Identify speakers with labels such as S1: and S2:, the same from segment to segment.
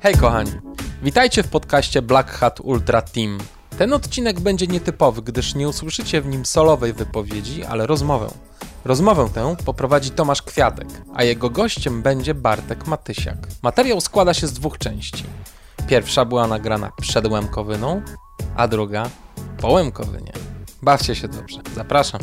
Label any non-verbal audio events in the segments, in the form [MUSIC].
S1: Hej kochani, witajcie w podcaście Black Hat Ultra Team. Ten odcinek będzie nietypowy, gdyż nie usłyszycie w nim solowej wypowiedzi, ale rozmowę. Rozmowę tę poprowadzi Tomasz Kwiatek, a jego gościem będzie Bartek Matysiak. Materiał składa się z dwóch części. Pierwsza była nagrana przed Łemkowyną, a druga po Łemkowynie. Bawcie się dobrze. Zapraszam.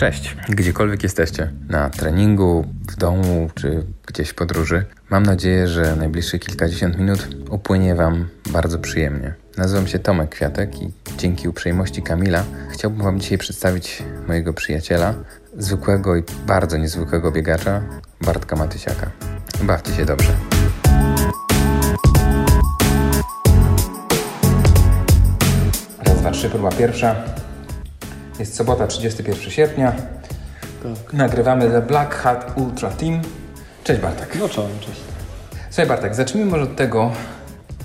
S2: Cześć, gdziekolwiek jesteście, na treningu, w domu czy gdzieś w podróży. Mam nadzieję, że najbliższe kilkadziesiąt minut upłynie Wam bardzo przyjemnie. Nazywam się Tomek Kwiatek i dzięki uprzejmości Kamila chciałbym Wam dzisiaj przedstawić mojego przyjaciela, zwykłego i bardzo niezwykłego biegacza, Bartka Matysiaka. Bawcie się dobrze. Raz, dwa, trzy, próba pierwsza. Jest sobota, 31 sierpnia. Nagrywamy The Black Hat Ultra Team. Cześć Bartek.
S3: No czołem, cześć.
S2: Słuchaj Bartek, zacznijmy może od tego,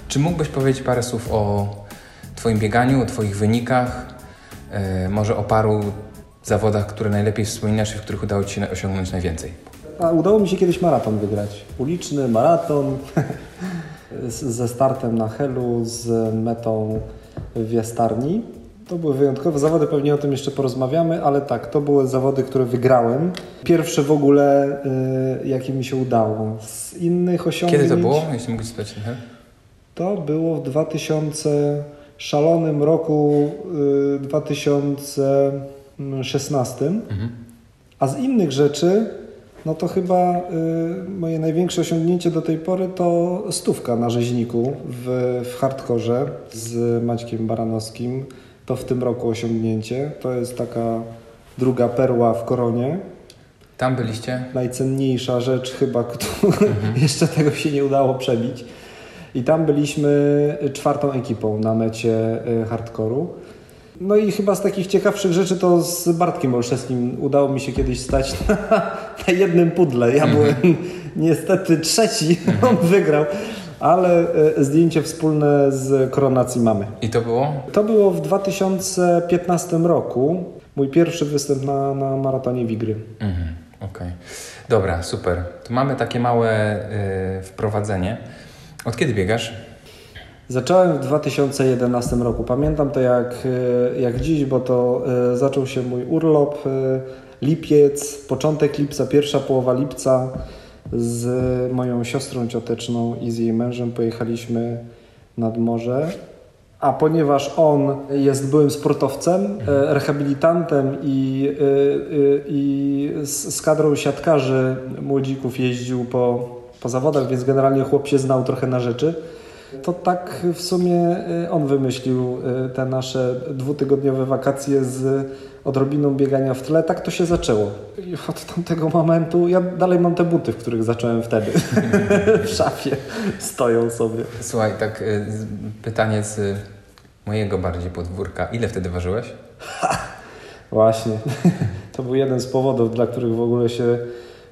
S2: czy mógłbyś powiedzieć parę słów o Twoim bieganiu, o Twoich wynikach, e, może o paru zawodach, które najlepiej wspominasz i w których udało Ci się osiągnąć najwięcej?
S3: A udało mi się kiedyś maraton wygrać. Uliczny maraton [LAUGHS] ze startem na Helu, z metą w Jastarni. To były wyjątkowe zawody, pewnie o tym jeszcze porozmawiamy, ale tak, to były zawody, które wygrałem. Pierwsze w ogóle, y, jakie mi się udało. Z innych osiągnięć...
S2: Kiedy to było, jeśli mógłbyś spytać trochę?
S3: To było w 2000 szalonym roku y, 2016. A z innych rzeczy, no to chyba y, moje największe osiągnięcie do tej pory to stówka na rzeźniku w, w hardkorze z Maćkiem Baranowskim. To w tym roku osiągnięcie. To jest taka druga perła w koronie.
S2: Tam byliście?
S3: Najcenniejsza rzecz chyba, [LAUGHS] którą jeszcze tego się nie udało przebić. I tam byliśmy czwartą ekipą na mecie y, hardkoru. No i chyba z takich ciekawszych rzeczy to z Bartkiem Olszewskim udało mi się kiedyś stać [LAUGHS] na, na jednym pudle. Ja byłem niestety trzeci, [LAUGHS] on wygrał, ale y, zdjęcie wspólne z koronacji mamy.
S2: I to było?
S3: To było w 2015 roku. Mój pierwszy występ na, na maratonie Wigry.
S2: Mhm, okej. Dobra, super. To mamy takie małe y, wprowadzenie. Od kiedy biegasz?
S3: Zacząłem w 2011 roku. Pamiętam to jak, e, jak dziś, bo to e, zaczął się mój urlop. e, Lipiec, początek lipca, pierwsza połowa lipca z moją siostrą cioteczną i z jej mężem pojechaliśmy nad morze. A ponieważ on jest byłym sportowcem, e, rehabilitantem i, e, e, i z, z kadrą siatkarzy młodzików jeździł po, po zawodach, więc generalnie chłop się znał trochę na rzeczy. To tak w sumie on wymyślił te nasze dwutygodniowe wakacje z odrobiną biegania w tle. Tak to się zaczęło. I od tamtego momentu ja dalej mam te buty, w których zacząłem wtedy. [LAUGHS] w szafie stoją sobie.
S2: Słuchaj, tak y, pytanie z y, mojego bardziej podwórka. Ile wtedy ważyłeś?
S3: Właśnie. [LAUGHS] To był jeden z powodów, dla których w ogóle się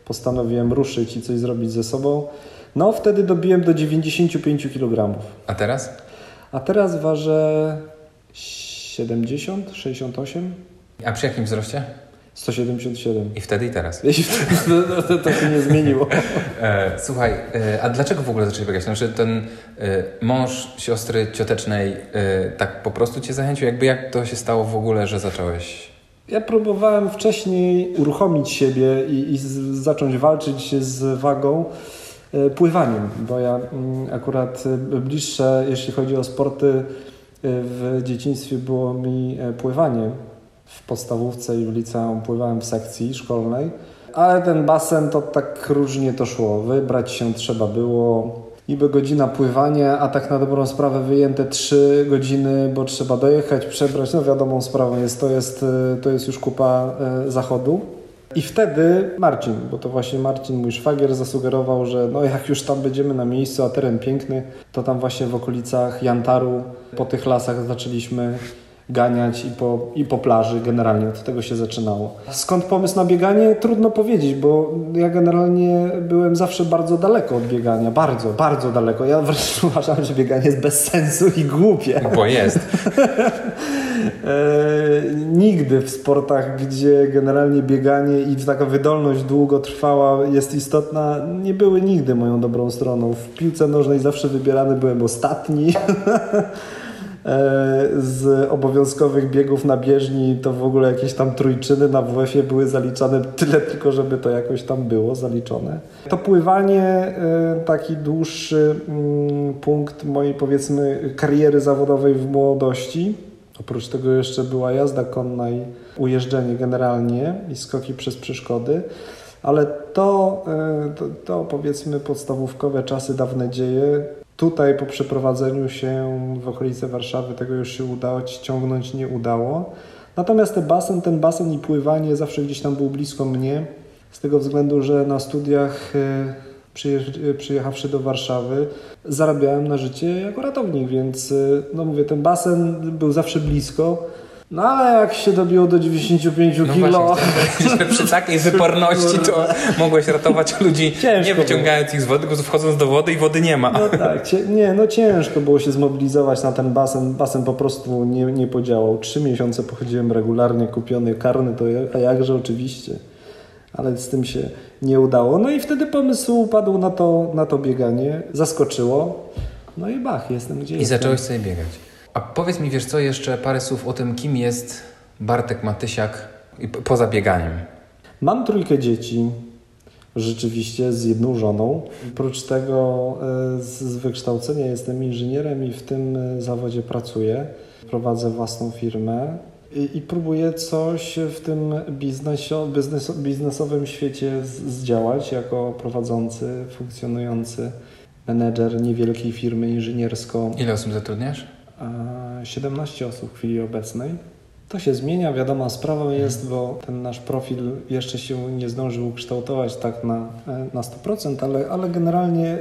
S3: postanowiłem ruszyć i coś zrobić ze sobą. No, wtedy dobiłem do 95 kg.
S2: A teraz?
S3: A teraz ważę 70, 68,
S2: A przy jakim wzroście?
S3: 177.
S2: I wtedy i teraz.
S3: Jeśli [LAUGHS] to, to, to się nie zmieniło.
S2: E, słuchaj, e, a dlaczego w ogóle zacząłeś biegać? Znaczy ten e, mąż siostry ciotecznej tak po prostu cię zachęcił? Jakby jak to się stało w ogóle, że zacząłeś?
S3: Ja próbowałem wcześniej uruchomić siebie i, i z, zacząć walczyć z wagą pływaniem, bo ja mm, akurat bliższe, jeśli chodzi o sporty w dzieciństwie było mi pływanie. W podstawówce i w liceum pływałem w sekcji szkolnej, ale ten basen to tak różnie to szło. Wybrać się trzeba było. Niby godzina pływania, a tak na dobrą sprawę wyjęte trzy godziny, bo trzeba dojechać, przebrać. No wiadomą sprawą jest, to jest, e, to jest już kupa e, zachodu. I wtedy Marcin, bo to właśnie Marcin, mój szwagier, zasugerował, że no jak już tam będziemy na miejscu, a teren piękny, to tam właśnie w okolicach Jantaru, po tych lasach zaczęliśmy ganiać i po, i po plaży. Generalnie od tego się zaczynało. Skąd pomysł na bieganie? Trudno powiedzieć, bo ja generalnie byłem zawsze bardzo daleko od biegania. Bardzo, bardzo daleko. Ja wręcz [LAUGHS] uważam, że bieganie jest bez sensu i głupie.
S2: Bo jest. [LAUGHS]
S3: E, nigdy w sportach, gdzie generalnie bieganie i taka wydolność długotrwała jest istotna, nie były nigdy moją dobrą stroną. W piłce nożnej zawsze wybierany byłem ostatni. [LAUGHS] E, z obowiązkowych biegów na bieżni to w ogóle jakieś tam trójczyny na WF-ie były zaliczane tyle tylko, żeby to jakoś tam było zaliczone. To pływanie, e, taki dłuższy mm, punkt mojej powiedzmy kariery zawodowej w młodości. Oprócz tego jeszcze była jazda konna i ujeżdżenie generalnie i skoki przez przeszkody. Ale to, e, to, to powiedzmy podstawówkowe czasy, dawne dzieje. Tutaj po przeprowadzeniu się w okolice Warszawy tego już się udało ciągnąć, nie udało. Natomiast ten basen, ten basen i pływanie zawsze gdzieś tam był blisko mnie, z tego względu, że na studiach e, przyjechawszy do Warszawy, zarabiałem na życie jako ratownik, więc y, no mówię, ten basen był zawsze blisko. No ale jak się dobiło do 95 no kilo...
S2: Właśnie, przy takiej [LAUGHS] wyporności to mogłeś ratować ludzi ciężko nie wyciągając było. ich z wody, tylko wchodząc do wody i wody nie ma.
S3: No tak, nie, no ciężko było się zmobilizować na ten basen. Basen po prostu nie, nie podziałał. Trzy miesiące pochodziłem regularnie, kupiony karny, to a jakże oczywiście ale z tym się nie udało. No i wtedy pomysł upadł na to, na to bieganie, zaskoczyło. No i bach, jestem gdzie
S2: I
S3: jestem.
S2: zacząłeś sobie biegać. A powiedz mi, wiesz co, jeszcze parę słów o tym, kim jest Bartek Matysiak poza bieganiem.
S3: Mam trójkę dzieci, rzeczywiście z jedną żoną. Oprócz tego e, z wykształcenia jestem inżynierem i w tym e, zawodzie pracuję. Prowadzę własną firmę i, i próbuję coś w tym biznes, biznesowym świecie zdziałać jako prowadzący, funkcjonujący menedżer niewielkiej firmy inżyniersko.
S2: Ile osób zatrudniasz?
S3: 17 osób w chwili obecnej. To się zmienia, wiadoma sprawą jest, bo ten nasz profil jeszcze się nie zdążył kształtować tak na, na 100%, ale, ale generalnie e, e,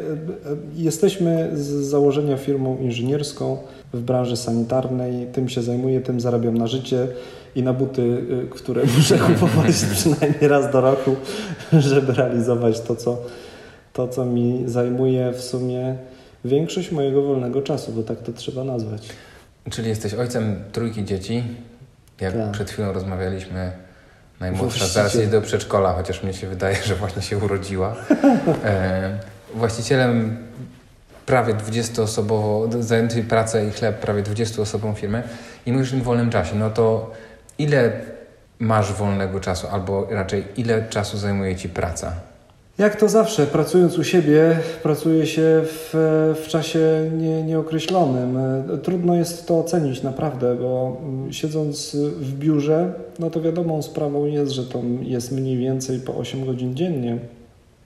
S3: jesteśmy z założenia firmą inżynierską w branży sanitarnej, tym się zajmuję, tym zarabiam na życie i na buty, e, które [LAUGHS] muszę kupować [LAUGHS] przynajmniej raz do roku, żeby realizować to, co, to, co mi zajmuje w sumie większość mojego wolnego czasu, bo tak to trzeba nazwać.
S2: Czyli jesteś ojcem trójki dzieci, jak tak. przed chwilą rozmawialiśmy, najmłodsza zaraz jest do przedszkola, chociaż mnie się wydaje, że właśnie się urodziła. [LAUGHS] E, właścicielem prawie 20-osobowo, zajęty pracę i chleb prawie 20-osobową firmę i mówisz w wolnym czasie, no to ile masz wolnego czasu, albo raczej ile czasu zajmuje Ci praca?
S3: Jak to zawsze, pracując u siebie, pracuje się w, w czasie nie, nieokreślonym. Trudno jest to ocenić naprawdę, bo mm, siedząc w biurze, no to wiadomą sprawą jest, że to jest mniej więcej po 8 godzin dziennie.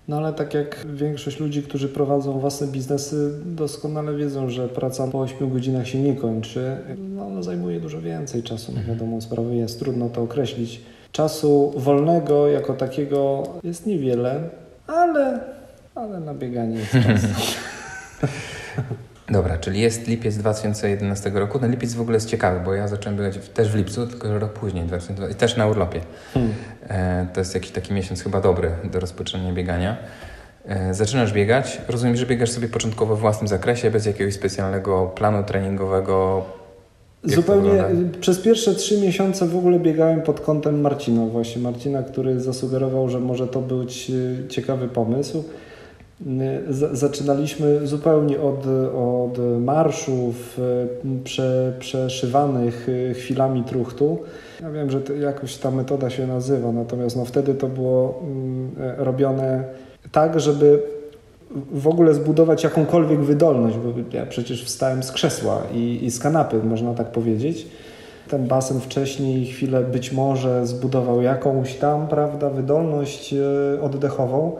S3: No ale tak jak większość ludzi, którzy prowadzą własne biznesy, doskonale wiedzą, że praca po 8 godzinach się nie kończy. No, ona zajmuje dużo więcej czasu, no wiadomą sprawą jest. Trudno to określić. Czasu wolnego jako takiego jest niewiele ale, ale na bieganie jest czas. [LAUGHS]
S2: Dobra, czyli jest lipiec 2011 roku. Ten lipiec w ogóle jest ciekawy, bo ja zacząłem biegać też w lipcu, tylko że rok później, 2012, też na urlopie. Hmm. E, to jest jakiś taki miesiąc chyba dobry do rozpoczynania biegania. E, zaczynasz biegać, rozumiem, że biegasz sobie początkowo w własnym zakresie, bez jakiegoś specjalnego planu treningowego,
S3: Zupełnie przez pierwsze trzy miesiące w ogóle biegałem pod kątem Marcina, właśnie Marcina, który zasugerował, że może to być e, ciekawy pomysł. E, zaczynaliśmy zupełnie od, od marszów e, prze, przeszywanych chwilami truchtu. Ja wiem, że jakoś ta metoda się nazywa, natomiast no wtedy to było mm, robione tak, żeby w ogóle zbudować jakąkolwiek wydolność, bo ja przecież wstałem z krzesła i, i z kanapy, można tak powiedzieć. Ten basen wcześniej chwilę być może zbudował jakąś tam, prawda, wydolność e, oddechową,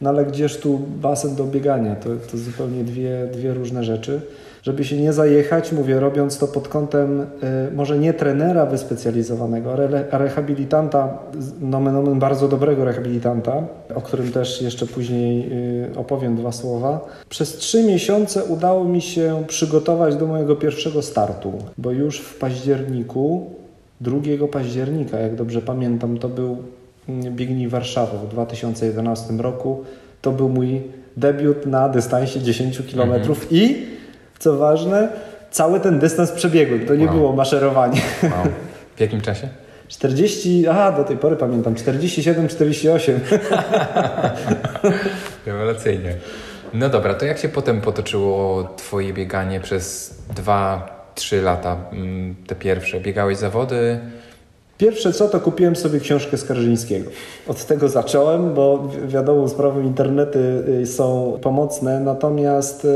S3: no ale gdzież tu basen do biegania, to, to zupełnie dwie, dwie różne rzeczy. Żeby się nie zajechać, mówię, robiąc to pod kątem y, może nie trenera wyspecjalizowanego, ale rehabilitanta, nomen omen bardzo dobrego rehabilitanta, o którym też jeszcze później y, opowiem dwa słowa. Przez trzy miesiące udało mi się przygotować do mojego pierwszego startu, bo już w październiku, 2 października, jak dobrze pamiętam, to był mm, Biegnij Warszawy w 2011 roku. To był mój debiut na dystansie 10 km mhm. i co ważne, cały ten dystans przebiegłem. To nie wow. było maszerowanie. Wow.
S2: W jakim czasie? [LAUGHS]
S3: 40, aha, do tej pory pamiętam, 47-48. [LAUGHS]
S2: Rewelacyjnie. No dobra, to jak się potem potoczyło Twoje bieganie przez 2-3 lata, mm, te pierwsze? Biegałeś zawody?
S3: Pierwsze co, to kupiłem sobie książkę Skarżyńskiego. Od tego zacząłem, bo wiadomo, sprawą internety y, są pomocne, natomiast y,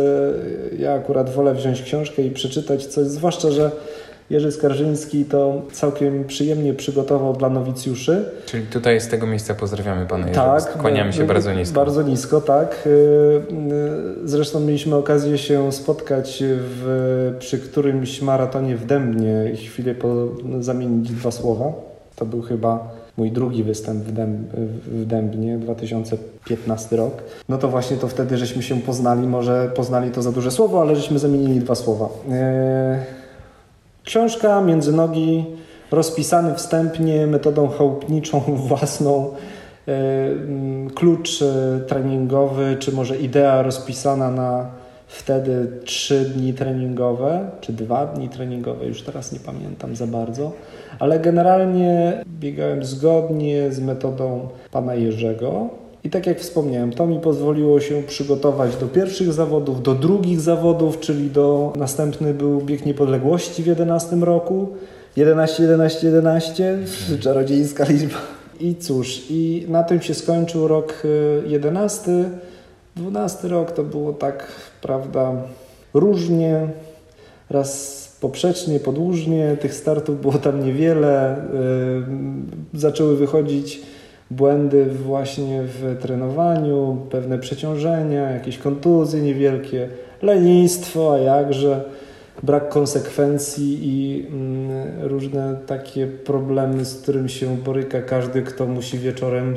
S3: ja akurat wolę wziąć książkę i przeczytać coś, zwłaszcza, że Jerzy Skarżyński to całkiem przyjemnie przygotował dla nowicjuszy.
S2: Czyli tutaj z tego miejsca pozdrawiamy Pana Jerzego. Tak. Kłaniamy się bardzo nisko.
S3: Bardzo nisko, tak. Y, y, zresztą mieliśmy okazję się spotkać w, przy którymś maratonie w Dębnie i chwilę po, zamienić dwa słowa. To był chyba mój drugi występ w, Dęb, w Dębnie, 2015 rok. No to właśnie to wtedy żeśmy się poznali, może poznali to za duże słowo, ale żeśmy zamienili dwa słowa. Yy... Książka między nogi, rozpisany wstępnie metodą chałupniczą [LAUGHS] własną, e, klucz e, treningowy, czy może idea rozpisana na wtedy trzy dni treningowe, czy dwa dni treningowe, już teraz nie pamiętam za bardzo, ale generalnie biegałem zgodnie z metodą pana Jerzego. I tak jak wspomniałem, to mi pozwoliło się przygotować do pierwszych zawodów, do drugich zawodów, czyli do następny był bieg niepodległości w 11 roku. 11, 11, 11, czarodziejska liczba. I cóż, i na tym się skończył rok 11. Y, 12 rok to było tak, prawda, różnie, raz poprzecznie, podłużnie, tych startów było tam niewiele. Yy, zaczęły wychodzić błędy właśnie w trenowaniu, pewne przeciążenia, jakieś kontuzje niewielkie, lenistwo, a jakże brak konsekwencji i mm, różne takie problemy, z którym się boryka każdy, kto musi wieczorem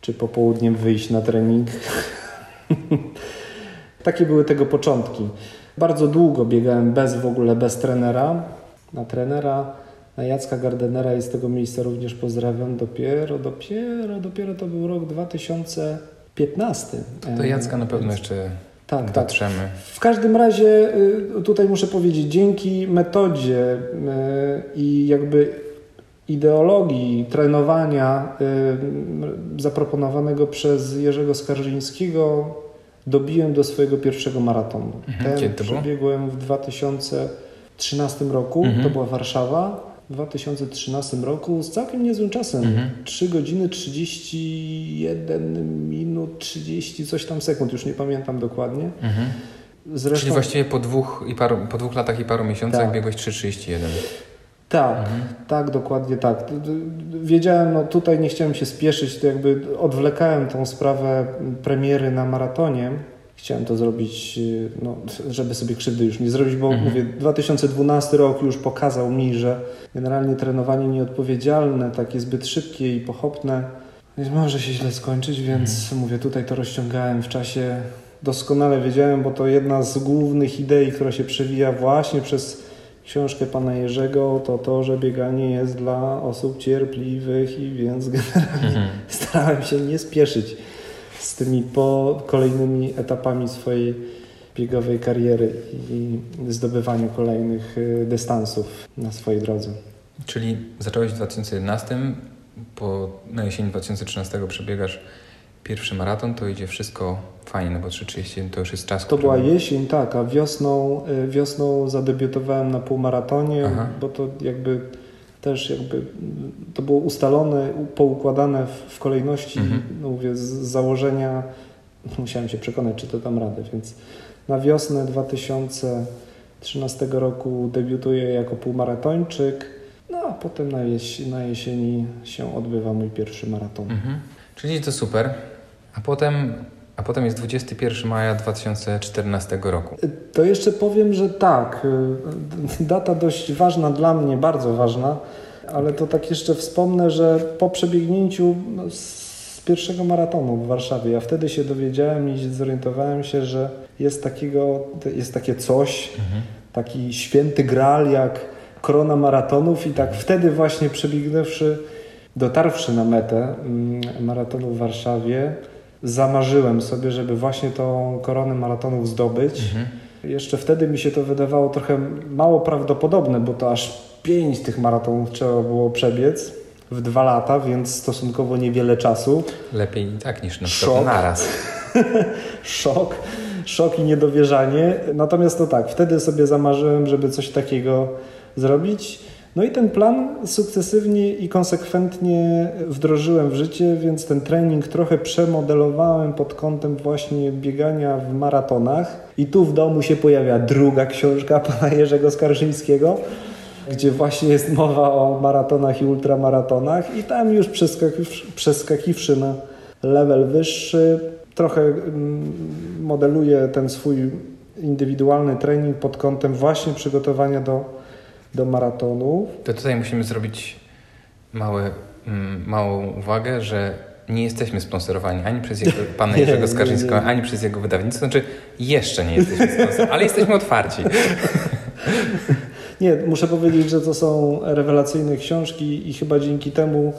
S3: czy popołudniem wyjść na trening. [LAUGHS] takie były tego początki. Bardzo długo biegałem bez w ogóle, bez trenera. Na trenera Jacka Gardenera i z tego miejsca również pozdrawiam. Dopiero, dopiero, dopiero to był rok 2015.
S2: To Jacka na pewno jeszcze tak, dotrzemy. Tak.
S3: W każdym razie y, tutaj muszę powiedzieć, dzięki metodzie y, i jakby ideologii trenowania y, zaproponowanego przez Jerzego Skarżyńskiego dobiłem do swojego pierwszego maratonu.
S2: Mhm. Ten Kiedy to
S3: przebiegłem w 2013 roku, mhm. to była Warszawa. 2013 roku z całkiem niezłym czasem. Mhm. 3 godziny 31 minut 30 coś tam sekund, już nie pamiętam dokładnie.
S2: Mhm. Zresztą... Czyli właściwie po dwóch, i paru, po dwóch latach i paru miesiącach tak. biegłeś 3,31.
S3: Tak, mhm. tak, dokładnie tak. Wiedziałem, no tutaj nie chciałem się spieszyć, to jakby odwlekałem tą sprawę premiery na maratonie, Chciałem to zrobić, y, no, żeby sobie krzywdy już nie zrobić, bo mhm. mówię, 2012 rok już pokazał mi, że generalnie trenowanie nieodpowiedzialne, takie zbyt szybkie i pochopne, może się źle skończyć, więc mhm. mówię, tutaj to rozciągałem w czasie. Doskonale wiedziałem, bo to jedna z głównych idei, która się przewija właśnie przez książkę pana Jerzego, to to, że bieganie jest dla osób cierpliwych i więc generalnie mhm. starałem się nie spieszyć z tymi po kolejnymi etapami swojej biegowej kariery i zdobywaniu kolejnych y, dystansów na swojej drodze.
S2: Czyli zacząłeś w 2011, po, na jesieni 2013 przebiegasz pierwszy maraton, to idzie wszystko fajnie, no bo 3.30 to już jest czas,
S3: To który... była jesień, tak, a wiosną, y, wiosną zadebiutowałem na półmaratonie, Aha. bo to jakby też jakby to było ustalone, poukładane w, kolejności, mhm. no mówię, z założenia. Musiałem się przekonać, czy to dam radę, więc na wiosnę 2013 roku debiutuję jako półmaratończyk, no a potem na, jeś na jesieni się odbywa mój pierwszy maraton. Mhm.
S2: Czyli to super. A potem a potem jest 21 maja 2014 roku.
S3: To jeszcze powiem, że tak. y, Data dość ważna dla mnie, bardzo ważna, ale to tak jeszcze wspomnę, że po przebiegnięciu no, z pierwszego maratonu w Warszawie, ja wtedy się dowiedziałem i zorientowałem się, że jest takiego, jest takie coś, taki święty gral jak korona maratonów i tak wtedy właśnie przebiegnąwszy, dotarwszy na metę mm, maratonu w Warszawie, zamarzyłem sobie, żeby właśnie tą koronę maratonów zdobyć. Jeszcze wtedy mi się to wydawało trochę mało prawdopodobne, bo to aż pięć tych maratonów trzeba było przebiec w dwa lata, więc stosunkowo niewiele czasu.
S2: Lepiej tak niż na przykład naraz. [LAUGHS]
S3: Szok, szok i niedowierzanie. Natomiast to tak, wtedy sobie zamarzyłem, żeby coś takiego zrobić. No i ten plan sukcesywnie i konsekwentnie wdrożyłem w życie, więc ten trening trochę przemodelowałem pod kątem właśnie biegania w maratonach. I tu w domu się pojawia druga książka [LAUGHS] pana Jerzego Skarżyńskiego, gdzie właśnie jest mowa o maratonach i ultramaratonach. I tam już przeskakiwszy, na level wyższy, trochę mm, modeluję ten swój indywidualny trening pod kątem właśnie przygotowania do, do maratonów.
S2: To tutaj musimy zrobić małe, mm, małą uwagę, że nie jesteśmy sponsorowani ani przez jego, [LAUGHS] pana Jerzego Skarżyńskiego, ani przez jego wydawnictwo. Znaczy, jeszcze nie jesteśmy sponsorowani, ale jesteśmy otwarci. [LAUGHS]
S3: Nie, muszę powiedzieć, że to są rewelacyjne książki i chyba dzięki temu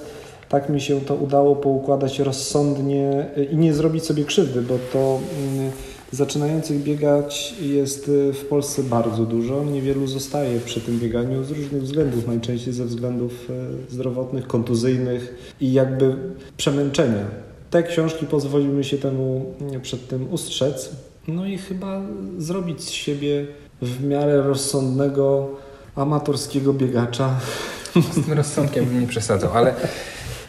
S3: tak mi się to udało poukładać rozsądnie i nie zrobić sobie krzywdy, bo to mm, zaczynających biegać jest y, w Polsce bardzo dużo. Niewielu zostaje przy tym bieganiu z różnych względów, najczęściej ze względów y, zdrowotnych, kontuzyjnych i jakby przemęczenia. Te książki pozwoliły się temu mm, przed tym ustrzec. No i chyba zrobić z siebie w miarę rozsądnego amatorskiego biegacza.
S2: Z tym rozsądkiem bym nie przesadzał, ale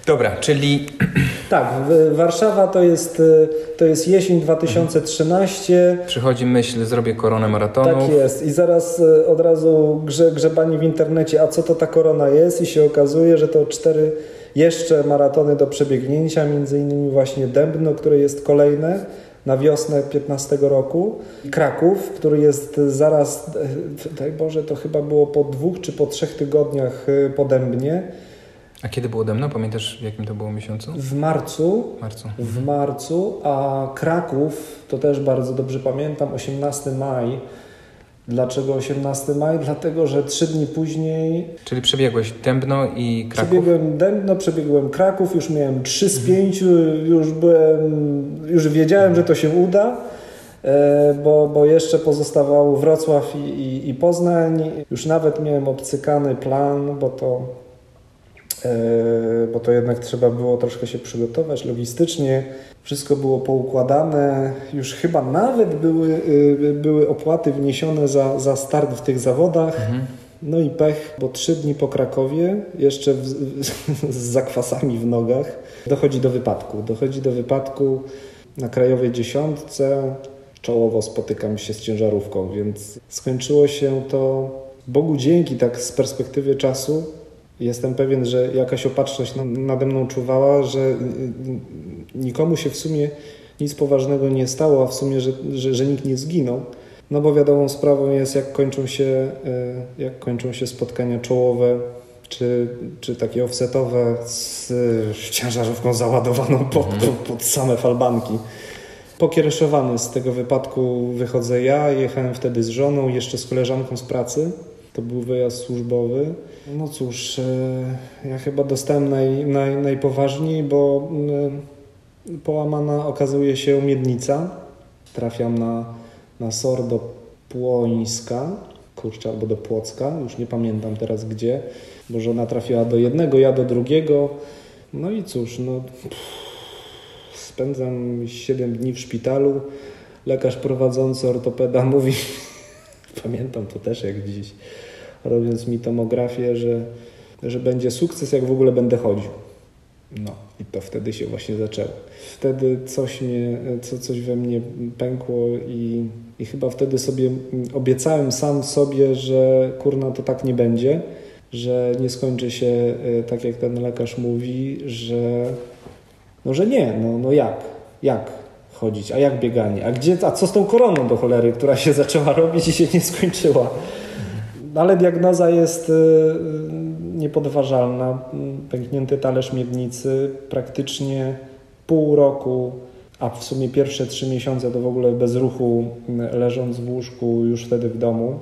S2: dobra, czyli [CLEARS THROAT]
S3: Tak, Warszawa to jest, y, to jest jesień 2013.
S2: przychodzi myśl, zrobię koronę maratonów.
S3: Tak jest. I zaraz y, od razu grze, grzebanie w internecie, a co to ta korona jest? I się okazuje, że to cztery jeszcze maratony do przebiegnięcia, między innymi właśnie Dębno, które jest kolejne na wiosnę 15 roku. Kraków, który jest zaraz, y, daj Boże, to chyba było po dwóch czy po trzech tygodniach y, po Dębnie.
S2: A kiedy było dawno? Pamiętasz w jakim to było miesiącu?
S3: W marcu
S2: W marcu.
S3: w marcu, a Kraków, to też bardzo dobrze pamiętam, 18 maj. Dlaczego 18 maj? [LAUGHS] Dlatego, że trzy dni później
S2: Czyli przebiegłeś Dębno i Kraków.
S3: przebiegłem Dębno, przebiegłem Kraków, już miałem 3 z 5, już byłem, już wiedziałem, że to się uda, e, bo, bo jeszcze pozostawał Wrocław i, i, i Poznań. Już nawet miałem obcykany plan, bo to bo to jednak trzeba było troszkę się przygotować logistycznie. Wszystko było poukładane, już chyba nawet były, y, były opłaty wniesione za, za start w tych zawodach.
S2: Mhm.
S3: No i pech, bo trzy dni po Krakowie, jeszcze w, [LAUGHS] z zakwasami w nogach, dochodzi do wypadku. Dochodzi do wypadku na krajowej dziesiątce. Czołowo spotykam się z ciężarówką, więc skończyło się to Bogu dzięki, tak z perspektywy czasu. Jestem pewien, że jakaś opatrzność na- nade mną czuwała, że nikomu się w sumie nic poważnego nie stało, a w sumie, że, że, że nikt nie zginął. No bo wiadomą sprawą jest, jak kończą się, y, jak kończą się spotkania czołowe, czy, czy takie offsetowe z ciężarówką załadowaną pod, pod, pod same falbanki. Pokiereszowany z tego wypadku wychodzę ja, jechałem wtedy z żoną, jeszcze z koleżanką z pracy. To był wyjazd służbowy. No cóż, e, ja chyba dostałem naj, naj, najpoważniej, bo mm, połamana okazuje się miednica. Trafiam na, na SOR do Płońska, kurczę, albo do Płocka, już nie pamiętam teraz gdzie, bo żona trafiła do jednego, ja do drugiego. No i cóż, no, spędzam 7 dni w szpitalu. Lekarz prowadzący ortopeda [LAUGHS] mówi, pamiętam to też jak dziś, robiąc mi tomografię, że, że będzie sukces, jak w ogóle będę chodził. No i to wtedy się właśnie zaczęło. Wtedy coś, mnie, co, coś we mnie pękło i, i chyba wtedy sobie obiecałem sam sobie, że kurna to tak nie będzie, że nie skończy się e, tak jak ten lekarz mówi, że no że nie, no, no jak, jak? chodzić. A jak bieganie? A, gdzie, a co z tą koroną do cholery, która się zaczęła robić i się nie skończyła? Ale diagnoza jest y, niepodważalna. Pęknięty talerz miednicy, praktycznie pół roku, a w sumie pierwsze trzy miesiące to w ogóle bez ruchu, leżąc w łóżku już wtedy w domu,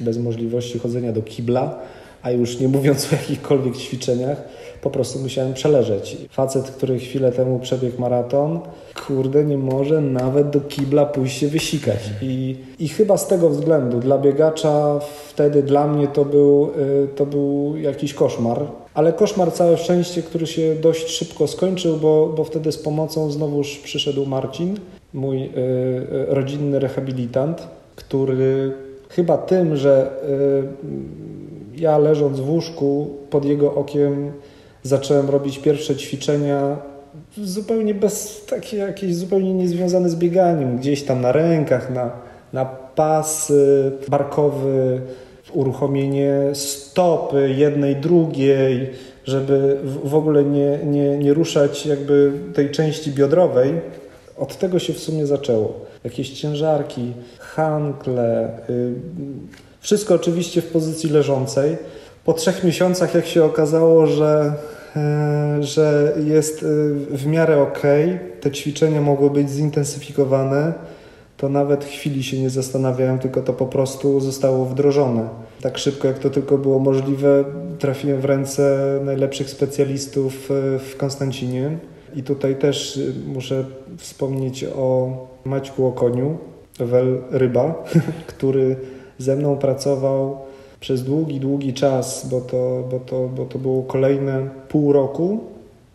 S3: bez możliwości chodzenia do kibla, a już nie mówiąc o jakichkolwiek ćwiczeniach po prostu musiałem przeleżeć. Facet, który chwilę temu przebiegł maraton, kurde, nie może nawet do kibla pójść się wysikać. I, i chyba z tego względu dla biegacza wtedy dla mnie to był, y, to był jakiś koszmar. Ale koszmar całe szczęście, który się dość szybko skończył, bo, bo wtedy z pomocą znowuż przyszedł Marcin, mój y, y, rodzinny rehabilitant, który chyba tym, że ja leżąc w łóżku pod jego okiem zacząłem robić pierwsze ćwiczenia zupełnie bez, takie jakieś zupełnie niezwiązane z bieganiem, gdzieś tam na rękach, na, na pas barkowy, uruchomienie stopy jednej, drugiej, żeby w ogóle nie, nie, nie ruszać jakby tej części biodrowej. Od tego się w sumie zaczęło. Jakieś ciężarki, hankle, y, wszystko oczywiście w pozycji leżącej. Po trzech miesiącach, jak się okazało, że E, że jest e, w miarę ok, te ćwiczenia mogły być zintensyfikowane, to nawet chwili się nie zastanawiałem, tylko to po prostu zostało wdrożone. Tak szybko, jak to tylko było możliwe, trafiłem w ręce najlepszych specjalistów e, w Konstancinie. I tutaj też muszę wspomnieć o Maćku Okoniu, Wel Ryba, [LAUGHS] który ze mną pracował przez długi, długi czas, bo to, bo to, bo to było kolejne pół roku,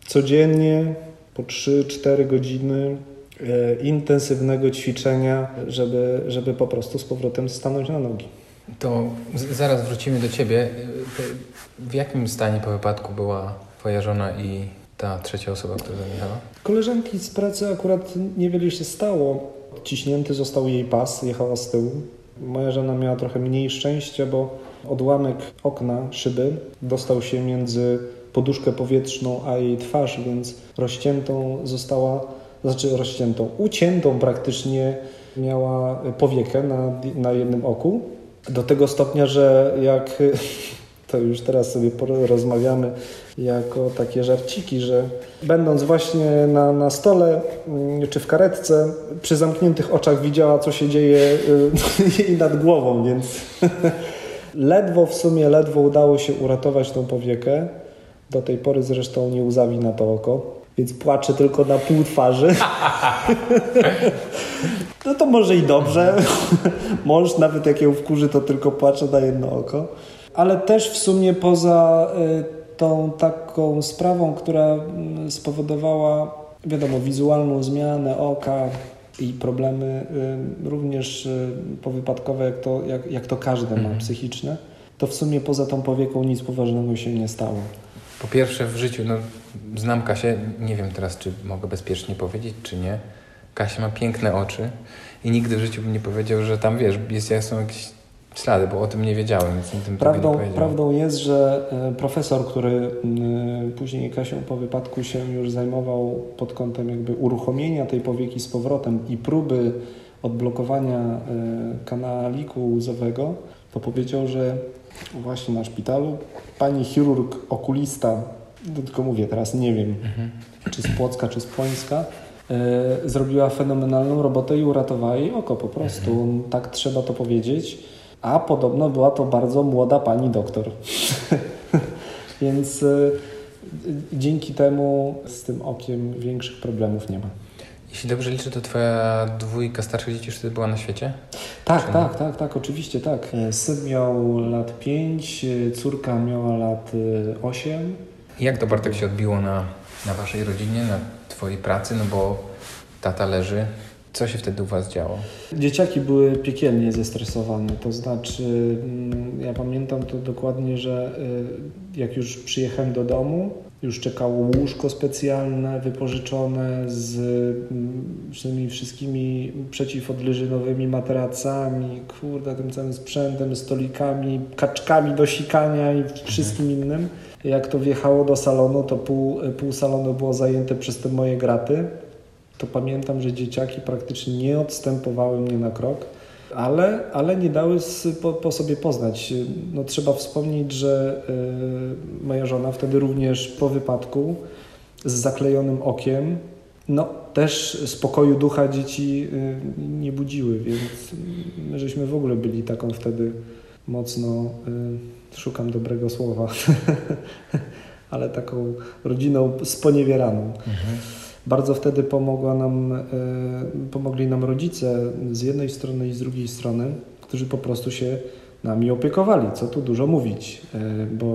S3: codziennie po 3-4 godziny e, intensywnego ćwiczenia, żeby, żeby po prostu z powrotem stanąć na nogi.
S2: To zaraz wrócimy do Ciebie. W jakim stanie po wypadku była Twoja żona i ta trzecia osoba, która zajechała?
S3: Koleżanki z pracy akurat niewiele się stało. Ciśnięty został jej pas, jechała z tyłu. Moja żona miała trochę mniej szczęścia, bo Odłamek okna, szyby dostał się między poduszkę powietrzną a jej twarz, więc rozciętą została, znaczy rozciętą, uciętą praktycznie miała powiekę na, na jednym oku. Do tego stopnia, że jak [LAUGHS] to już teraz sobie rozmawiamy jako takie żarciki, że będąc właśnie na, na stole mm, czy w karetce, przy zamkniętych oczach widziała, co się dzieje y, [LAUGHS] jej nad głową, więc [LAUGHS] Ledwo w sumie, ledwo udało się uratować tą powiekę. Do tej pory zresztą nie uzawi na to oko, więc płacze tylko na pół twarzy. [LAUGHS] no to może i dobrze. [LAUGHS] Mąż nawet jak ją wkurzy, to tylko płacze na jedno oko. Ale też w sumie poza y, tą taką sprawą, która mm, spowodowała, wiadomo, wizualną zmianę oka, i problemy y, również y, powypadkowe, jak to, jak, jak to każdy ma, mhm. psychiczne, to w sumie poza tą powieką nic poważnego się nie stało.
S2: Po pierwsze w życiu, no, znam Kasię, nie wiem teraz, czy mogę bezpiecznie powiedzieć, czy nie. Kasia ma piękne oczy i nigdy w życiu bym nie powiedział, że tam, wiesz, jest, są jakieś ślady, bo o tym nie wiedziałem, więc tym
S3: prawdą, nie prawdą jest, że e, profesor, który później Kasią po wypadku się już zajmował pod kątem jakby uruchomienia tej powieki z powrotem i próby odblokowania e, kanaliku łzowego, to powiedział, że właśnie na szpitalu pani chirurg okulista, no tylko mówię teraz, nie wiem, mhm. czy z Płocka, czy z Płońska, e, zrobiła fenomenalną robotę i uratowała jej oko po prostu. Mhm. Tak trzeba to powiedzieć a podobno była to bardzo młoda pani doktor. [LAUGHS] Więc y, dzięki temu z tym okiem większych problemów nie ma.
S2: Jeśli dobrze liczę, to twoja dwójka starszych dzieci już wtedy była na świecie?
S3: Tak, tak, tak, tak, oczywiście tak. E, syn miał lat 5, e, córka miała lat 8.
S2: E, jak to Bartek się odbiło na, na waszej rodzinie, na twojej pracy? No bo tata leży, co się wtedy u Was działo?
S3: Dzieciaki były piekielnie zestresowane. To znaczy, mm, ja pamiętam to dokładnie, że y, jak już przyjechałem do domu, już czekało łóżko specjalne, wypożyczone z, mm, z tymi wszystkimi przeciwodleżynowymi materacami, kurde, tym całym sprzętem, stolikami, kaczkami do sikania i wszystkim innym. Jak to wjechało do salonu, to pół, pół salonu było zajęte przez te moje graty to pamiętam, że dzieciaki praktycznie nie odstępowały mnie na krok, ale, ale nie dały po, po sobie poznać. No, trzeba wspomnieć, że y, moja żona wtedy również po wypadku z zaklejonym okiem, no też spokoju ducha dzieci y, nie budziły, więc my żeśmy w ogóle byli taką wtedy mocno, y, szukam dobrego słowa, [LAUGHS] ale taką rodziną sponiewieraną. Mhm. Bardzo wtedy pomogła nam, e, pomogli nam rodzice z jednej strony i z drugiej strony, którzy po prostu się nami opiekowali, co tu dużo mówić, e, bo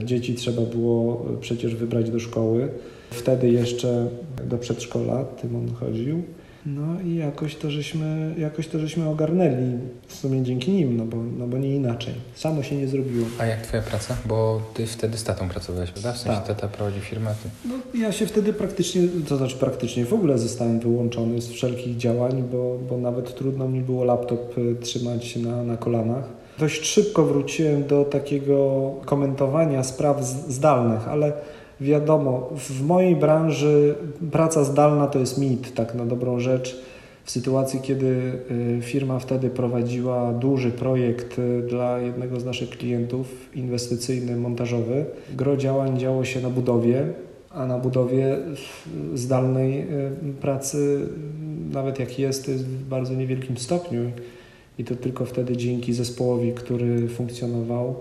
S3: e, dzieci trzeba było przecież wybrać do szkoły. Wtedy jeszcze do przedszkola Tymon chodził. No i jakoś to żeśmy, jakoś to żeśmy ogarnęli, w sumie dzięki nim, no bo, no bo nie inaczej. Samo się nie zrobiło.
S2: A jak twoja praca? Bo ty wtedy z tatą pracowałeś, prawda? W sensie tak. tata prowadzi firmę, ty...
S3: No ja się wtedy praktycznie, to znaczy praktycznie w ogóle zostałem wyłączony z wszelkich działań, bo, bo nawet trudno mi było laptop y, trzymać na, na kolanach. Dość szybko wróciłem do takiego komentowania spraw zdalnych, ale Wiadomo, w mojej branży praca zdalna to jest mit, tak na dobrą rzecz. W sytuacji, kiedy y, firma wtedy prowadziła duży projekt y, dla jednego z naszych klientów, inwestycyjny, montażowy, gro działań działo się na budowie, a na budowie zdalnej y, pracy, nawet jak jest, to jest w bardzo niewielkim stopniu. I to tylko wtedy dzięki zespołowi, który funkcjonował,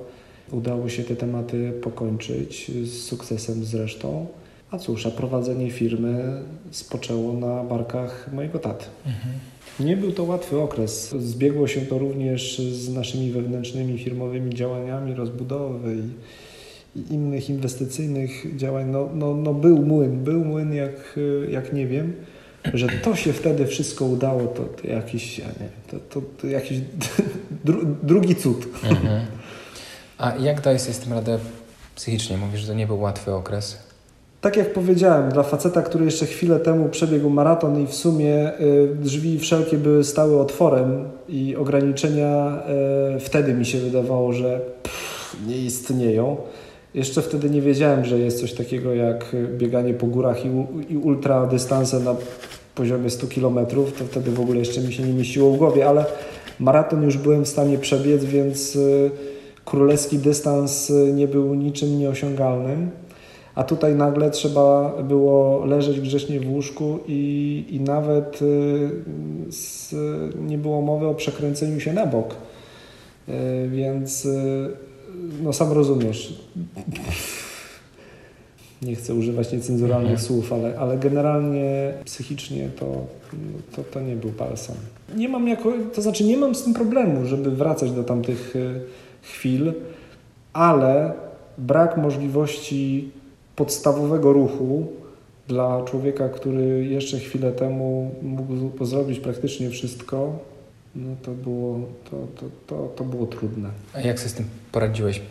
S3: Udało się te tematy pokończyć z sukcesem zresztą. A cóż, a prowadzenie firmy spoczęło na barkach mojego taty. Mhm. Nie był to łatwy okres. Zbiegło się to również z naszymi wewnętrznymi firmowymi działaniami rozbudowy i, i innych inwestycyjnych działań. No, no, no był młyn, był młyn jak, jak nie wiem. Że to się wtedy wszystko udało, to, to jakiś, ja nie, to, to, to jakiś [LAUGHS] dru, drugi cud. Mhm.
S2: A jak dajesz sobie z tym radę psychicznie? Mówisz, że to nie był łatwy okres.
S3: Tak jak powiedziałem, dla faceta, który jeszcze chwilę temu przebiegł maraton i w sumie y, drzwi wszelkie były stały otworem i ograniczenia y, wtedy mi się wydawało, że nie istnieją. Jeszcze wtedy nie wiedziałem, że jest coś takiego jak bieganie po górach i, i ultradystanse na poziomie 100 km. To wtedy w ogóle jeszcze mi się nie mieściło w głowie, ale maraton już byłem w stanie przebiec, więc y, królewski dystans y, nie był niczym nieosiągalnym, a tutaj nagle trzeba było leżeć grzecznie w łóżku i, i nawet y, z, nie było mowy o przekręceniu się na bok. Y, więc no sam rozumiesz. Nie chcę używać niecenzuralnych mhm. słów, ale, ale generalnie psychicznie to, to, to nie był balsam. Nie mam jako, to znaczy nie mam z tym problemu, żeby wracać do tamtych chwil, ale brak możliwości podstawowego ruchu dla człowieka, który jeszcze chwilę temu mógł zrobić praktycznie wszystko, no to było, to, to, to, to było trudne.
S2: A jak sobie z tym poradziłeś?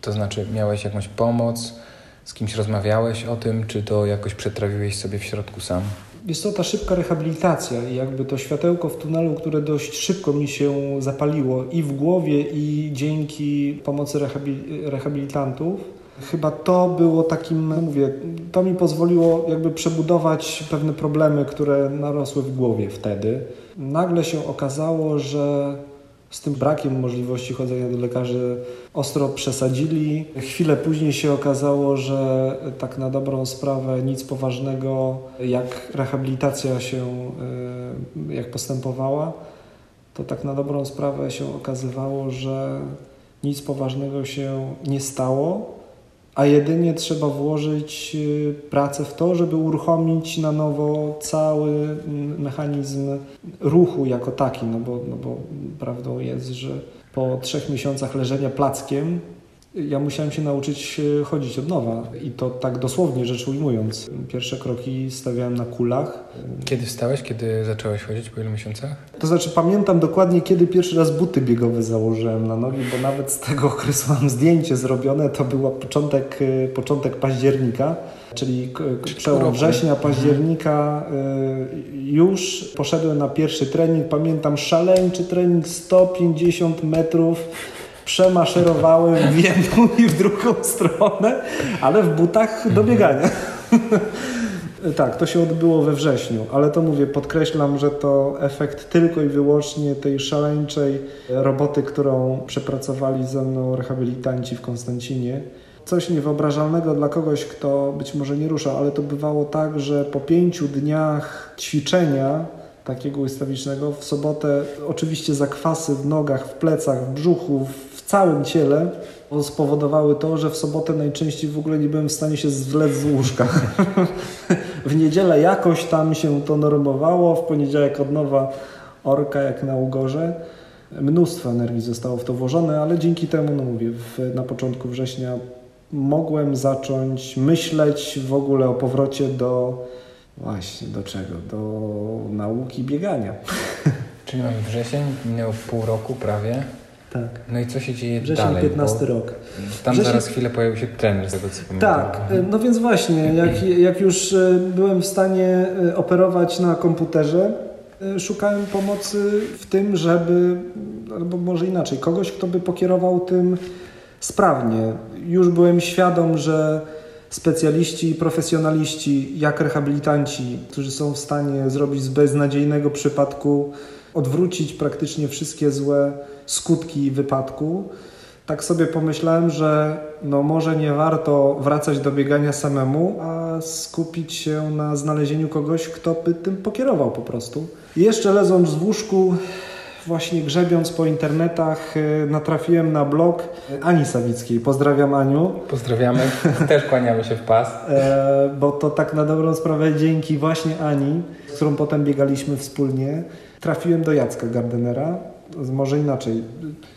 S2: To znaczy, miałeś jakąś pomoc, z kimś rozmawiałeś o tym, czy to jakoś przetrawiłeś sobie w środku sam?
S3: Jest to ta szybka rehabilitacja i jakby to światełko w tunelu, które dość szybko mi się zapaliło i w głowie, i dzięki pomocy rehabilitantów. Chyba to było takim, no mówię, to mi pozwoliło jakby przebudować pewne problemy, które narosły w głowie wtedy. Nagle się okazało, że z tym brakiem możliwości chodzenia do lekarzy ostro przesadzili. Chwilę później się okazało, że tak na dobrą sprawę nic poważnego, jak rehabilitacja się, e, jak postępowała, to tak na dobrą sprawę się okazywało, że nic poważnego się nie stało a jedynie trzeba włożyć y, pracę w to, żeby uruchomić na nowo cały mechanizm ruchu jako taki, no bo, no bo prawdą jest, że po trzech miesiącach leżenia plackiem ja musiałem się nauczyć e, chodzić od nowa i to tak dosłownie rzecz ujmując. Pierwsze kroki stawiałem na kulach.
S2: Kiedy wstałeś? Kiedy zacząłeś chodzić? Po ilu miesiącach?
S3: To znaczy pamiętam dokładnie, kiedy pierwszy raz buty biegowe założyłem na nogi, bo nawet z tego okresu mam zdjęcie zrobione. To był początek, e, początek października, czyli przełom września, mhm. października. E, już poszedłem na pierwszy trening. Pamiętam szaleńczy trening 150 metrów przemaszerowałem w jedną i w drugą stronę, ale w butach do biegania. [LAUGHS] Tak, to się odbyło we wrześniu, ale to mówię, podkreślam, że to efekt tylko i wyłącznie tej szaleńczej roboty, którą przepracowali ze mną rehabilitanci w Konstancinie. Coś niewyobrażalnego dla kogoś, kto być może nie rusza, ale to bywało tak, że po pięciu dniach ćwiczenia takiego ustawicznego w sobotę oczywiście zakwasy w nogach, w plecach, w brzuchu, w całym ciele spowodowały to, że w sobotę najczęściej w ogóle nie byłem w stanie się zwlec z łóżka. [LAUGHS] w niedzielę jakoś tam się to normowało, w poniedziałek od nowa orka jak na ugorze. Mnóstwo energii zostało w to włożone, ale dzięki temu, no mówię, w, na początku września mogłem zacząć myśleć w ogóle o powrocie do właśnie do czego? Do nauki biegania. [LAUGHS]
S2: Czyli mamy wrzesień, minęło pół roku prawie.
S3: Tak.
S2: No i co się dzieje
S3: Wrzesień
S2: dalej?
S3: 15 rok.
S2: Tam
S3: Wrzesień...
S2: zaraz chwilę pojawił się trener, z tego co pamiętam.
S3: Tak, no więc właśnie, jak, jak już e, byłem w stanie e, operować na komputerze, e, szukałem pomocy w tym, żeby, albo może inaczej, kogoś, kto by pokierował tym sprawnie. Już byłem świadom, że specjaliści i profesjonaliści, jak rehabilitanci, którzy są w stanie zrobić z beznadziejnego przypadku, odwrócić praktycznie wszystkie złe skutki wypadku, tak sobie pomyślałem, że no może nie warto wracać do biegania samemu, a skupić się na znalezieniu kogoś, kto by tym pokierował po prostu. I jeszcze leżąc w łóżku, właśnie grzebiąc po internetach, y, natrafiłem na blog Ani Sawickiej. Pozdrawiam Aniu.
S2: Pozdrawiamy, też kłaniamy się w pas.
S3: E, bo to tak na dobrą sprawę dzięki właśnie Ani, z którą potem biegaliśmy wspólnie, trafiłem do Jacka Gardenera. Może inaczej.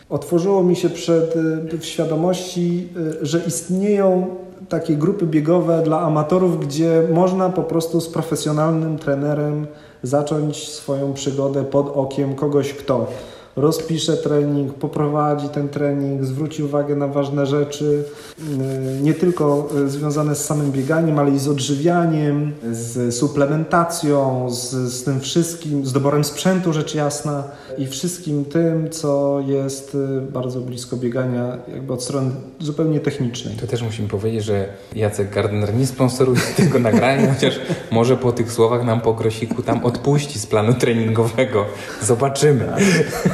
S3: Otworzyło mi się przed, y, w świadomości, y, że istnieją takie grupy biegowe dla amatorów, gdzie można po prostu z profesjonalnym trenerem zacząć swoją przygodę pod okiem kogoś, kto rozpisze trening, poprowadzi ten trening, zwróci uwagę na ważne rzeczy, y, nie tylko y, związane z samym bieganiem, ale i z odżywianiem, z suplementacją, z, z tym wszystkim, z doborem sprzętu rzecz jasna i wszystkim tym, co jest y, bardzo blisko biegania, jakby od strony zupełnie technicznej.
S2: To też musimy powiedzieć, że Jacek Gardner nie sponsoruje [LAUGHS] tego nagrania, chociaż może po tych słowach nam po grosiku tam odpuści z planu treningowego. Zobaczymy.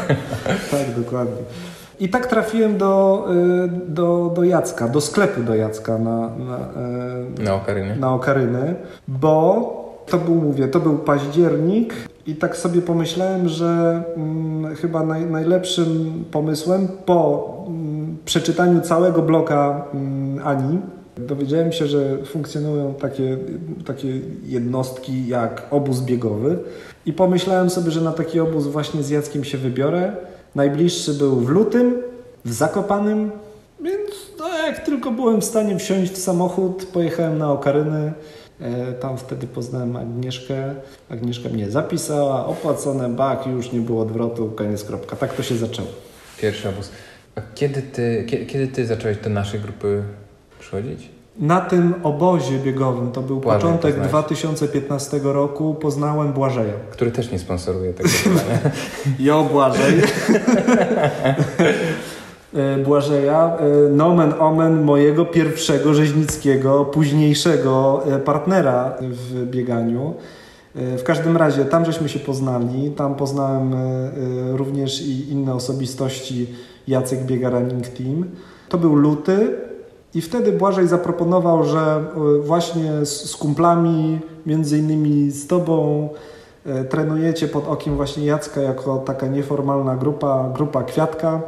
S2: [LAUGHS]
S3: tak, dokładnie. I tak trafiłem do, y, do, do Jacka, do sklepu do Jacka na, na,
S2: y, na Okaryny.
S3: Na Okaryny, bo to był, mówię, to był październik i tak sobie pomyślałem, że mm, chyba naj, najlepszym pomysłem po mm, przeczytaniu całego bloka mm, Ani, dowiedziałem się, że funkcjonują takie, takie jednostki jak obóz biegowy i pomyślałem sobie, że na taki obóz właśnie z Jackiem się wybiorę. Najbliższy był w lutym, w Zakopanym, więc no, jak tylko byłem w stanie wsiąść w samochód, pojechałem na Okaryny. E, tam wtedy poznałem Agnieszkę. Agnieszka mnie zapisała, opłacone, bak, już nie było odwrotu, koniec, kropka. Tak to się zaczęło.
S2: Pierwszy obóz. A kiedy ty, kiedy, kiedy ty zacząłeś do naszej grupy przychodzić?
S3: Na tym obozie biegowym, to był Błażej początek poznałeś. 2015 roku, poznałem Błażeja.
S2: Który też nie sponsoruje tego pytania. [LAUGHS]
S3: jo, Błażej. [LAUGHS] E, Błażeja, e, nomen omen mojego pierwszego rzeźnickiego, późniejszego e, partnera w bieganiu. W każdym razie tam żeśmy się poznali, tam poznałem również i inne osobistości Jacek Biega Running Team. To był luty, i wtedy Błażej zaproponował, że e, właśnie z, kumplami, między innymi z Tobą, e, trenujecie pod okiem właśnie Jacka jako taka nieformalna grupa, grupa Kwiatka.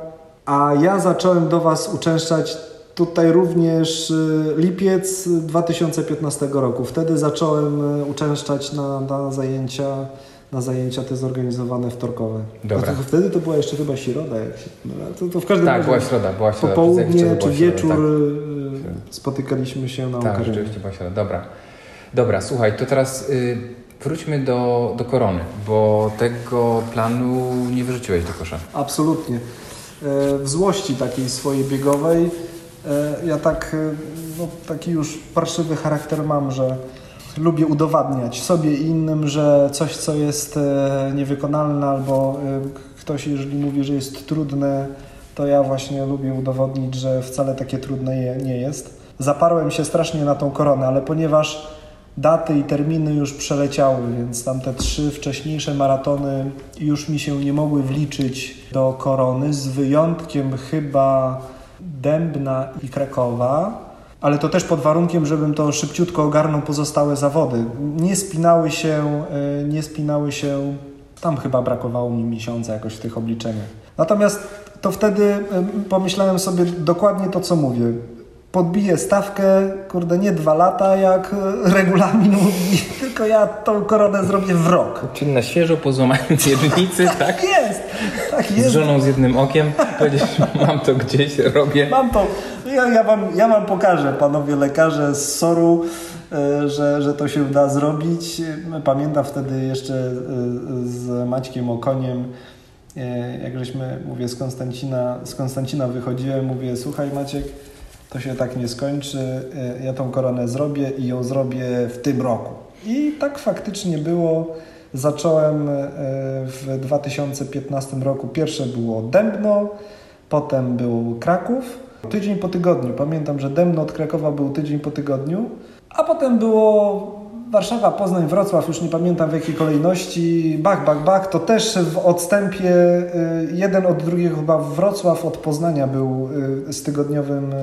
S3: A ja zacząłem do Was uczęszczać tutaj również e, lipiec 2015 roku. Wtedy zacząłem uczęszczać na, na zajęcia na zajęcia te zorganizowane wtorkowe.
S2: Dobra.
S3: To, wtedy to była jeszcze chyba środa. Jak się, no, to, to w każdym
S2: tak, razie była środa, była środa.
S3: Popołudnie czy wieczór tak. Y, spotykaliśmy się na
S2: Tak, rzeczywiście była środa. Dobra. Dobra, słuchaj, to teraz y, wróćmy do, do korony, bo tego planu nie wyrzuciłeś do kosza.
S3: Absolutnie. E, w złości takiej swojej biegowej e, ja tak, e, no, taki już parszywy charakter mam, że lubię udowadniać sobie i innym, że coś, co jest e, niewykonalne albo e, ktoś, jeżeli mówi, że jest trudne, to ja właśnie lubię udowodnić, że wcale takie trudne nie jest. Zaparłem się strasznie na tą koronę, ale ponieważ daty i terminy już przeleciały, więc tamte trzy wcześniejsze maratony już mi się nie mogły wliczyć do korony, z wyjątkiem chyba Dębna i Krakowa. Ale to też pod warunkiem, żebym to szybciutko ogarnął pozostałe zawody. Nie spinały się, e, nie spinały się, tam chyba brakowało mi miesiąca jakoś w tych obliczeniach. Natomiast to wtedy pomyślałem sobie dokładnie to, co mówię podbiję stawkę, kurde, nie dwa lata jak e, [LAUGHS] regulamin mówi, tylko ja tą koronę zrobię w rok.
S2: Czyli na świeżo, pozłamając [LAUGHS] jednicy, tak?
S3: tak? jest, [LAUGHS] tak jest.
S2: Z żoną z jednym okiem, powiedzieć, [LAUGHS] mam to gdzieś, robię.
S3: Mam to, ja, ja, wam, ja wam pokażę, panowie lekarze z SOR-u, e, że, że to się da zrobić. Pamiętam wtedy jeszcze e, z Maćkiem Okoniem, jak żeśmy, mówię, z Konstancina, z Konstancina wychodziłem, mówię, słuchaj Maciek, to się tak nie skończy, e, ja tą koronę zrobię i ją zrobię w tym roku. I tak faktycznie było. Zacząłem e, w 2015 roku. Pierwsze było Dębno, potem był Kraków. Tydzień po tygodniu. Pamiętam, że Dębno od Krakowa był tydzień po tygodniu, a potem było Warszawa, Poznań, Wrocław, już nie pamiętam w jakiej kolejności, bach, bach, bach, to też w odstępie y, jeden od drugiego chyba Wrocław od Poznania był y, z tygodniowym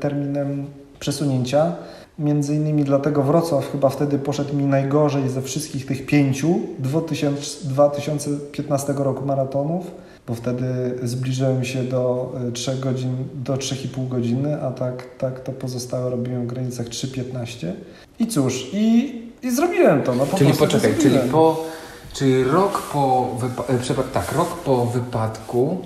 S3: terminem przesunięcia. Między innymi dlatego Wrocław chyba wtedy poszedł mi najgorzej ze wszystkich tych pięciu 2015 roku maratonów, bo wtedy zbliżyłem się do 3 godzin, do 3,5 godziny, a tak, tak to pozostałe robiłem w granicach 3,15. I cóż, i, i zrobiłem to. No, po
S2: czyli poczekaj, czyli po, czyli rok po, wypa- e, tak, rok po wypadku.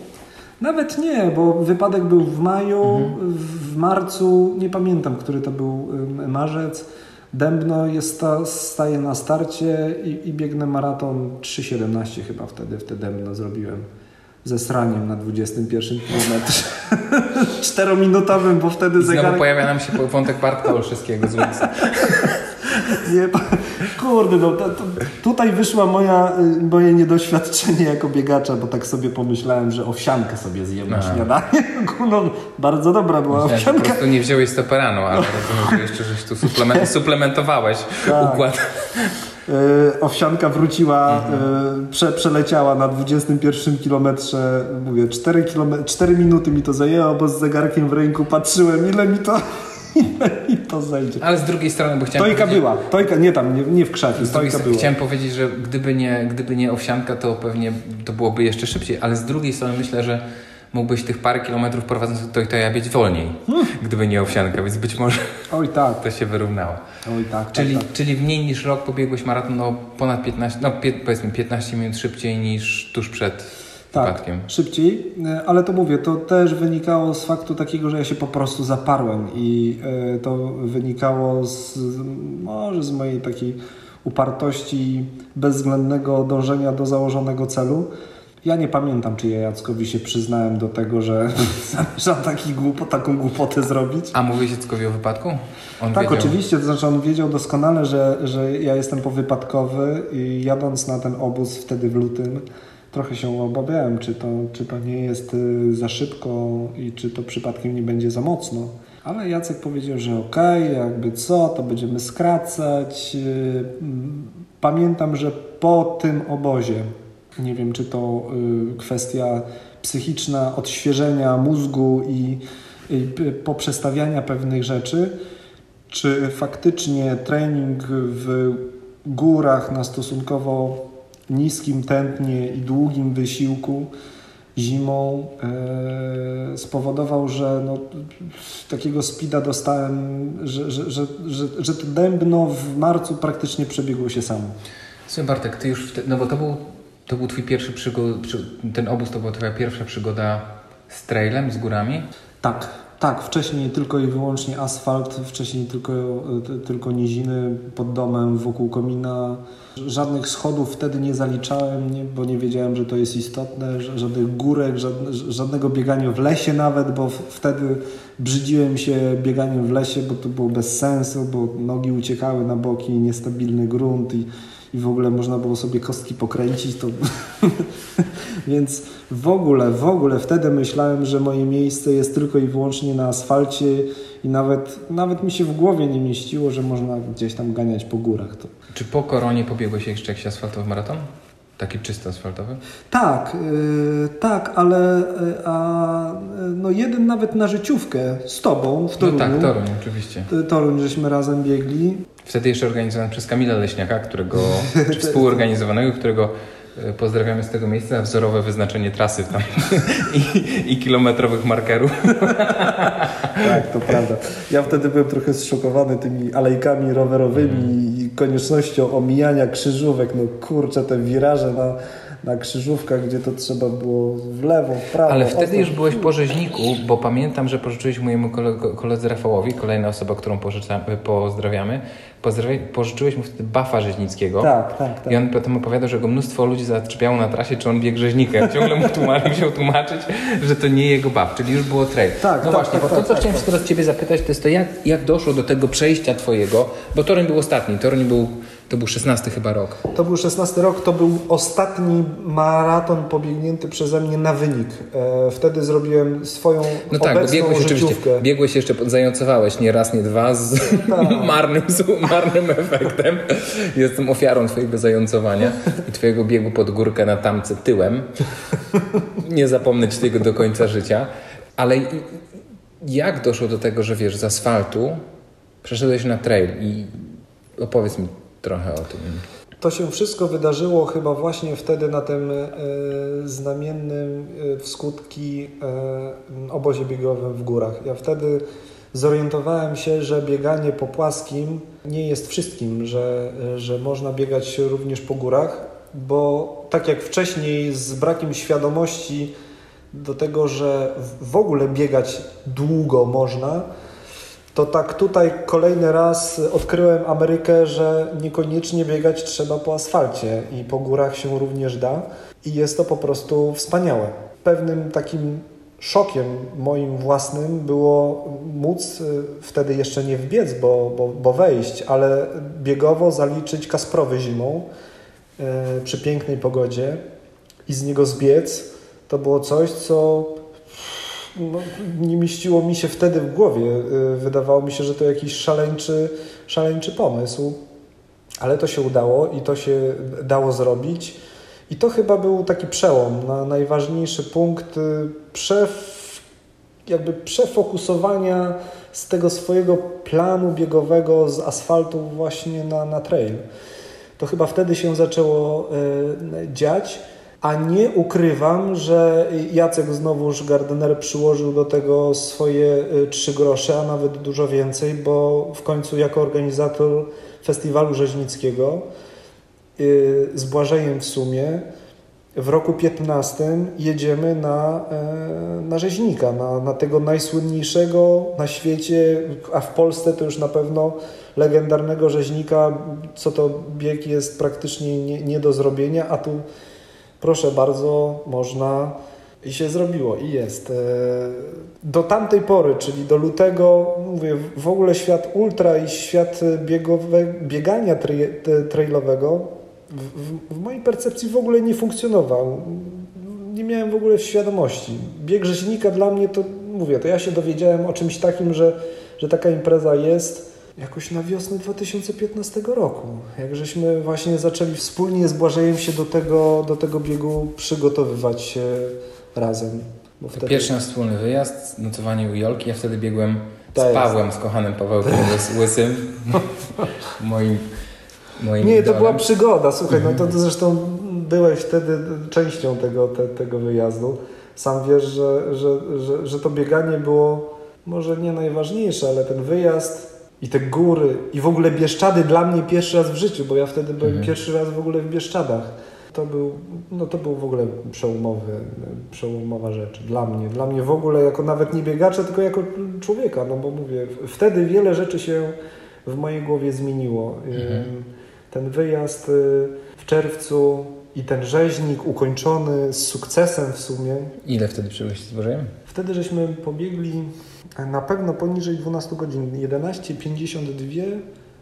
S3: Nawet nie, bo wypadek był w maju, mhm. w marcu, nie pamiętam, który to był marzec. Dębno jest staje na starcie i, i biegnę maraton 3,17 chyba wtedy, wtedy Dębno zrobiłem ze sraniem na 21 kilometrze. [LAUGHS] Czterominutowym, bo wtedy
S2: Znowu zegarek... pojawia nam się wątek Bartka Olszewskiego z ulicy. [LAUGHS] [LAUGHS]
S3: Nie, kurde, no to, to, tutaj wyszła moja, y, moje niedoświadczenie jako biegacza, bo tak sobie pomyślałem, że owsiankę sobie zjem na śniadanie. [LAUGHS] No, bardzo dobra była Myślałem, owsianka.
S2: po prostu nie wziąłeś stoperanu, ale no. rozumiem, że jeszcze żeś tu suplement, [LAUGHS] suplementowałeś tak. układ.
S3: E, owsianka wróciła, mhm. prze, przeleciała na 21 kilometrze, mówię, 4, km, 4 minuty mi to zajęło, bo z zegarkiem w ręku patrzyłem, ile mi to, [LAUGHS] mi to zejdzie.
S2: Ale z drugiej strony, bo chciałem
S3: Tojka była, tojka, nie tam, nie, nie w krzaku, tojka była.
S2: Chciałem powiedzieć, że gdyby nie, gdyby nie owsianka, to pewnie to byłoby jeszcze szybciej, ale z drugiej strony myślę, że mógłbyś tych parę kilometrów prowadząc to i to ja bieć wolniej, hmm. gdyby nie owsianka, więc być może
S3: Oj, tak.
S2: to się wyrównało.
S3: Oj, tak, tak
S2: czyli,
S3: tak, tak.
S2: czyli mniej niż rok pobiegłeś maraton no ponad 15, no powiedzmy 15 minut szybciej niż tuż przed tak,
S3: szybciej, e, ale to mówię, to też wynikało z faktu takiego, że ja się po prostu zaparłem i e, to wynikało z, może z mojej takiej upartości bezwzględnego dążenia do założonego celu. Ja nie pamiętam, czy ja Jackowi się przyznałem do tego, że [LAUGHS] zamierzam taki głupo, taką głupotę zrobić.
S2: A mówiłeś Jackowi o wypadku?
S3: On tak, wiedział. oczywiście. To znaczy on wiedział doskonale, że, że ja jestem powypadkowy i jadąc na ten obóz wtedy w lutym, trochę się obawiałem, czy to, czy to nie jest y, za szybko i czy to przypadkiem nie będzie za mocno. Ale Jacek powiedział, że okej, okay, jakby co, to będziemy skracać. Y, pamiętam, że po tym obozie nie wiem, czy to y, kwestia psychiczna, odświeżenia mózgu i, i poprzestawiania pewnych rzeczy, czy faktycznie trening w górach na stosunkowo niskim tętnie i długim wysiłku zimą e, spowodował, że no, takiego spida dostałem, że, że, że, że, że to dębno w marcu praktycznie przebiegło się samo.
S2: Słuchaj Bartek, ty już, no bo to był to był twój pierwszy przygód, ten obóz to była twoja pierwsza przygoda z trailem, z górami?
S3: Tak, tak. Wcześniej tylko i wyłącznie asfalt, wcześniej tylko, tylko niziny pod domem, wokół komina. Żadnych schodów wtedy nie zaliczałem, nie, bo nie wiedziałem, że to jest istotne. Żadnych górek, żadnego biegania w lesie nawet, bo wtedy brzydziłem się bieganiem w lesie, bo to było bez sensu, bo nogi uciekały na boki, niestabilny grunt i i w ogóle można było sobie kostki pokręcić, to [LAUGHS] więc w ogóle, w ogóle wtedy myślałem, że moje miejsce jest tylko i wyłącznie na asfalcie i nawet, nawet mi się w głowie nie mieściło, że można gdzieś tam ganiać po górach. To...
S2: Czy po koronie pobiegłeś jeszcze jakiś asfaltowy maraton? Taki czysto asfaltowy?
S3: Tak, yy, tak, ale yy, a, no jeden nawet na życiówkę z tobą w Toruniu.
S2: No tak, Toruń, oczywiście.
S3: Toruń, żeśmy razem biegli.
S2: Wtedy jeszcze organizowany przez Kamila Leśniaka, którego, [LAUGHS] czy współorganizowanego, którego e, pozdrawiamy z tego miejsca, wzorowe wyznaczenie trasy tam [LAUGHS] i, i kilometrowych markerów. [LAUGHS]
S3: tak, to prawda. Ja wtedy byłem trochę zszokowany tymi alejkami rowerowymi mm. i koniecznością omijania krzyżówek. No kurczę, te wiraże na na krzyżówkach, gdzie to trzeba było w lewo, w prawo.
S2: Ale wtedy już byłeś po rzeźniku, bo pamiętam, że pożyczyłeś mojemu koledze Rafałowi, kolejna osoba, którą pozdrawiamy, pożyczyłeś mu wtedy bafa rzeźnickiego.
S3: Tak, tak, tak.
S2: I on potem opowiadał, że go mnóstwo ludzi zaczepiało na trasie, czy on biegł rzeźnikiem. Ciągle mu tłumaczył, musiał tłumaczyć, że to nie jego baf, czyli już było trail.
S3: Tak,
S2: no
S3: tak,
S2: właśnie,
S3: tak,
S2: bo
S3: tak,
S2: to, co
S3: tak,
S2: chciałem
S3: tak.
S2: teraz Ciebie zapytać, to jest to, jak, jak doszło do tego przejścia Twojego, bo Toruń był ostatni, Toruń był, to był 16 chyba rok.
S3: To był 16 rok, to był ostatni maraton pobiegnięty przeze mnie na wynik. E, wtedy zrobiłem swoją
S2: No tak, bo biegłeś
S3: życiówkę.
S2: oczywiście, biegłeś jeszcze, zającowałeś nie raz, nie dwa z
S3: Tak. [LAUGHS]
S2: marnym, marnym efektem. Jestem ofiarą Twojego zającowania i Twojego biegu pod górkę na tamce tyłem. Nie zapomnę Ci tego do końca życia. Ale jak doszło do tego, że wiesz, z asfaltu przeszedłeś na trail i opowiedz mi trochę o tym.
S3: To się wszystko wydarzyło chyba właśnie wtedy na tym e, znamiennym e, w skutki e, obozie biegowym w górach. Ja wtedy zorientowałem się, że bieganie po płaskim nie jest wszystkim, że, że można biegać również po górach, bo tak jak wcześniej z brakiem świadomości do tego, że w- ogóle biegać długo można, to tak tutaj kolejny raz odkryłem Amerykę, że niekoniecznie biegać trzeba po asfalcie i po górach się również da i jest to po prostu wspaniałe. Pewnym takim szokiem moim własnym było móc y, wtedy jeszcze nie wbiec, bo, bo, bo wejść, ale biegowo zaliczyć Kasprowy zimą y, przy pięknej pogodzie i z niego zbiec. To było coś, co no, nie mieściło mi się wtedy w głowie. Y, Wydawało mi się, że to jakiś szaleńczy, szaleńczy pomysł, ale to się udało i to się dało zrobić. I to chyba był taki przełom, na najważniejszy punkt y, jakby przefokusowania z tego swojego planu biegowego z asfaltu właśnie na, na trail. To chyba wtedy się zaczęło y, dziać. A nie ukrywam, że Jacek znowuż Gardener przyłożył do tego swoje y, trzy grosze, a nawet dużo więcej, bo w końcu jako organizator festiwalu rzeźnickiego z Błażejem w sumie w roku 15 jedziemy na, e, na rzeźnika, na, na tego najsłynniejszego na świecie, a w Polsce to już na pewno legendarnego rzeźnika, co to bieg jest praktycznie nie, nie do zrobienia, a tu proszę bardzo, można i się zrobiło i jest. E, Do tamtej pory, czyli do lutego, mówię, w ogóle świat ultra i świat biegowe, biegania trailowego w, w, mojej percepcji w ogóle nie funkcjonował. Nie miałem w ogóle świadomości. Bieg rzeźnika dla mnie to, mówię, to ja się dowiedziałem o czymś takim, że, że taka impreza jest jakoś na wiosnę 2015 roku. Jak żeśmy właśnie zaczęli wspólnie z Błażejem się do tego, do tego biegu przygotowywać się razem. Bo
S2: To pierwszy nasz wspólny wyjazd, nocowanie u Jolki. Ja wtedy biegłem z
S3: jest.
S2: Pawłem, z kochanym Pawełkiem Łys- Łysym, [LAUGHS] moim, moim
S3: Nie, to
S2: idolem.
S3: była przygoda, słuchaj, no to, [LAUGHS] to zresztą byłeś wtedy częścią tego, te, tego wyjazdu. Sam wiesz, że, że, że, że to bieganie było może nie najważniejsze, ale ten wyjazd i te góry i w ogóle Bieszczady dla mnie pierwszy raz w życiu, bo ja wtedy byłem
S2: Mhm.
S3: pierwszy raz w ogóle w Bieszczadach. To był, no to był w ogóle przełomowy, przełomowa rzecz dla mnie. Dla mnie w ogóle jako nawet nie biegacza, tylko jako człowieka, no bo mówię, wtedy wiele rzeczy się w mojej głowie zmieniło.
S2: Mhm.
S3: Ten wyjazd y, w czerwcu i ten rzeźnik ukończony z sukcesem w sumie.
S2: Ile wtedy przybyliście z Bożejem?
S3: Wtedy żeśmy pobiegli na pewno poniżej 12 godzin, 11.52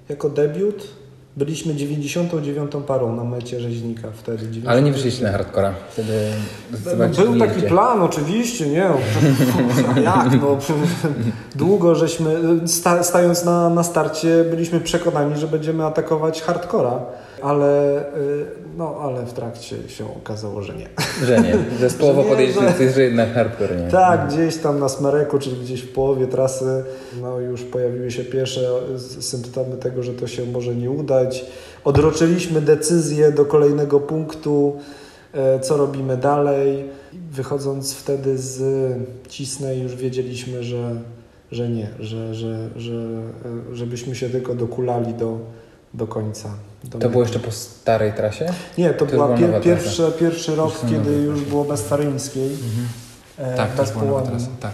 S3: jako debiut Byliśmy 99 parą na mecie rzeźnika wtedy. 99.
S2: Ale nie wyszliście na hardcora. Wtedy
S3: No, był taki plan, oczywiście, nie. no, Jak no? [LAUGHS] Długo żeśmy, sta, stając na, na starcie, byliśmy przekonani, że będziemy atakować hardcora, ale, y, no, ale w trakcie się okazało, że nie. [LAUGHS]
S2: Że nie.
S3: Że nie,
S2: podejrzewam,
S3: że-
S2: że jednak hardcore nie.
S3: Tak, gdzieś tam na smereku, czyli gdzieś w połowie trasy, no już pojawiły się pierwsze symptomy tego, że to się może nie udać. Odroczyliśmy decyzję do kolejnego punktu, e, co robimy dalej. Wychodząc wtedy z Cisnej już wiedzieliśmy, że, że nie, że, że, że, e, żebyśmy się tylko dokulali do, do końca.
S2: To
S3: mety.
S2: było jeszcze po starej trasie?
S3: Nie, to,
S2: to
S3: była
S2: była
S3: pier,
S2: nowa
S3: pierwsze, pierwszy rok,
S2: Już
S3: kiedy już było bez Taryńskiej. e,
S2: Tak, to
S3: bez
S2: była
S3: połamy.
S2: trasa. Tak.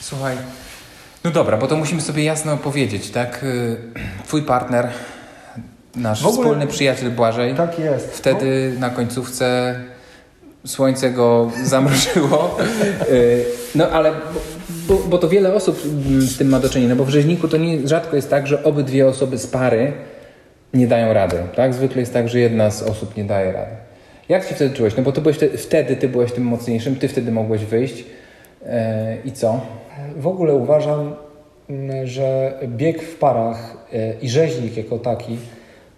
S2: Słuchaj, no dobra, bo to musimy sobie jasno powiedzieć, tak? Y, Twój partner, nasz
S3: ogóle-
S2: wspólny przyjaciel Błażej,
S3: Tak jest.
S2: wtedy na końcówce słońce go [LAUGHS] zamrożyło. Y, No ale, bo, bo, to wiele osób z tym ma do czynienia, no bo w rzeźniku to nie, rzadko jest tak, że obydwie osoby z pary nie dają rady, tak? Zwykle jest tak, że jedna z osób nie daje rady. Jak się wtedy czułeś? No bo ty byłeś te, wtedy ty byłeś tym mocniejszym, ty wtedy mogłeś wyjść. E, I co?
S3: W ogóle uważam, mm, że bieg w parach e, i rzeźnik jako taki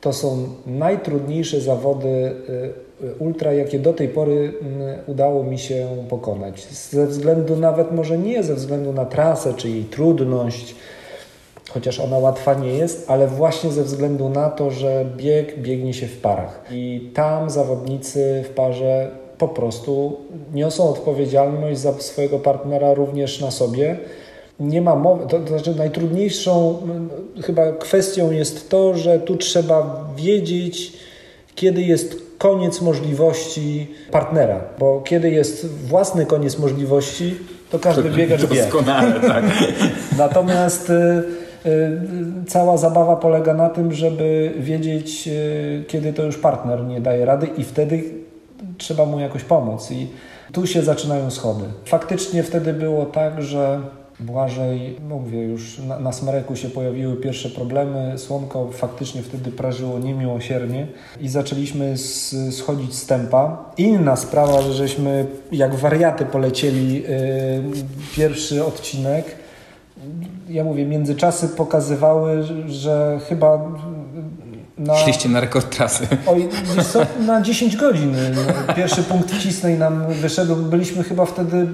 S3: to są najtrudniejsze zawody e, ultra, jakie do tej pory mm, udało mi się pokonać. Ze względu nawet może nie ze względu na trasę czy jej trudność, chociaż ona łatwa nie jest, ale właśnie ze względu na to, że bieg biegnie się w parach. I tam zawodnicy w parze po prostu niosą odpowiedzialność za swojego partnera również na sobie. Nie ma mowy, to, to znaczy najtrudniejszą mm, chyba kwestią jest to, że tu trzeba wiedzieć, kiedy jest koniec możliwości partnera, bo kiedy jest własny koniec możliwości, to każdy biegacz wie. [LAUGHS]
S2: Doskonale, tak.
S3: Natomiast y, cała zabawa polega na tym, żeby wiedzieć, y, kiedy to już partner nie daje rady i wtedy trzeba mu jakoś pomóc. I tu się zaczynają schody. Faktycznie wtedy było tak, że Błażej, no mówię już, na, na smareku się pojawiły pierwsze problemy, słonko faktycznie wtedy prażyło niemiłosiernie i zaczęliśmy z, schodzić z tempa. Inna sprawa, że żeśmy jak wariaty polecieli y, pierwszy odcinek, ja mówię, międzyczasy pokazywały, że chyba na,
S2: Szliście na rekord trasy.
S3: oj, wiesz co, na 10 godzin pierwszy punkt wcisnej nam wyszedł. Byliśmy chyba wtedy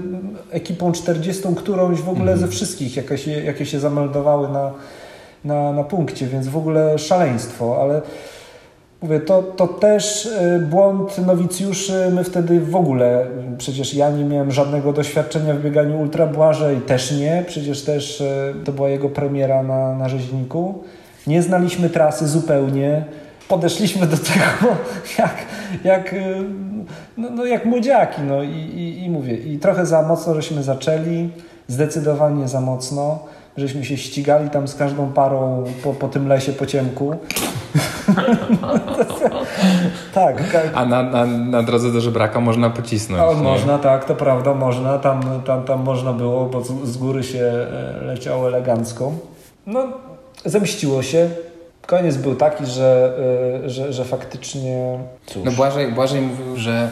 S3: ekipą 40, którąś w ogóle ze wszystkich, jakie się, jakie się zameldowały na, na, na punkcie, więc w ogóle szaleństwo, ale Mówię, to, to też y, błąd nowicjuszy. My wtedy w ogóle, przecież ja nie miałem żadnego doświadczenia w bieganiu ultra Błażej, też nie. Przecież też y, to była jego premiera na, na rzeźniku. Nie znaliśmy trasy zupełnie. Podeszliśmy do tego [LAUGHS] jak, jak, y, no, no jak młodziaki. No i, i, i mówię, i trochę za mocno żeśmy zaczęli, zdecydowanie za mocno. Żeśmy się ścigali tam z każdą parą po, po tym lesie po ciemku. [LAUGHS] tak,
S2: A na, na, na drodze do żebraka można pocisnąć. nie?
S3: można, tak, to prawda, można. Tam, tam, tam można było, bo z, z góry się e, leciało elegancko. No, zemściło się. Koniec był taki, że, e, że, że faktycznie. Cóż.
S2: No Błażej, Błażej mówił, że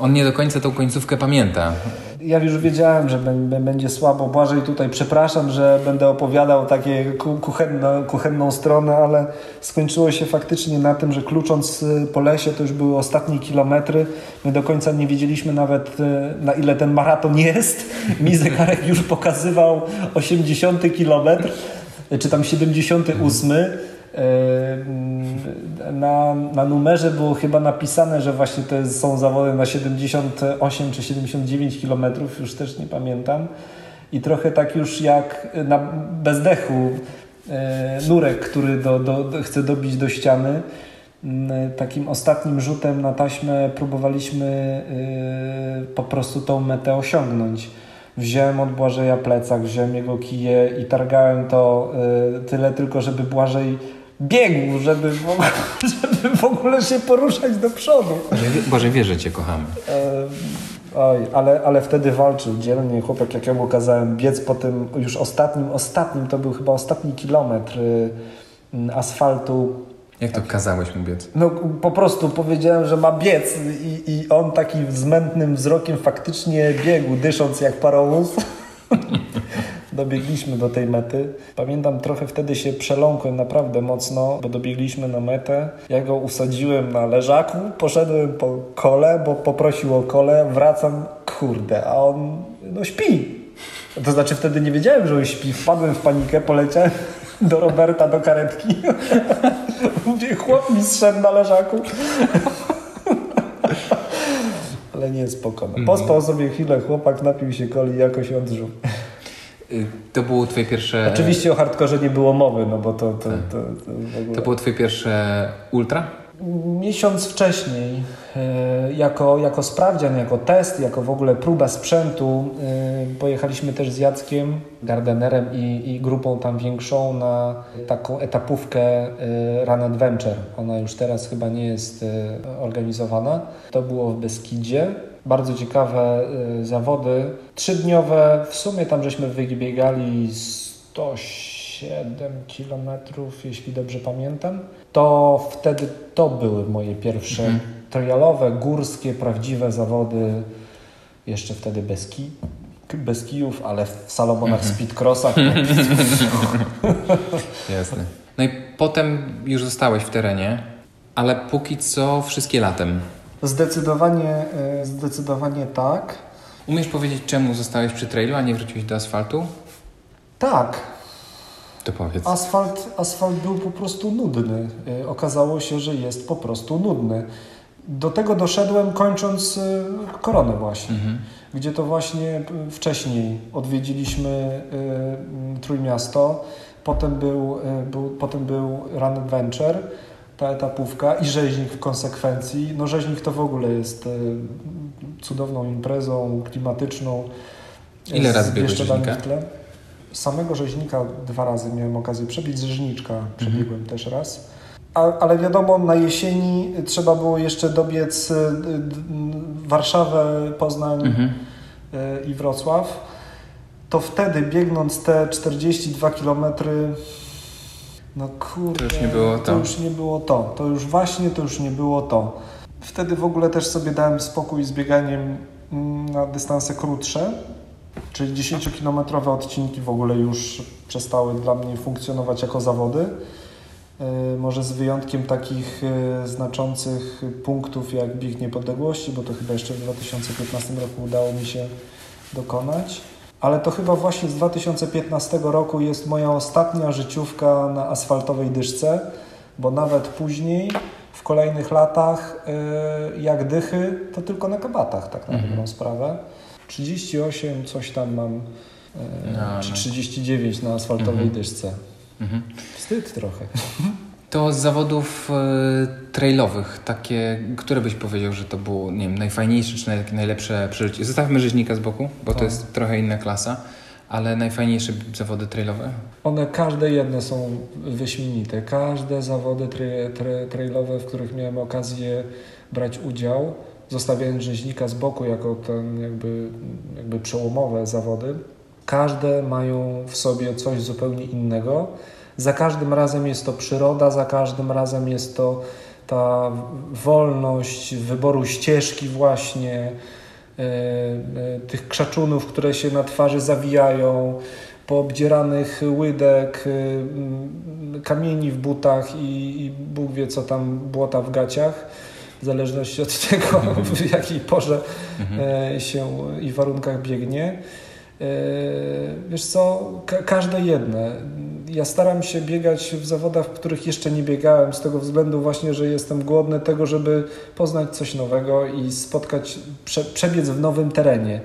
S2: on nie do końca tą końcówkę pamięta.
S3: Ja już wiedziałem, że bę- będzie słabo. Błażej tutaj przepraszam, że będę opowiadał takie ku- kuchenno, kuchenną stronę, ale skończyło się faktycznie na tym, że klucząc y, po lesie, to już były ostatnie kilometry. My do końca nie wiedzieliśmy nawet y, na ile ten maraton jest. [LAUGHS] Mi zegarek już pokazywał 80 kilometr, czy tam 78. Na, na numerze było chyba napisane, że właśnie to są zawody na 78 czy 79 km, już też nie pamiętam. I trochę tak już jak na bezdechu yy, nurek, który do, do, chce dobić do ściany. Yy, Takim ostatnim rzutem na taśmę próbowaliśmy yy, po prostu tą metę osiągnąć. Wziąłem od Błażeja plecak, wziąłem jego kije i targałem to y, tyle tylko, żeby Błażej biegł, żeby w, ogóle, [LAUGHS] żeby w ogóle się poruszać do przodu.
S2: Błażej, wie- Błażej wie, że cię kochamy.
S3: E, oj, ale, ale wtedy walczył dzielnie. Chłopak, jak ja mu kazałem biec po tym już ostatnim, ostatnim, to był chyba ostatni kilometr y, asfaltu
S2: Jak to kazałeś mu biec?
S3: No po prostu powiedziałem, że ma biec i, i on taki zmętnym wzrokiem faktycznie biegł, dysząc jak parowóz. [LAUGHS] Dobiegliśmy do tej mety. Pamiętam, trochę wtedy się przeląkłem naprawdę mocno, bo dobiegliśmy na metę. Ja go usadziłem na leżaku, poszedłem po kole, bo poprosił o kole, wracam, kurde, a on no śpi. To znaczy wtedy nie wiedziałem, że on śpi. Wpadłem w panikę, poleciałem do Roberta, do karetki. [LAUGHS] Mówię, chłop mi zszedł na leżaku. [LAUGHS] Ale nie, spokojnie.
S2: Mhm.
S3: Pospał sobie chwilę, chłopak napił się coli i jakoś odżył.
S2: Y, To było twoje pierwsze...
S3: Oczywiście o hardkorze nie było mowy, no bo to, to, to, to w ogóle...
S2: To było twoje pierwsze ultra?
S3: Miesiąc wcześniej, e, jako, jako sprawdzian, jako test, jako w ogóle próba sprzętu, e, pojechaliśmy też z Jackiem, Gardenerem i, i grupą tam większą na taką etapówkę Run Adventure. Ona już teraz chyba nie jest organizowana. To było w Beskidzie. Bardzo ciekawe e, zawody. Trzydniowe, w sumie tam żeśmy wybiegali 107 kilometrów, jeśli dobrze pamiętam. To wtedy to były moje pierwsze
S2: Mhm.
S3: trialowe, górskie, prawdziwe zawody. Jeszcze wtedy bez, ki, bez kijów, ale w Salomonach Speedcrossach. [LAUGHS]
S2: Jasne. No i potem już zostałeś w terenie, ale póki co wszystkie latem.
S3: Zdecydowanie, e, zdecydowanie tak.
S2: Umiesz powiedzieć, czemu zostałeś przy trailu, a nie wróciłeś do asfaltu?
S3: Tak,
S2: To powiedz.
S3: Asfalt, asfalt był po prostu nudny. Y, Okazało się, że jest po prostu nudny. Do tego doszedłem kończąc y, koronę właśnie,
S2: Mhm.
S3: gdzie to właśnie wcześniej odwiedziliśmy Trójmiasto, potem był, był, potem był Run Adventure, ta etapówka i rzeźnik w konsekwencji. No rzeźnik to w ogóle jest y, cudowną imprezą klimatyczną.
S2: Ile razy biegłeś rzeźnika?
S3: w tle. Samego rzeźnika dwa razy miałem okazję przebić, z rzeźniczka przebiegłem
S2: Mhm.
S3: też raz. A, ale wiadomo, na jesieni trzeba było jeszcze dobiec d- Warszawę, Poznań
S2: Mhm.
S3: y, i Wrocław. To wtedy biegnąc te 42 km, no kurde,
S2: To już nie było to.
S3: to już nie było to. To już właśnie to już nie było to. Wtedy w ogóle też sobie dałem spokój z bieganiem mm, na dystanse krótsze, czyli 10-kilometrowe odcinki w ogóle już przestały dla mnie funkcjonować jako zawody. Yy, Może z wyjątkiem takich yy, znaczących punktów jak Bieg Niepodległości, bo to chyba jeszcze w 2015 roku udało mi się dokonać. Ale to chyba właśnie z 2015 roku jest moja ostatnia życiówka na asfaltowej dyszce, bo nawet później, w kolejnych latach, yy, jak dychy, to tylko na kabatach, tak na
S2: Mhm.
S3: dobrą sprawę. 38 coś tam mam, yy,
S2: No,
S3: czy
S2: no.
S3: 39 na asfaltowej
S2: Mhm.
S3: dyszce.
S2: Mhm.
S3: Wstyd trochę. [LAUGHS]
S2: To z zawodów e, trailowych, takie, które byś powiedział, że to było, nie wiem, najfajniejsze czy naj, najlepsze przeżycie? Zostawmy rzeźnika z boku, bo to
S3: Tak.
S2: jest trochę inna klasa, ale najfajniejsze zawody trailowe?
S3: One każde jedne są wyśmienite. Każde zawody tra- tra- trailowe, w których miałem okazję brać udział, zostawiając rzeźnika z boku jako ten jakby, jakby przełomowe zawody, każde mają w sobie coś zupełnie innego. Za każdym razem jest to przyroda, za każdym razem jest to ta wolność wyboru ścieżki właśnie, e, e, tych krzaczunów, które się na twarzy zawijają, poobdzieranych łydek, mm, kamieni w butach i, i Bóg wie co tam, błota w gaciach, w zależności od [LAUGHS] tego, w jakiej porze e, się i warunkach biegnie. E, Wiesz co, ka- każde jedne. Ja staram się biegać w zawodach, w których jeszcze nie biegałem, z tego względu właśnie, że jestem głodny tego, żeby poznać coś nowego i spotkać, prze, przebiec w nowym terenie.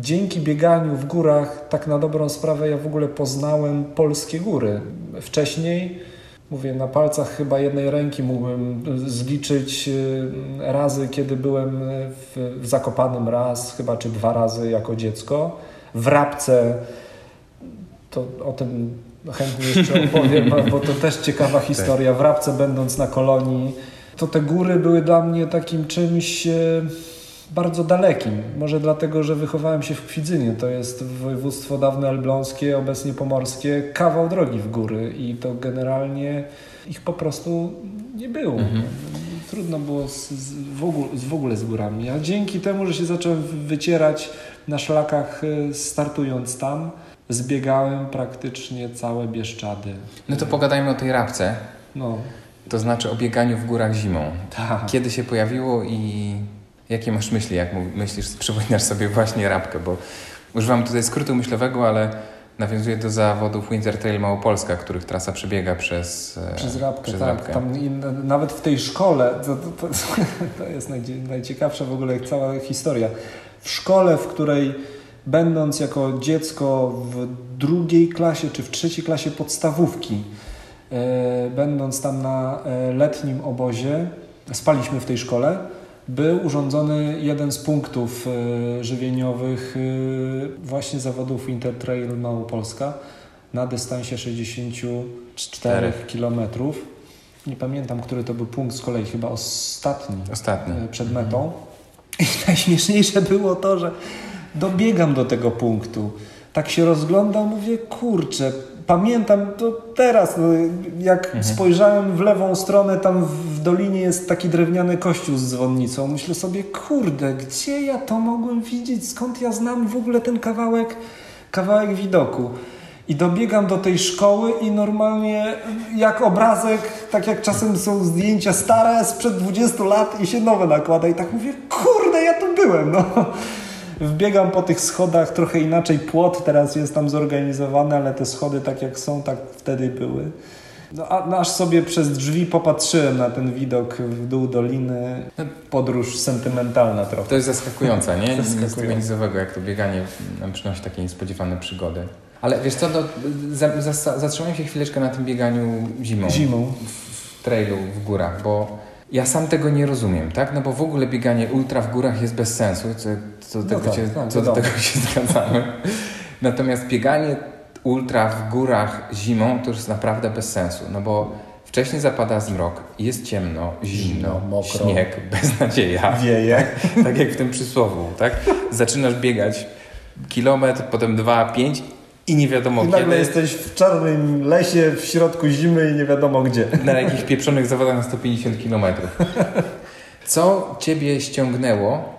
S3: Dzięki bieganiu w górach, tak na dobrą sprawę, ja w ogóle poznałem polskie góry. Wcześniej, mówię, na palcach chyba jednej ręki mógłbym zliczyć y, razy, kiedy byłem w, w Zakopanem raz, chyba czy dwa razy jako dziecko. W Rabce, to o tym chętnie jeszcze opowiem, bo to też ciekawa historia. W Rabce będąc na kolonii, to te góry były dla mnie takim czymś... e, bardzo dalekim. Może dlatego, że wychowałem się w Kwidzynie. To jest województwo dawne elbląskie, obecnie pomorskie, kawał drogi w góry i to generalnie ich po prostu nie było. Mhm. Trudno było z, z, w ogóle, z, w ogóle z górami. A dzięki temu, że się zacząłem wycierać na szlakach y, startując tam, zbiegałem praktycznie całe Bieszczady.
S2: No to pogadajmy o tej rabce. No. To znaczy o bieganiu w górach zimą. Tak. Kiedy się pojawiło i jakie masz myśli, jak myślisz, przypominasz sobie właśnie rabkę, bo używam tutaj skrótu myślowego, ale nawiązuje do zawodów Winter Trail Małopolska, których trasa przebiega przez
S3: e, Przez Rabkę, przez tak. Rabkę. Tam nawet w tej szkole, to, to, to [LAUGHS] jest najciekawsza w ogóle cała historia. W szkole, w której będąc jako dziecko w drugiej klasie czy w trzeciej klasie podstawówki, e, będąc tam na e, letnim obozie, spaliśmy w tej szkole, był urządzony jeden z punktów e, żywieniowych właśnie zawodów Intertrail Małopolska na dystansie 64 km. Nie pamiętam, który to był punkt, z kolei chyba ostatni, ostatni. przed metą. Mhm. I najśmieszniejsze było to, że dobiegam do tego punktu. Tak się rozglądam, mówię, kurczę, pamiętam to teraz, no, jak mhm. spojrzałem w lewą stronę, tam w dolinie jest taki drewniany kościół z dzwonnicą. Myślę sobie, kurde, gdzie ja to mogłem widzieć? Skąd ja znam w ogóle ten kawałek, kawałek widoku? I dobiegam do tej szkoły i normalnie jak obrazek, tak jak czasem są zdjęcia stare sprzed 20 lat i się nowe nakłada i tak mówię, kurde, ja tu byłem, no. Wbiegam po tych schodach, trochę inaczej płot teraz jest tam zorganizowany, ale te schody tak jak są, tak wtedy były. No, a, no, aż sobie przez drzwi popatrzyłem na ten widok w dół doliny. Podróż sentymentalna trochę.
S2: To jest zaskakujące, nie? [LAUGHS] Zaskakujące. Nic jak to bieganie nam przynosi takie niespodziewane przygody. Ale wiesz co, no, za, za, zatrzymałem się chwileczkę na tym bieganiu zimą.
S3: Zimą.
S2: W, trailu, w górach, bo ja sam tego nie rozumiem, tak? No bo w ogóle bieganie ultra w górach jest bez sensu, co, co, do, no tego, tak, się, tak, co do tego się [LAUGHS] zgadzamy. Natomiast bieganie ultra w górach zimą to już jest naprawdę bez sensu, no bo wcześniej zapada zmrok, jest ciemno, zimno, mokro. śnieg, [LAUGHS] beznadzieja.
S3: Wieje.
S2: Tak, tak jak w tym przysłowu, tak? Zaczynasz biegać kilometr, potem dwa, pięć i nie wiadomo I
S3: kiedy. nagle jesteś w czarnym lesie w środku zimy i nie wiadomo gdzie.
S2: Na jakichś pieprzonych zawodach na 150 km. [LAUGHS] Co Ciebie ściągnęło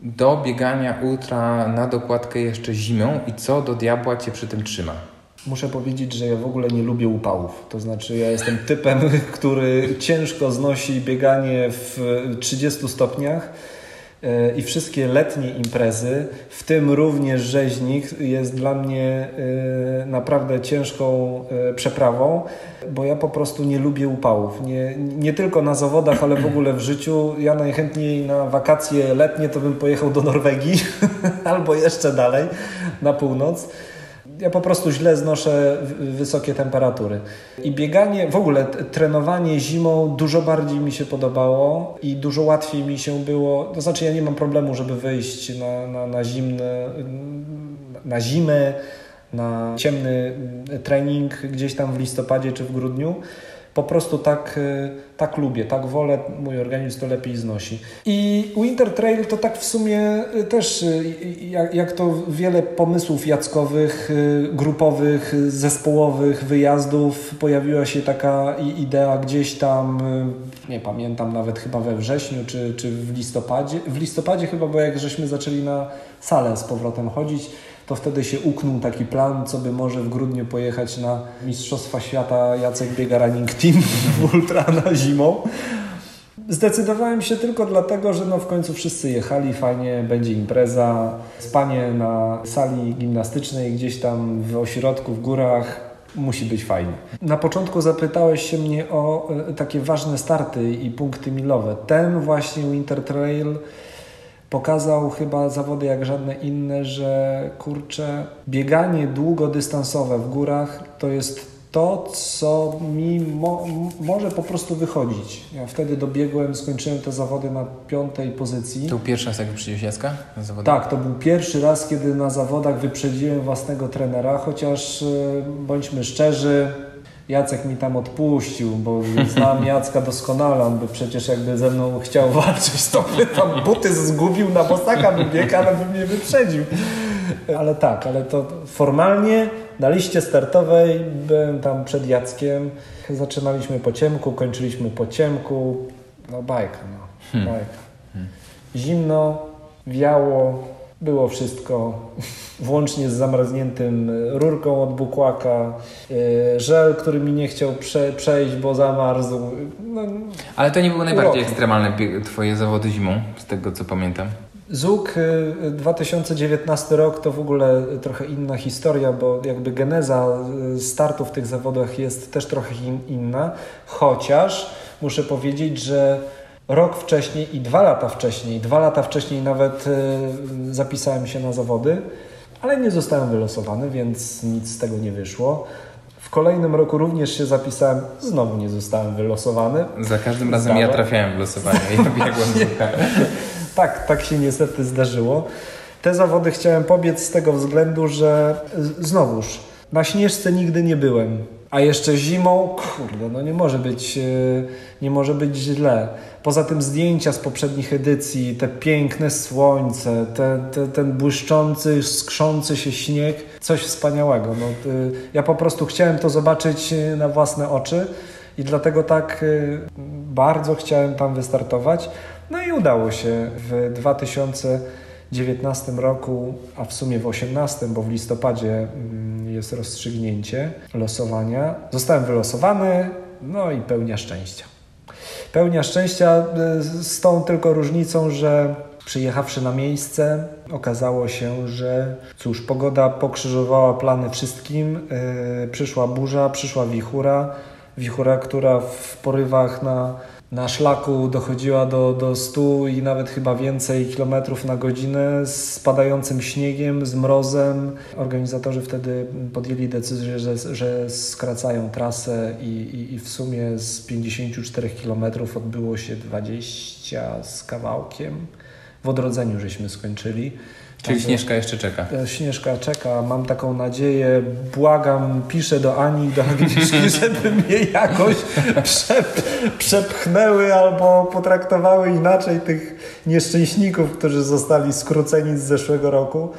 S2: do biegania ultra na dokładkę jeszcze zimą i co do diabła Cię przy tym trzyma?
S3: Muszę powiedzieć, że ja w ogóle nie lubię upałów. To znaczy, ja jestem typem, [LAUGHS] który ciężko znosi bieganie w 30 stopniach i wszystkie letnie imprezy, w tym również rzeźnik, jest dla mnie e, naprawdę ciężką e, przeprawą, bo ja po prostu nie lubię upałów. Nie, nie tylko na zawodach, ale w ogóle w życiu. Ja najchętniej na wakacje letnie to bym pojechał do Norwegii [LAUGHS] albo jeszcze dalej, na północ ja po prostu źle znoszę wysokie temperatury. I bieganie, w ogóle trenowanie zimą dużo bardziej mi się podobało i dużo łatwiej mi się było. To znaczy, ja nie mam problemu, żeby wyjść na, na, na zimne, na zimę, na ciemny trening gdzieś tam w listopadzie czy w grudniu po prostu tak, y, tak lubię, tak wolę, mój organizm to lepiej znosi. I Winter Trail to tak w sumie y, też, y, jak, jak to wiele pomysłów jackowych, grupowych, zespołowych, wyjazdów, pojawiła się taka idea gdzieś tam, nie pamiętam nawet chyba we wrześniu czy, czy w listopadzie, w listopadzie chyba, bo jak żeśmy zaczęli na salę z powrotem chodzić, to wtedy się uknął taki plan, co by może w grudniu pojechać na Mistrzostwa Świata Jacek Biega Running Team w ultra na zimą. Zdecydowałem się tylko dlatego, że no w końcu wszyscy jechali, fajnie, będzie impreza, spanie na sali gimnastycznej gdzieś tam w ośrodku, w górach, musi być fajnie. Na początku zapytałeś się mnie o e, takie ważne starty i punkty milowe. Ten właśnie Winter Trail pokazał chyba zawody jak żadne inne, że kurczę, bieganie długodystansowe w górach to jest to, co mi mo może po prostu wychodzić. Ja wtedy dobiegłem, skończyłem te zawody na piątej pozycji.
S2: To był pierwszy raz, jak wyprzedziłeś Jacka
S3: na zawodach? Tak, to był pierwszy raz, kiedy na zawodach wyprzedziłem własnego trenera, chociaż e, bądźmy szczerzy, Jacek mi tam odpuścił, bo znam Jacka doskonale, on by przecież jakby ze mną chciał [LAUGHS] walczyć, to by tam buty zgubił, na bosaka by biegł, ale by mnie wyprzedził. Ale tak, ale to formalnie na liście startowej byłem tam przed Jackiem. Zaczynaliśmy po ciemku, kończyliśmy po ciemku. No bajka, no.
S2: Hmm.
S3: Bajka. Zimno, wiało, było wszystko, włącznie z zamarzniętym rurką od bukłaka, yy, żel, który mi nie chciał prze, przejść, bo zamarzł. No,
S2: Ale to nie były najbardziej ekstremalne twoje zawody zimą, z tego co pamiętam.
S3: Zuk y, 2019 rok to w ogóle trochę inna historia, bo jakby geneza y, startu w tych zawodach jest też trochę in, inna, chociaż muszę powiedzieć, że rok wcześniej i dwa lata wcześniej, dwa lata wcześniej nawet y, zapisałem się na zawody, ale nie zostałem wylosowany, więc nic z tego nie wyszło. W kolejnym roku również się zapisałem, znowu nie zostałem wylosowany.
S2: Za każdym razem ja trafiałem w losowanie i [LAUGHS] biegłem Zucha.
S3: Tak, tak się niestety zdarzyło. Te zawody chciałem pobiec z tego względu, że znowuż na śnieżce nigdy nie byłem. A jeszcze zimą, kurde, no nie może być, e, nie może być źle. Poza tym zdjęcia z poprzednich edycji, te piękne słońce, te, te, ten błyszczący, skrzący się śnieg, coś wspaniałego. No, e, ja po prostu chciałem to zobaczyć e, na własne oczy i dlatego tak bardzo chciałem tam wystartować. No i udało się w 2019 roku, a w sumie w 2018, bo w listopadzie mm, jest rozstrzygnięcie losowania. Zostałem wylosowany, no i pełnia szczęścia. Pełnia szczęścia y, z tą tylko różnicą, że przyjechawszy na miejsce, okazało się, że cóż, pogoda pokrzyżowała plany wszystkim. Yy, przyszła burza, przyszła wichura. Wichura, która w porywach na, na szlaku dochodziła do, do 100 i nawet chyba więcej kilometrów na godzinę z spadającym śniegiem, z mrozem. Organizatorzy wtedy podjęli decyzję, że, że skracają trasę i, i, i w sumie z 54 kilometrów odbyło się 20 z kawałkiem. W odrodzeniu żeśmy skończyli.
S2: Czyli
S3: Także-
S2: Śnieżka jeszcze czeka.
S3: E, Śnieżka czeka, mam taką nadzieję, błagam, piszę do Ani, do Agnieszki, [LAUGHS] żeby mnie jakoś przep, przepchnęły albo potraktowały inaczej tych nieszczęśników, którzy zostali skróceni z zeszłego roku.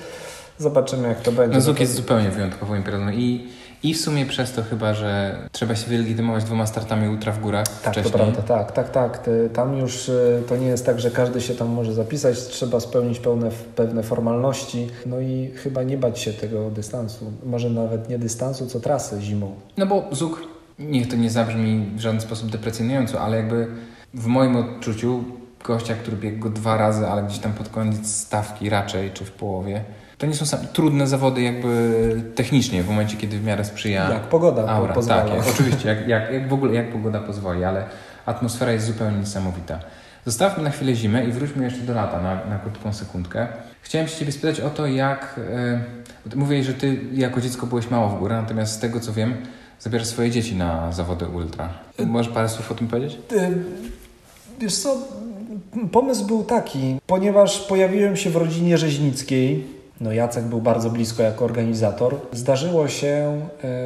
S3: Zobaczymy jak to będzie.
S2: No Zuk jest zupełnie wyjątkową imprezą i, i w sumie przez to chyba, że trzeba się wylegitymować dwoma startami ultra w górach
S3: Tak,
S2: wcześniej.
S3: to prawda, tak, tak, tak. Tam już y, to nie jest tak, że każdy się tam może zapisać, trzeba spełnić pełne, pewne formalności, no i chyba nie bać się tego dystansu. Może nawet nie dystansu, co trasy zimą.
S2: No bo Zuk, niech to nie zabrzmi w żaden sposób deprecjonująco, ale jakby w moim odczuciu gościa, który biegł go dwa razy, ale gdzieś tam pod koniec stawki raczej, czy w połowie, to nie są sam, trudne zawody jakby technicznie, w momencie, kiedy w miarę sprzyja
S3: Jak pogoda po-
S2: aura.
S3: pozwala.
S2: Tak, jak, oczywiście, jak, jak, jak w ogóle, jak pogoda pozwoli, ale atmosfera jest zupełnie niesamowita. Zostawmy na chwilę zimę i wróćmy jeszcze do lata na, na krótką sekundkę. Chciałem się Ciebie spytać o to, jak... e, bo ty Mówiłeś, że Ty jako dziecko byłeś mało w górę, natomiast z tego co wiem, zabierasz swoje dzieci na zawody ultra. Możesz parę słów o tym powiedzieć?
S3: Y, Wiesz co, pomysł był taki, ponieważ pojawiłem się w rodzinie rzeźnickiej, no Jacek był bardzo blisko jako organizator, zdarzyło się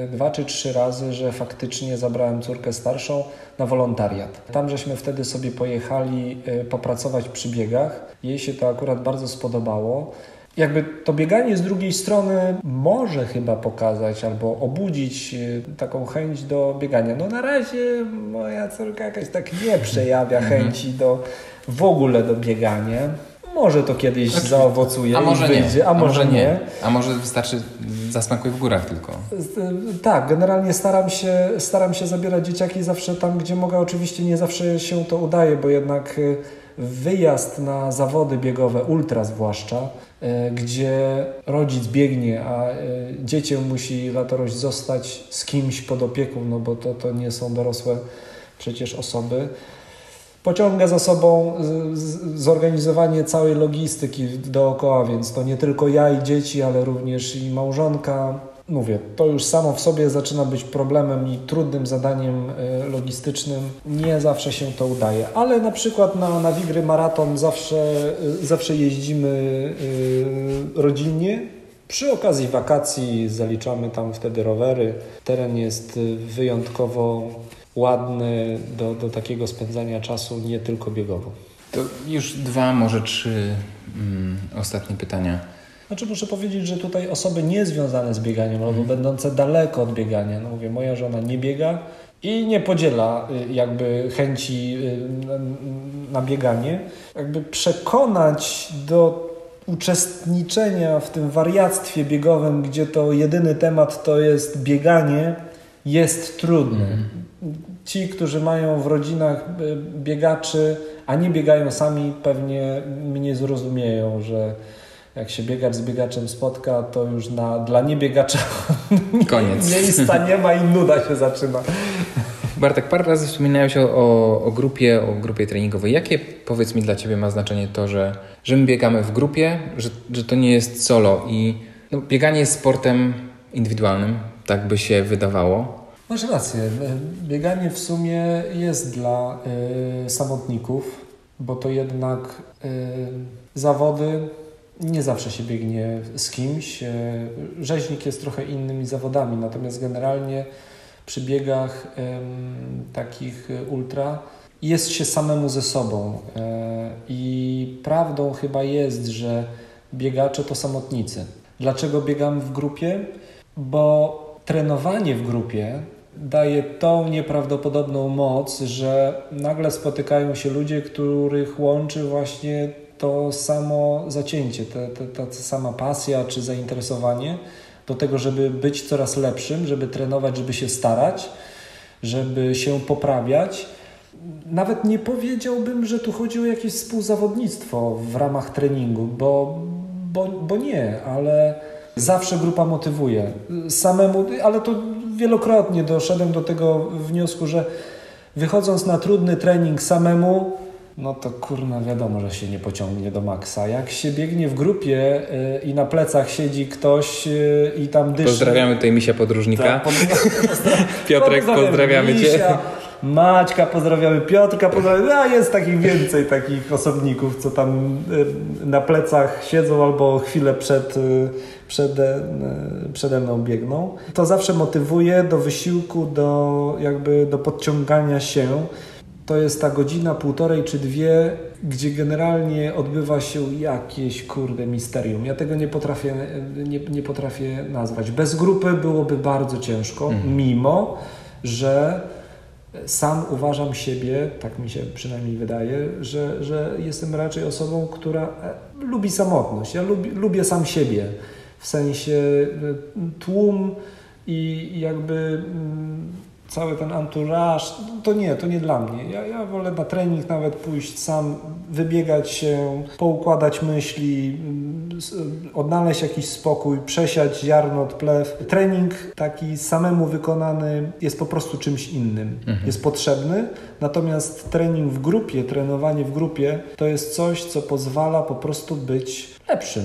S3: y, dwa czy trzy razy, że faktycznie zabrałem córkę starszą na wolontariat. Tam żeśmy wtedy sobie pojechali y, popracować przy biegach. Jej się to akurat bardzo spodobało. Jakby to bieganie z drugiej strony może chyba pokazać albo obudzić y, taką chęć do biegania. No na razie moja córka jakoś tak nie przejawia chęci do w ogóle do biegania. Może to kiedyś
S2: Znaczy,
S3: zaowocuje
S2: A
S3: i
S2: może
S3: wyjdzie,
S2: nie.
S3: a może nie.
S2: A może wystarczy zasmakuj w górach tylko.
S3: Tak, generalnie staram się, staram się zabierać dzieciaki zawsze tam, gdzie mogę. Oczywiście nie zawsze się to udaje, bo jednak y, wyjazd na zawody biegowe, ultra zwłaszcza, y, gdzie rodzic biegnie, a y, dziecię musi latorość zostać z kimś pod opieką, no bo to, to nie są dorosłe przecież osoby. Pociąga za sobą zorganizowanie całej logistyki dookoła, więc to nie tylko ja i dzieci, ale również i małżonka. Mówię, to już samo w sobie zaczyna być problemem i trudnym zadaniem e, logistycznym. Nie zawsze się to udaje, ale na przykład na, na Wigry Maraton zawsze, e, zawsze jeździmy e, rodzinnie. Przy okazji wakacji zaliczamy tam wtedy rowery. Teren jest wyjątkowo ładny do, do takiego spędzania czasu, nie tylko biegowo.
S2: To już dwa, może trzy mm, ostatnie pytania.
S3: Znaczy muszę powiedzieć, że tutaj osoby niezwiązane z bieganiem albo mhm. będące daleko od biegania, no mówię, moja żona nie biega i nie podziela y, jakby chęci y, na bieganie. Jakby przekonać do uczestniczenia w tym wariactwie biegowym, gdzie to jedyny temat to jest bieganie, jest trudny. Mhm. Ci, którzy mają w rodzinach y, biegaczy, a nie biegają sami, pewnie mnie zrozumieją, że jak się biegacz z biegaczem spotka, to już na, dla niebiegacza [LAUGHS]
S2: Koniec.
S3: miejsca nie ma i nuda się zaczyna.
S2: Bartek, parę razy wspominałeś o, o, o, grupie, o grupie treningowej. Jakie, powiedz mi, dla Ciebie ma znaczenie to, że, że my biegamy w grupie, że, że to nie jest solo i no, bieganie jest sportem indywidualnym, tak by się wydawało.
S3: Masz rację. Bieganie w sumie jest dla y, samotników, bo to jednak y, zawody nie zawsze się biegnie z kimś. E, rzeźnik jest trochę innymi zawodami, natomiast generalnie przy biegach takich ultra jest się samemu ze sobą. E, I prawdą chyba jest, że biegacze to samotnicy. Dlaczego biegam w grupie? Bo trenowanie w grupie daje tą nieprawdopodobną moc, że nagle spotykają się ludzie, których łączy właśnie to samo zacięcie, ta, ta, ta sama pasja czy zainteresowanie do tego, żeby być coraz lepszym, żeby trenować, żeby się starać, żeby się poprawiać. Nawet nie powiedziałbym, że tu chodzi o jakieś współzawodnictwo w ramach treningu, bo, bo, bo nie, ale zawsze grupa motywuje. Samemu, ale to wielokrotnie doszedłem do tego wniosku, że wychodząc na trudny trening samemu, no to kurna wiadomo, że się nie pociągnie do maksa. Jak się biegnie w grupie yy, i na plecach siedzi ktoś yy, i tam dyszy...
S2: Pozdrawiamy tutaj misia podróżnika. Tak, [LAUGHS] Piotrek, pozdrawiamy Misia, Cię.
S3: Maćka, pozdrawiamy Piotrka, pozdrawiamy... A jest takich więcej takich osobników, co tam yy, na plecach siedzą albo chwilę przed, y, przede, y, przede mną biegną. To zawsze motywuje do wysiłku, do jakby do podciągania się to jest ta godzina, półtorej czy dwie, gdzie generalnie odbywa się jakieś kurde misterium. Ja tego nie potrafię, nie, nie potrafię nazwać. Bez grupy byłoby bardzo ciężko, mhm. mimo że sam uważam siebie, tak mi się przynajmniej wydaje, że, że jestem raczej osobą, która e, lubi samotność. Ja lubi, lubię sam siebie. W sensie e, tłum i jakby mm, cały ten entourage, to nie, to nie dla mnie. Ja, ja wolę na trening nawet pójść sam, wybiegać się, poukładać myśli, odnaleźć jakiś spokój, przesiać ziarno od plew. Trening taki samemu wykonany jest po prostu czymś innym. Mhm. Jest potrzebny, natomiast trening w grupie, trenowanie w grupie to jest coś, co pozwala po prostu być lepszym.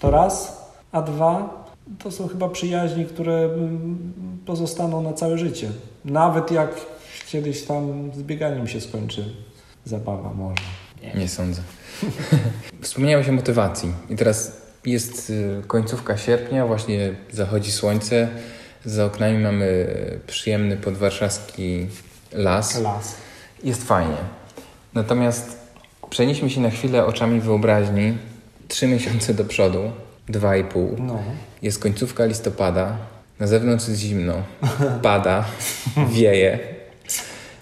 S3: To raz, a dwa, to są chyba przyjaźni, które mm, pozostaną na całe życie. Nawet jak kiedyś tam z bieganiem się skończy zabawa może.
S2: Nie, Nie sądzę. [LAUGHS] Wspomniałeś o motywacji i teraz jest y, końcówka sierpnia, właśnie zachodzi słońce, za oknami mamy przyjemny podwarszawski las.
S3: Las.
S2: Jest fajnie. Natomiast przenieśmy się na chwilę oczami wyobraźni trzy miesiące do przodu dwa i pół. No. Jest końcówka listopada, na zewnątrz jest zimno, pada, wieje.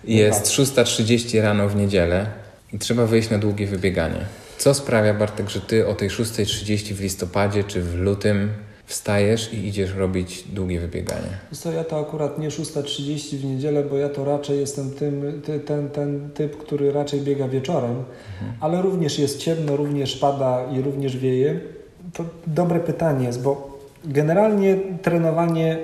S2: Jest 6.30 rano w niedzielę i trzeba wyjść na długie wybieganie. Co sprawia, Bartek, że ty o tej 6.30 w listopadzie czy w lutym wstajesz i idziesz robić długie wybieganie?
S3: Co, ja to akurat nie 6.30 w niedzielę, bo ja to raczej jestem tym, ty, ten, ten typ, który raczej biega wieczorem, mhm. ale również jest ciemno, również pada i również wieje to dobre pytanie jest, bo generalnie trenowanie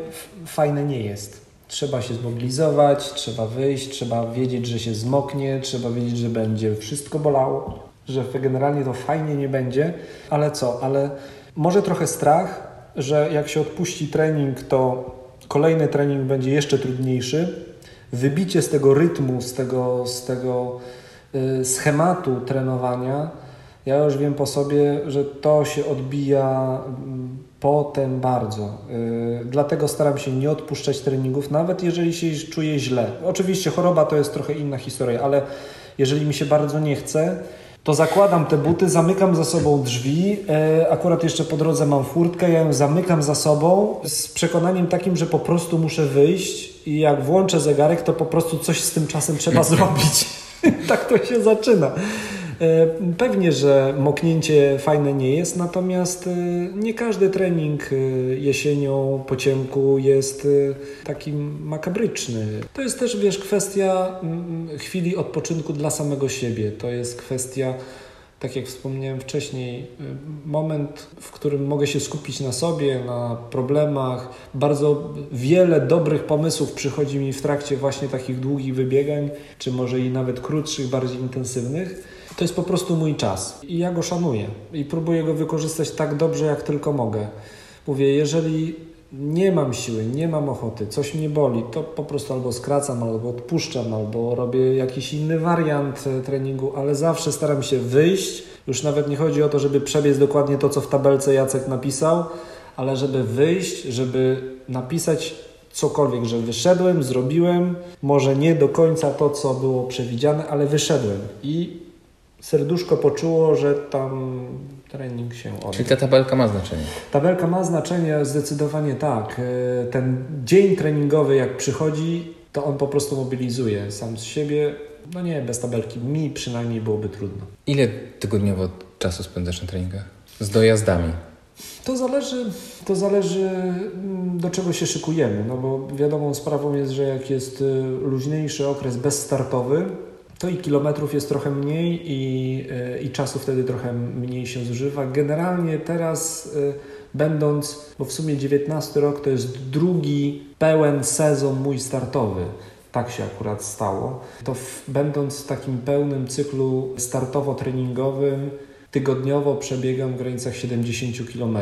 S3: fajne nie jest. Trzeba się zmobilizować, trzeba wyjść, trzeba wiedzieć, że się zmoknie, trzeba wiedzieć, że będzie wszystko bolało, że generalnie to fajnie nie będzie, ale co? Ale może trochę strach, że jak się odpuści trening, to kolejny trening będzie jeszcze trudniejszy. Wybicie z tego rytmu, z tego, z tego y, schematu trenowania Ja już wiem po sobie, że to się odbija mm, potem bardzo. Yy, dlatego staram się nie odpuszczać treningów, nawet jeżeli się czuję źle. Oczywiście choroba to jest trochę inna historia, ale jeżeli mi się bardzo nie chce, to zakładam te buty, zamykam za sobą drzwi. E, akurat jeszcze po drodze mam furtkę, ja ją zamykam za sobą z przekonaniem takim, że po prostu muszę wyjść i jak włączę zegarek, to po prostu coś z tym czasem trzeba [LAUGHS] zrobić. [LAUGHS] tak to się zaczyna. E, pewnie, że moknięcie fajne nie jest, natomiast e, nie każdy trening e, jesienią po ciemku jest taki makabryczny. To jest też, wiesz, kwestia mm, chwili odpoczynku dla samego siebie. To jest kwestia tak jak wspomniałem wcześniej, moment, w którym mogę się skupić na sobie, na problemach. Bardzo wiele dobrych pomysłów przychodzi mi w trakcie właśnie takich długich wybiegań, czy może i nawet krótszych, bardziej intensywnych. To jest po prostu mój czas i ja go szanuję i próbuję go wykorzystać tak dobrze, jak tylko mogę. Mówię, jeżeli nie mam siły, nie mam ochoty, coś mnie boli, to po prostu albo skracam, albo odpuszczam, albo robię jakiś inny wariant e, treningu, ale zawsze staram się wyjść. Już nawet nie chodzi o to, żeby przebiec dokładnie to, co w tabelce Jacek napisał, ale żeby wyjść, żeby napisać cokolwiek, że wyszedłem, zrobiłem, może nie do końca to, co było przewidziane, ale wyszedłem i serduszko poczuło, że tam trening się odbył.
S2: Czyli ta tabelka ma znaczenie?
S3: Tabelka ma znaczenie, zdecydowanie tak. E, ten dzień treningowy, jak przychodzi, to on po prostu mobilizuje sam z siebie. No nie, bez tabelki mi przynajmniej byłoby trudno.
S2: Ile tygodniowo czasu spędzasz na treningach? Z dojazdami?
S3: To zależy, to zależy mm, do czego się szykujemy, no bo wiadomą sprawą jest, że jak jest y, luźniejszy okres bezstartowy, to i kilometrów jest trochę mniej i, e, i czasu wtedy trochę mniej się zużywa. Generalnie teraz e, będąc, bo w sumie 19 rok to jest drugi pełen sezon mój startowy. Tak się akurat stało. To w, będąc w takim pełnym cyklu startowo-treningowym, tygodniowo przebiegam w granicach 70 km,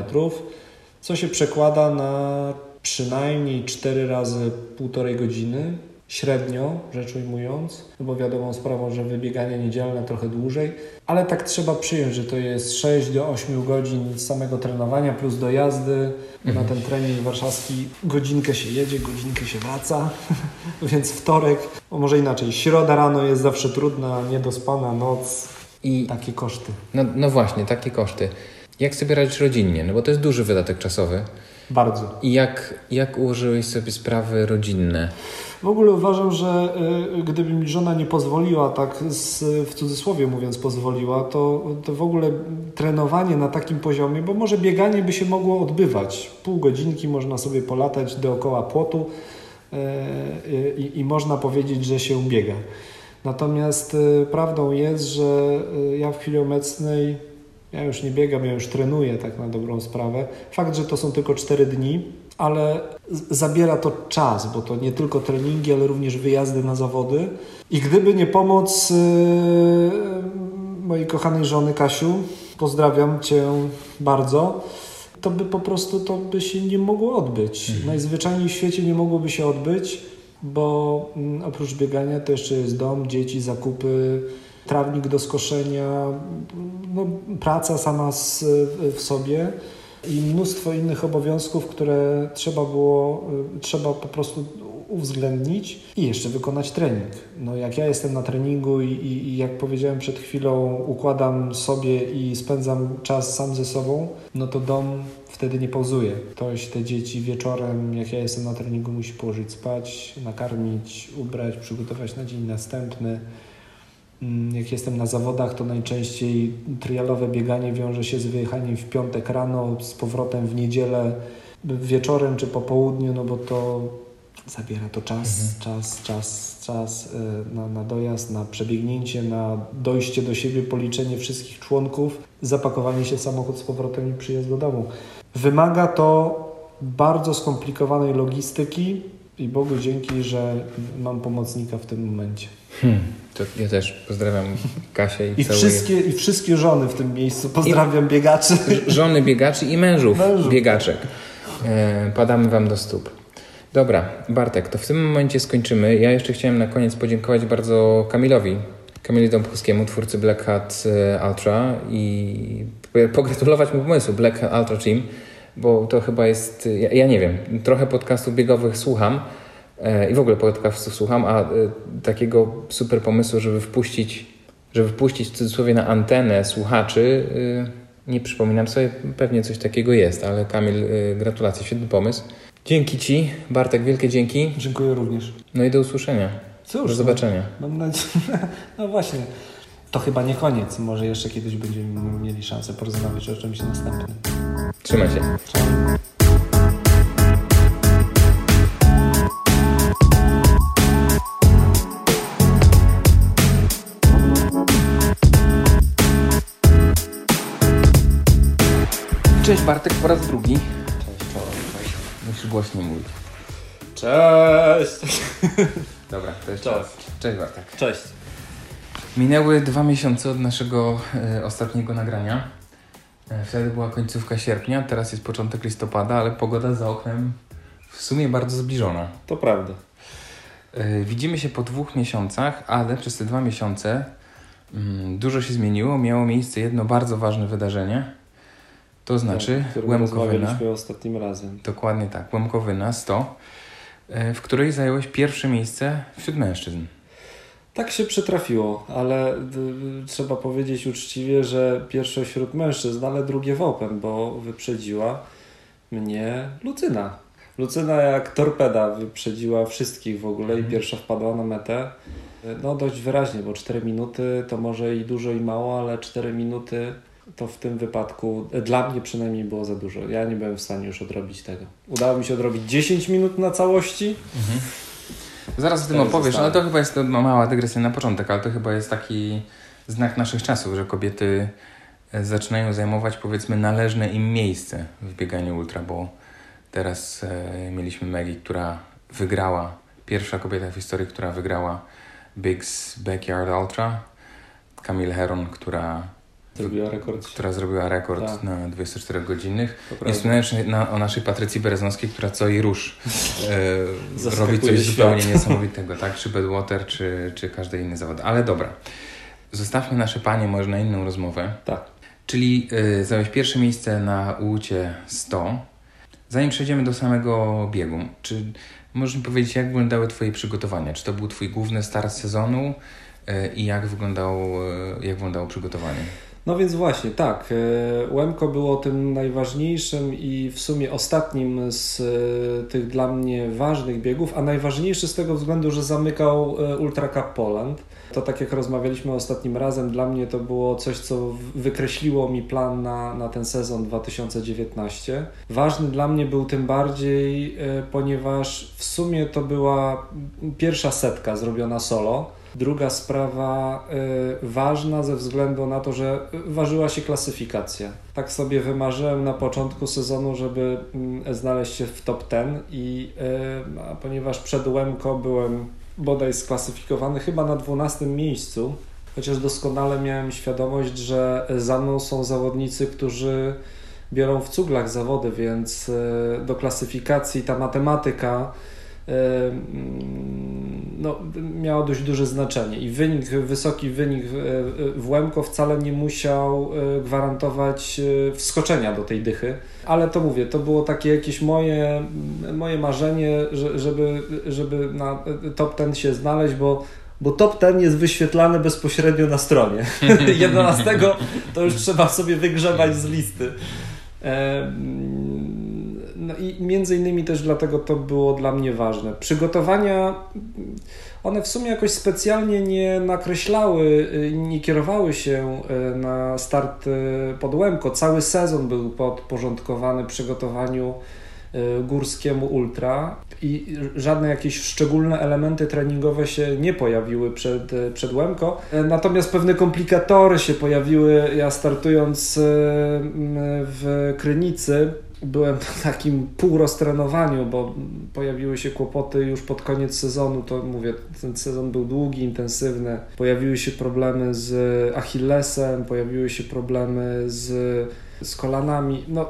S3: co się przekłada na przynajmniej 4 razy półtorej godziny średnio, rzecz ujmując, no bo wiadomo sprawą, że wybieganie niedzielne trochę dłużej, ale tak trzeba przyjąć, że to jest 6 do 8 godzin samego trenowania plus dojazdy. Mhm. Na ten trening warszawski godzinkę się jedzie, godzinkę się wraca, [LAUGHS] więc wtorek, no może inaczej, środa rano jest zawsze trudna, niedospana noc i takie koszty.
S2: No, no właśnie, takie koszty. Jak sobie radzić rodzinnie? No bo to jest duży wydatek czasowy.
S3: Bardzo.
S2: I jak, jak ułożyłeś sobie sprawy rodzinne?
S3: W ogóle uważam, że y, gdyby mi żona nie pozwoliła, tak z, w cudzysłowie mówiąc pozwoliła, to, to w ogóle trenowanie na takim poziomie, bo może bieganie by się mogło odbywać. Pół godzinki można sobie polatać dookoła płotu y, i, i można powiedzieć, że się biega. Natomiast prawdą jest, że ja w chwili obecnej ja już nie biegam, ja już trenuję tak na dobrą sprawę. Fakt, że to są tylko 4 dni, ale zabiera to czas, bo to nie tylko treningi, ale również wyjazdy na zawody. I gdyby nie pomoc yy, mojej kochanej żony Kasiu, pozdrawiam Cię bardzo, to by po prostu to by się nie mogło odbyć. Mhm. Najzwyczajniej w świecie nie mogłoby się odbyć, bo mm, oprócz biegania to jeszcze jest dom, dzieci, zakupy, trawnik do skoszenia, no, praca sama z, w sobie i mnóstwo innych obowiązków, które trzeba było, y, trzeba po prostu uwzględnić i jeszcze wykonać trening. No jak ja jestem na treningu i, i, i, jak powiedziałem przed chwilą, układam sobie i spędzam czas sam ze sobą, no to dom wtedy nie pauzuje. Ktoś te dzieci wieczorem, jak ja jestem na treningu, musi położyć spać, nakarmić, ubrać, przygotować na dzień następny. Mm, jak jestem na zawodach, to najczęściej trialowe bieganie wiąże się z wyjechaniem w piątek rano, z powrotem w niedzielę wieczorem czy po południu, no bo to zabiera to czas, mhm. czas, czas, czas e, na, na dojazd, na przebiegnięcie, na dojście do siebie, policzenie wszystkich członków, zapakowanie się w samochód z powrotem i przyjazd do domu. Wymaga to bardzo skomplikowanej logistyki i Bogu dzięki, że mam pomocnika w tym momencie.
S2: Hmm. To ja też pozdrawiam Kasię
S3: i, I wszystkie I wszystkie żony w tym miejscu. Pozdrawiam I, biegaczy. [LAUGHS]
S2: Żony biegaczy i mężów, mężów. biegaczek. E, padamy Wam do stóp. Dobra, Bartek, to w tym momencie skończymy. Ja jeszcze chciałem na koniec podziękować bardzo Kamilowi Kamilu Dąbrowskiemu, twórcy Black Hat e, Ultra i pogratulować mu pomysłu Black Hat Ultra Team, bo to chyba jest, ja, ja nie wiem, trochę podcastów biegowych słucham e, i w ogóle podcastów słucham, a e, takiego super pomysłu, żeby wpuścić, żeby wpuścić w cudzysłowie na antenę słuchaczy, nie przypominam sobie, pewnie coś takiego jest, ale Kamil, gratulacje, świetny pomysł. Dzięki Ci, Bartek, wielkie dzięki.
S3: Dziękuję również.
S2: No i do usłyszenia. Cóż, do zobaczenia.
S3: No, mam nadzieję, [LAUGHS] no właśnie, to chyba nie koniec. Może jeszcze kiedyś będziemy mieli szansę porozmawiać o czymś następnym.
S2: Trzymaj się. Cześć Bartek po raz drugi.
S3: Cześć, cześć.
S2: Musisz głośniej mówić.
S3: Cześć!
S2: Dobra, to jest
S3: Cześć.
S2: czas. Cześć Bartek.
S3: Cześć.
S2: Minęły dwa miesiące od naszego e, ostatniego nagrania. E, wtedy była końcówka sierpnia, teraz jest początek listopada, ale pogoda za oknem w sumie bardzo zbliżona.
S3: To prawda.
S2: E, widzimy się po dwóch miesiącach, ale przez te dwa miesiące mm, dużo się zmieniło. Miało miejsce jedno bardzo ważne wydarzenie. To znaczy
S3: Tak,
S2: Łemkowyna.
S3: ostatnim razem.
S2: Dokładnie tak, Łemkowyna 100, e, w której zająłeś pierwsze miejsce wśród mężczyzn.
S3: Tak się przytrafiło, ale y, y, trzeba powiedzieć uczciwie, że pierwsze wśród mężczyzn, ale drugie w Open, bo wyprzedziła mnie Lucyna. Lucyna jak torpeda wyprzedziła wszystkich w ogóle i
S2: Mhm.
S3: pierwsza wpadła na metę. No dość wyraźnie, bo 4 minuty to może i dużo i mało, ale 4 minuty to w tym wypadku y, dla mnie przynajmniej było za dużo. Ja nie byłem w stanie już odrobić tego. Udało mi się odrobić 10 minut na całości.
S2: Zaraz o tym opowiesz, ale to chyba jest mała dygresja na początek, ale to chyba jest taki znak naszych czasów, że kobiety e, zaczynają zajmować powiedzmy należne im miejsce w bieganiu ultra, bo teraz e, mieliśmy Maggie, która wygrała, pierwsza kobieta w historii, która wygrała Big's Backyard Ultra, Camille Heron, która,
S3: Zrobiła rekord.
S2: która zrobiła rekord
S3: Tak.
S2: na 24 godzinnych. Nie wspominając na, o naszej Patrycji Berezowskiej, która co i rusz e, [LAUGHS] robi coś
S3: świat.
S2: zupełnie [LAUGHS] niesamowitego, tak? Czy Badwater, czy, czy każdy inny zawód. Ale dobra, zostawmy nasze panie może na inną rozmowę.
S3: Tak.
S2: Czyli y, zająłeś pierwsze miejsce na UUCie 100. Zanim przejdziemy do samego biegu, czy możesz mi powiedzieć, jak wyglądały Twoje przygotowania? Czy to był Twój główny start sezonu y, i jak, wyglądał, y, jak wyglądało przygotowanie?
S3: No więc właśnie, tak. e, Łemko było tym najważniejszym i w sumie ostatnim z e, tych dla mnie ważnych biegów, a najważniejszy z tego względu, że zamykał e, Ultra Cup Poland. To tak jak rozmawialiśmy ostatnim razem, dla mnie to było coś, co wykreśliło mi plan na, na ten sezon 2019. Ważny dla mnie był tym bardziej, ponieważ w sumie to była pierwsza setka zrobiona solo. Druga sprawa y, ważna ze względu na to, że ważyła się klasyfikacja. Tak sobie wymarzyłem na początku sezonu, żeby mm, znaleźć się w top 10 i y, ponieważ przed Łemko byłem bodaj sklasyfikowany chyba na 12 miejscu, chociaż doskonale miałem świadomość, że za mną są zawodnicy, którzy biorą w cuglach zawody, więc y, do klasyfikacji ta matematyka y, no, miała dość duże znaczenie i wynik, wysoki wynik w- w Łemko wcale nie musiał y, gwarantować wskoczenia do tej dychy, ale to mówię, to było takie jakieś moje, moje marzenie, że- żeby, żeby na top ten się znaleźć, bo bo top ten jest wyświetlany bezpośrednio na stronie. [LAUGHS] 11 to już trzeba sobie wygrzebać z listy. No i między innymi też dlatego to było dla mnie ważne. Przygotowania, one w sumie jakoś specjalnie nie nakreślały, y, nie kierowały się y, na start y, pod Łemko. Cały sezon był podporządkowany przygotowaniu górskiemu ultra i żadne jakieś szczególne elementy treningowe się nie pojawiły przed, przed Łemko. Natomiast pewne komplikatory się pojawiły. Ja startując w Krynicy byłem w takim półroztrenowaniu, bo pojawiły się kłopoty już pod koniec sezonu. To mówię, ten sezon był długi, intensywny. Pojawiły się problemy z Achillesem, pojawiły się problemy z, z kolanami. No,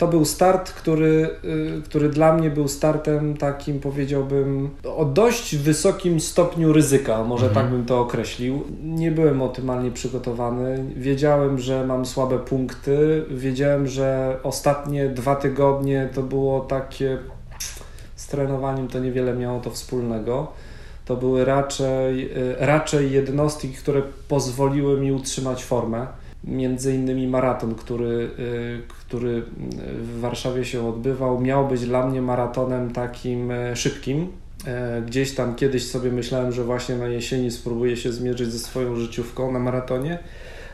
S3: to był start, który, y, który dla mnie był startem takim, powiedziałbym, o dość wysokim stopniu ryzyka, może mhm. tak bym to określił. Nie byłem optymalnie przygotowany. Wiedziałem, że mam słabe punkty. Wiedziałem, że ostatnie dwa tygodnie to było takie z trenowaniem to niewiele miało to wspólnego. To były raczej, y, raczej jednostki, które pozwoliły mi utrzymać formę między innymi maraton, który, y, który w Warszawie się odbywał, miał być dla mnie maratonem takim e, szybkim. E, gdzieś tam kiedyś sobie myślałem, że właśnie na jesieni spróbuję się zmierzyć ze swoją życiówką na maratonie.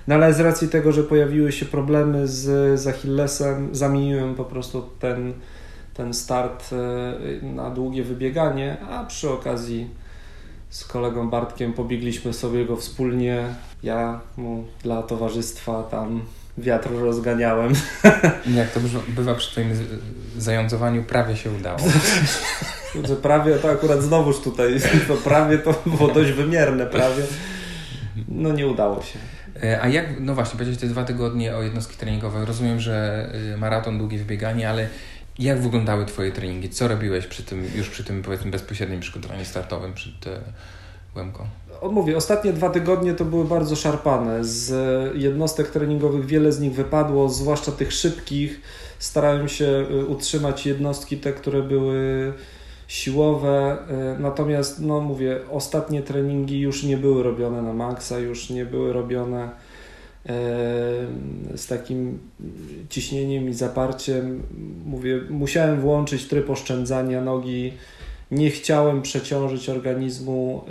S3: No ale z racji tego, że pojawiły się problemy z, z Achillesem, zamieniłem po prostu ten, ten start e, na długie wybieganie, a przy okazji z kolegą Bartkiem pobiegliśmy sobie go wspólnie. Ja mu dla towarzystwa tam wiatr rozganiałem. [LAUGHS]
S2: Jak to bywa przy Twoim zającowaniu, prawie się udało. [LAUGHS]
S3: prawie to akurat znowuż tutaj, [LAUGHS] to prawie to było dość wymierne, prawie. No nie udało się.
S2: E, a jak, no właśnie, powiedziałeś te dwa tygodnie o jednostki treningowe. Rozumiem, że y, maraton, długie wybieganie, ale jak wyglądały Twoje treningi? Co robiłeś przy tym, już przy tym powiedzmy bezpośrednim przygotowaniu startowym przed e, Łemką?
S3: Mówię, ostatnie dwa tygodnie to były bardzo szarpane. Z jednostek treningowych wiele z nich wypadło, zwłaszcza tych szybkich. Starałem się e, utrzymać jednostki te, które były siłowe. E, natomiast, no mówię, ostatnie treningi już nie były robione na maksa, już nie były robione z takim ciśnieniem i zaparciem. Mówię, musiałem włączyć tryb oszczędzania nogi. Nie chciałem przeciążyć organizmu.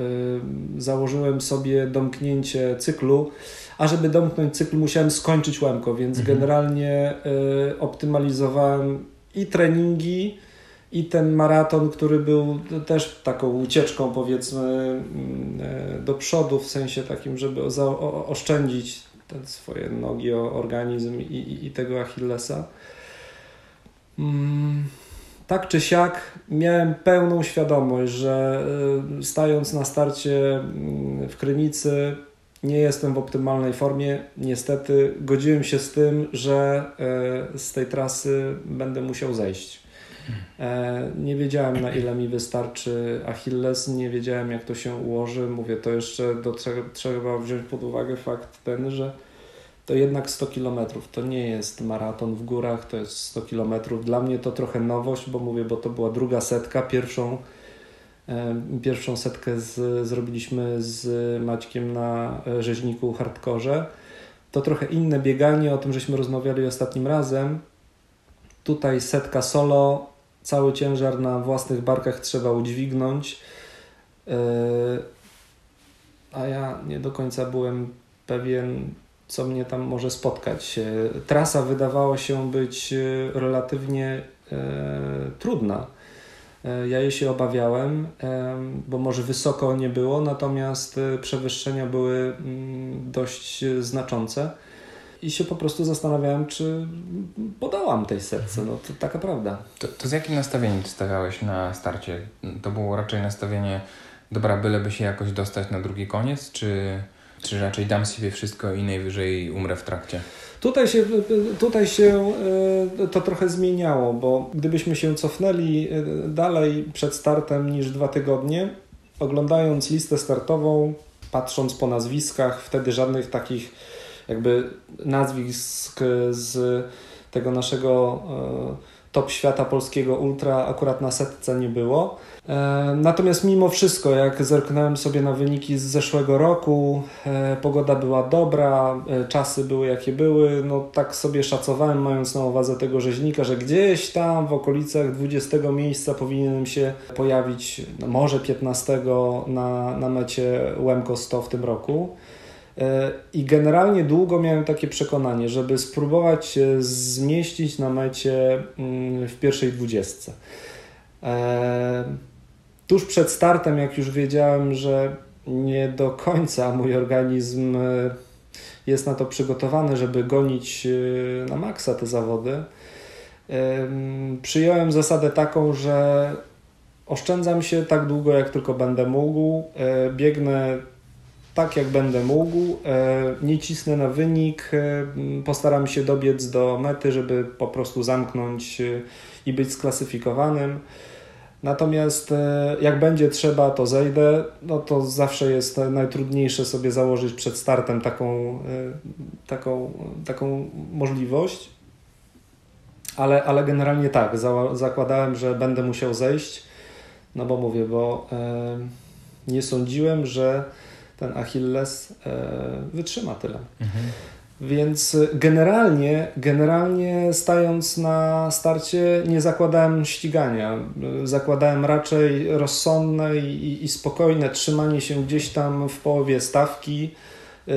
S3: Założyłem sobie domknięcie cyklu, a żeby domknąć cykl, musiałem skończyć łemko, więc mhm. generalnie y, optymalizowałem i treningi, i ten maraton, który był też taką ucieczką, powiedzmy, y, do przodu, w sensie takim, żeby oszczędzić te swoje nogi, organizm i, i, i tego Achillesa. Mm, tak czy siak miałem pełną świadomość, że y, stając na starcie mm, w Krynicy nie jestem w optymalnej formie. Niestety godziłem się z tym, że y, z tej trasy będę musiał zejść. E, nie wiedziałem na ile mi wystarczy Achilles, nie wiedziałem jak to się ułoży. Mówię, to jeszcze do, trzeba wziąć pod uwagę fakt ten, że to jednak 100 km. To nie jest maraton w górach, to jest 100 km. Dla mnie to trochę nowość, bo mówię, bo to była druga setka. Pierwszą, e, pierwszą setkę z, zrobiliśmy z Maćkiem na rzeźniku hardkorze. To trochę inne bieganie, o tym żeśmy rozmawiali ostatnim razem. Tutaj setka solo, cały ciężar na własnych barkach trzeba udźwignąć. E, a ja nie do końca byłem pewien, co mnie tam może spotkać. E, trasa wydawała się być e, relatywnie trudna. Ja jej się obawiałem, bo może wysoko nie było, natomiast przewyższenia były mm, dość znaczące. I się po prostu zastanawiałem, czy podałam tej setce. No to taka prawda.
S2: To, to z jakim nastawieniem stawiałeś na starcie? To było raczej nastawienie, dobra, byleby się jakoś dostać na drugi koniec, czy czy raczej dam sobie wszystko i najwyżej umrę w trakcie?
S3: Tutaj się, tutaj się e, to trochę zmieniało, bo gdybyśmy się cofnęli e, dalej przed startem niż dwa tygodnie, oglądając listę startową, patrząc po nazwiskach, wtedy żadnych takich jakby nazwisk z tego naszego e, top świata polskiego ultra akurat na setce nie było. E, natomiast mimo wszystko, jak zerknąłem sobie na wyniki z zeszłego roku, e, pogoda była dobra, czasy były jakie były, no tak sobie szacowałem, mając na uwadze tego rzeźnika, że gdzieś tam w okolicach 20 miejsca powinienem się pojawić, no może 15 na, na mecie Łemko 100 w tym roku. I generalnie długo miałem takie przekonanie, żeby spróbować się zmieścić na mecie mm, w pierwszej dwudziestce. Tuż przed startem, jak już wiedziałem, że nie do końca mój organizm e, jest na to przygotowany, żeby gonić e, na maksa te zawody, przyjąłem zasadę taką, że oszczędzam się tak długo, jak tylko będę mógł. E, biegnę tak jak będę mógł. Nie cisnę na wynik, postaram się dobiec do mety, żeby po prostu zamknąć i być sklasyfikowanym. Natomiast jak będzie trzeba, to zejdę. No to zawsze jest najtrudniejsze sobie założyć przed startem taką, taką, taką możliwość. Ale, ale generalnie tak, zakładałem, że będę musiał zejść, no bo mówię, bo e, nie sądziłem, że ten Achilles e, wytrzyma tyle. Mhm. Więc generalnie, generalnie stając na starcie nie zakładałem ścigania. Zakładałem raczej rozsądne i, i spokojne trzymanie się gdzieś tam w połowie stawki, yy,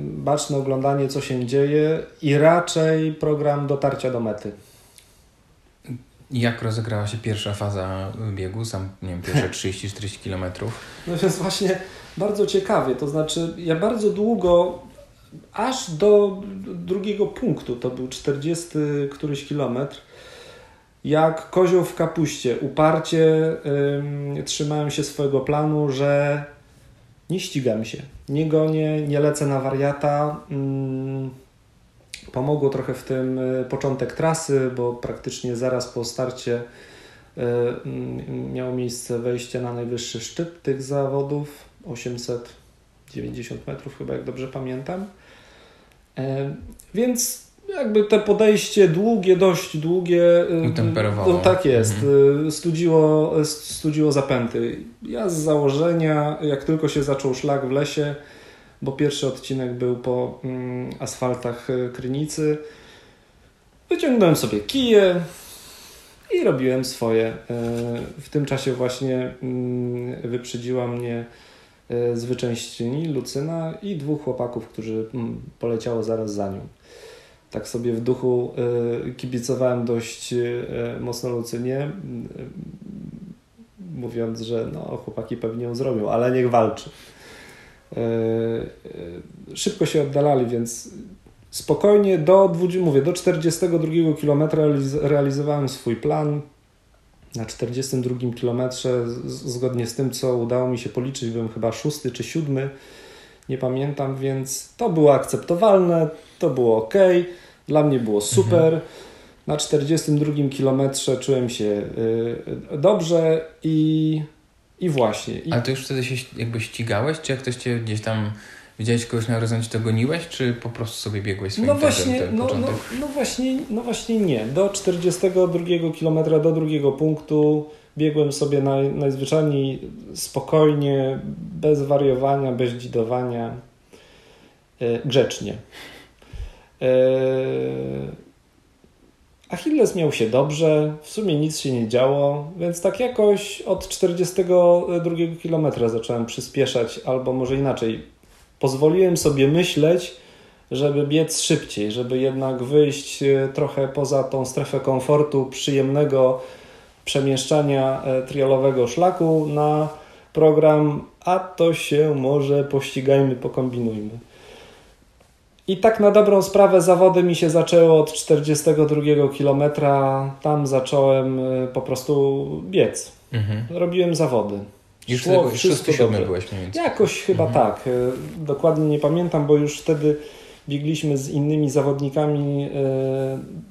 S3: baczne oglądanie co się dzieje i raczej program dotarcia do mety.
S2: Jak rozegrała się pierwsza faza biegu, sam nie wiem, pierwsze [LAUGHS] 30-40 kilometrów?
S3: No jest właśnie bardzo ciekawie, to znaczy ja bardzo długo, aż do drugiego punktu, to był 40 któryś kilometr, jak kozioł w kapuście, uparcie trzymałem się swojego planu, że nie ścigam się, nie gonię, nie lecę na wariata. Pomogło trochę w tym e, początek trasy, bo praktycznie zaraz po starcie e, miało miejsce wejście na najwyższy szczyt tych zawodów 890 metrów, chyba jak dobrze pamiętam. E, więc jakby te podejście długie, dość długie.
S2: Utemperowało.
S3: No, tak jest. Mhm. Studziło, studziło zapęty. Ja z założenia, jak tylko się zaczął szlak w lesie, bo pierwszy odcinek był po mm, asfaltach e, Krynicy. Wyciągnąłem sobie kije i robiłem swoje. E, w tym czasie właśnie mm, wyprzedziła mnie e, zwyciężczyni Lucyna i dwóch chłopaków, którzy mm, poleciało zaraz za nią. Tak sobie w duchu kibicowałem dość mocno Lucynie, mówiąc, że no, chłopaki pewnie ją zrobią, ale niech walczy. E, e, szybko się oddalali, więc spokojnie do, 20, mówię, do 42 km realizowałem swój plan. Na 42 km, zgodnie z tym, co udało mi się policzyć, byłem chyba szósty czy siódmy, nie pamiętam, więc to było akceptowalne, to było ok, dla mnie było super. Mhm. Na 42 km czułem się y, dobrze i i właśnie. I...
S2: Ale to już wtedy się jakby ścigałeś, czy jak ktoś cię gdzieś tam widziałeś kogoś na horyzoncie, to goniłeś, czy po prostu sobie biegłeś swoim
S3: no właśnie, ten no, no, no, właśnie, no właśnie nie. Do 42 km, do drugiego punktu biegłem sobie naj, najzwyczajniej spokojnie, bez wariowania, bez dzidowania, e, grzecznie. E, Achilles miał się dobrze, w sumie nic się nie działo, więc tak jakoś od 42 km zacząłem przyspieszać, albo może inaczej. Pozwoliłem sobie myśleć, żeby biec szybciej, żeby jednak wyjść e, trochę poza tą strefę komfortu, przyjemnego przemieszczania e, trialowego szlaku na program, a to się może pościgajmy, pokombinujmy. I tak na dobrą sprawę zawody mi się zaczęły od 42 km. Tam zacząłem y, po prostu biec. Mhm. Robiłem zawody.
S2: Już Szło tego, wszystko dobrze. byłeś mniej więcej.
S3: Jakoś chyba mhm. tak. Y, dokładnie nie pamiętam, bo już wtedy biegliśmy z innymi zawodnikami. Y,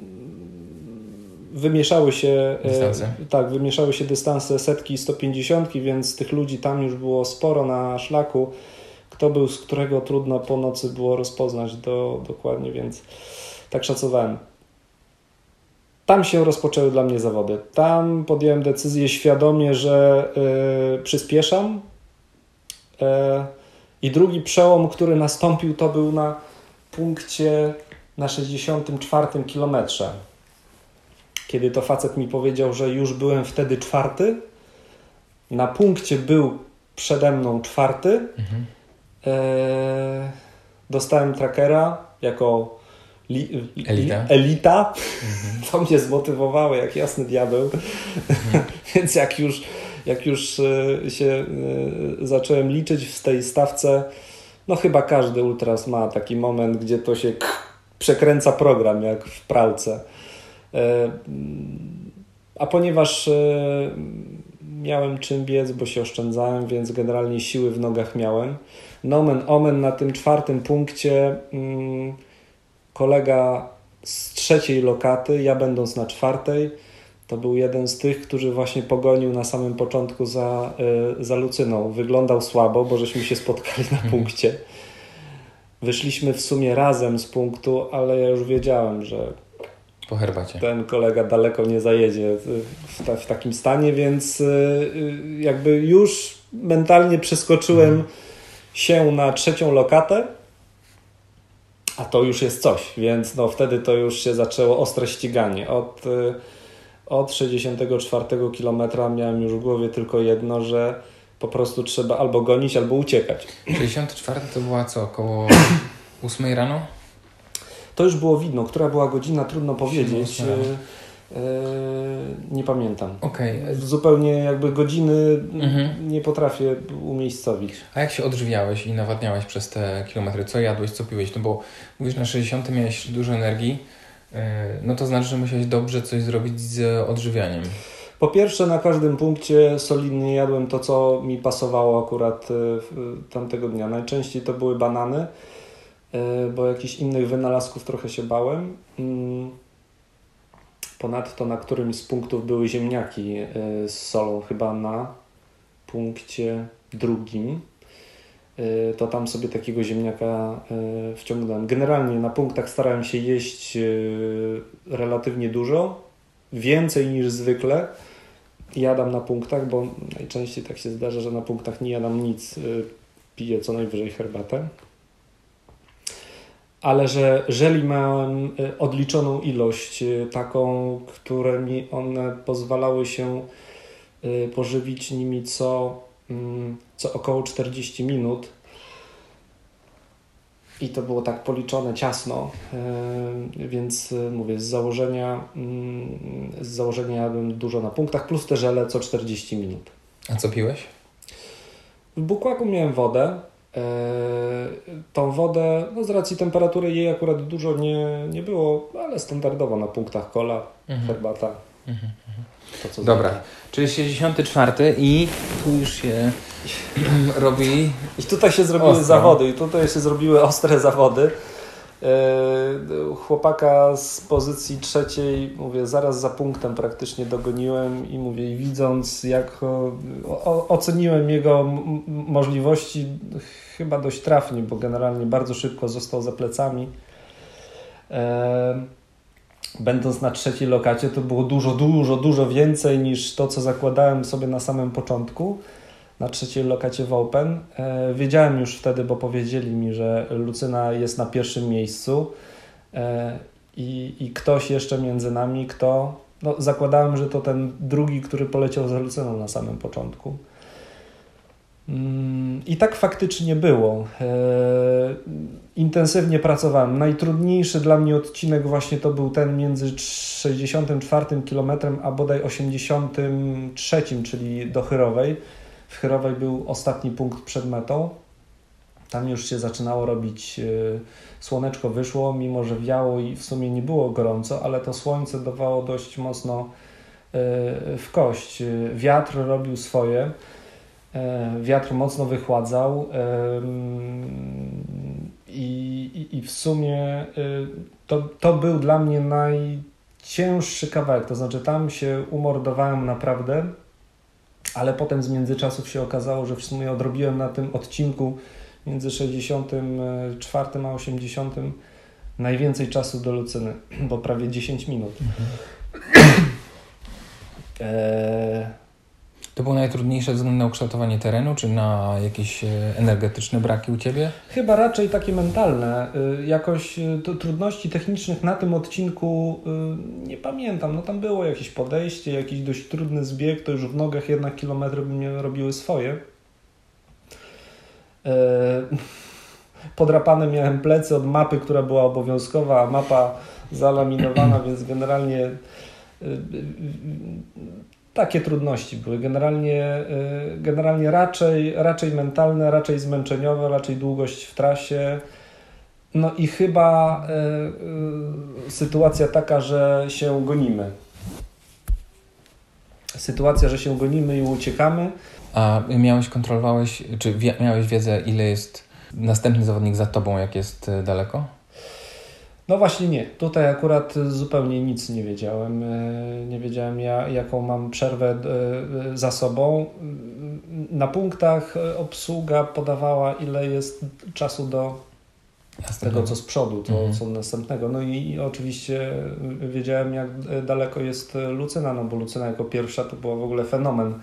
S3: wymieszały się
S2: dystanse.
S3: tak, wymieszały się dystanse setki i 150, więc tych ludzi tam już było sporo na szlaku kto był z którego trudno po nocy było rozpoznać do, dokładnie, więc tak szacowałem. Tam się rozpoczęły dla mnie zawody. Tam podjąłem decyzję świadomie, że yy, przyspieszam. Yy, I drugi przełom, który nastąpił, to był na punkcie na 64 kilometrze. Kiedy to facet mi powiedział, że już byłem wtedy czwarty, na punkcie był przede mną czwarty. Mhm Eee, dostałem trackera jako li, li, elita, elita. Mhm. to mnie zmotywowało jak jasny diabeł, mhm. [LAUGHS] więc jak już, jak już e, się e, zacząłem liczyć w tej stawce, no chyba każdy ultras ma taki moment, gdzie to się przekręca program jak w pralce. E, a ponieważ miałem czym biec, bo się oszczędzałem, więc generalnie siły w nogach miałem. Nomen omen na tym czwartym punkcie mm, kolega z trzeciej lokaty, ja będąc na czwartej, to był jeden z tych, który właśnie pogonił na samym początku za, y, za Lucyną. Wyglądał słabo, bo żeśmy się spotkali na punkcie. Wyszliśmy w sumie razem z punktu, ale ja już wiedziałem, że
S2: po herbacie.
S3: ten kolega daleko nie zajedzie w, ta, w takim stanie, więc y, jakby już mentalnie przeskoczyłem hmm. się na trzecią lokatę, a to już jest coś, więc no wtedy to już się zaczęło ostre ściganie. Od, y, od 64 kilometra miałem już w głowie tylko jedno, że po prostu trzeba albo gonić, albo uciekać.
S2: 64 to była co, około 8 rano?
S3: To już było widno. Która była godzina, trudno powiedzieć. E, nie pamiętam.
S2: Okay.
S3: Zupełnie jakby godziny mhm. nie potrafię umiejscowić.
S2: A jak się odżywiałeś i nawadniałeś przez te kilometry? Co jadłeś, co piłeś? No bo mówisz, na 60 miałeś dużo energii, e, no to znaczy, że musiałeś dobrze coś zrobić z odżywianiem.
S3: Po pierwsze, na każdym punkcie solidnie jadłem to, co mi pasowało akurat tamtego dnia. Najczęściej to były banany bo jakichś innych wynalazków trochę się bałem. Ponadto na którymś z punktów były ziemniaki e, z solą, chyba na punkcie drugim. E, to tam sobie takiego ziemniaka wciągnąłem. Generalnie na punktach starałem się jeść relatywnie dużo, więcej niż zwykle. Jadam na punktach, bo najczęściej tak się zdarza, że na punktach nie jadam nic, piję co najwyżej herbatę ale że jeżeli mam y, odliczoną ilość, y, taką, które mi one pozwalały się y, pożywić nimi co, mm, co około 40 minut, i to było tak policzone ciasno, więc mówię, z założenia, mm, z założenia jadłem dużo na punktach, plus te żele co 40 minut.
S2: A co piłeś?
S3: W bukłaku miałem wodę, tą wodę, no z racji temperatury jej akurat dużo nie, nie było, ale standardowo na punktach kola, mhm. herbata. Mhm.
S2: To, Dobra, czyli 64 i tu już się [CLEARS THROAT] robi.
S3: I tutaj się zrobiły ostro. zawody, i tutaj się zrobiły ostre zawody. E, chłopaka z pozycji trzeciej, mówię, zaraz za punktem praktycznie dogoniłem i mówię, widząc jak o, oceniłem jego możliwości chyba dość trafnie, bo generalnie bardzo szybko został za plecami. E, będąc na trzeciej lokacie, to było dużo, dużo, dużo więcej niż to, co zakładałem sobie na samym początku na trzeciej lokacie w Open. E, wiedziałem już wtedy, bo powiedzieli mi, że Lucyna jest na pierwszym miejscu e, i, i ktoś jeszcze między nami, kto. No, zakładałem, że to ten drugi, który poleciał za Lucyną na samym początku. Mm, I tak faktycznie było. E, intensywnie pracowałem. Najtrudniejszy dla mnie odcinek właśnie to był ten między 64 km a bodaj 83, czyli do Chyrowej w Chyrowej był ostatni punkt przed metą. Tam już się zaczynało robić, e, słoneczko wyszło, mimo że wiało i w sumie nie było gorąco, ale to słońce dawało dość mocno e, w kość. Wiatr robił swoje. Wiatr mocno wychładzał i, i w sumie to, to był dla mnie najcięższy kawałek. To znaczy, tam się umordowałem naprawdę ale potem z międzyczasów się okazało, że w sumie odrobiłem na tym odcinku między 64 a 80 najwięcej czasu do Lucyny, bo prawie 10 minut. Mhm.
S2: e to było najtrudniejsze ze względu na ukształtowanie terenu, czy na jakieś e, energetyczne braki u Ciebie?
S3: Chyba raczej takie mentalne. Y, jakoś y, trudności technicznych na tym odcinku y, nie pamiętam. No tam było jakieś podejście, jakiś dość trudny zbieg, to już w nogach jednak kilometry by mnie robiły swoje. [LAUGHS] Podrapane miałem plecy od mapy, która była obowiązkowa, a mapa zalaminowana, [CLEARS THROAT] więc generalnie takie trudności były. Generalnie, y, generalnie raczej, raczej mentalne, raczej zmęczeniowe, raczej długość w trasie. No i chyba y, y, sytuacja taka, że się gonimy. sytuacja, że się gonimy i uciekamy.
S2: A miałeś, kontrolowałeś, czy miałeś wiedzę, ile jest następny zawodnik za tobą, jak jest daleko?
S3: No właśnie nie. Tutaj akurat zupełnie nic nie wiedziałem. E, nie wiedziałem, ja, jaką mam przerwę e, za sobą. Na punktach obsługa podawała, ile jest czasu do tego, co z przodu, to mhm. co następnego. No i, i, oczywiście wiedziałem, jak daleko jest Lucyna, no bo Lucyna jako pierwsza to była w ogóle fenomen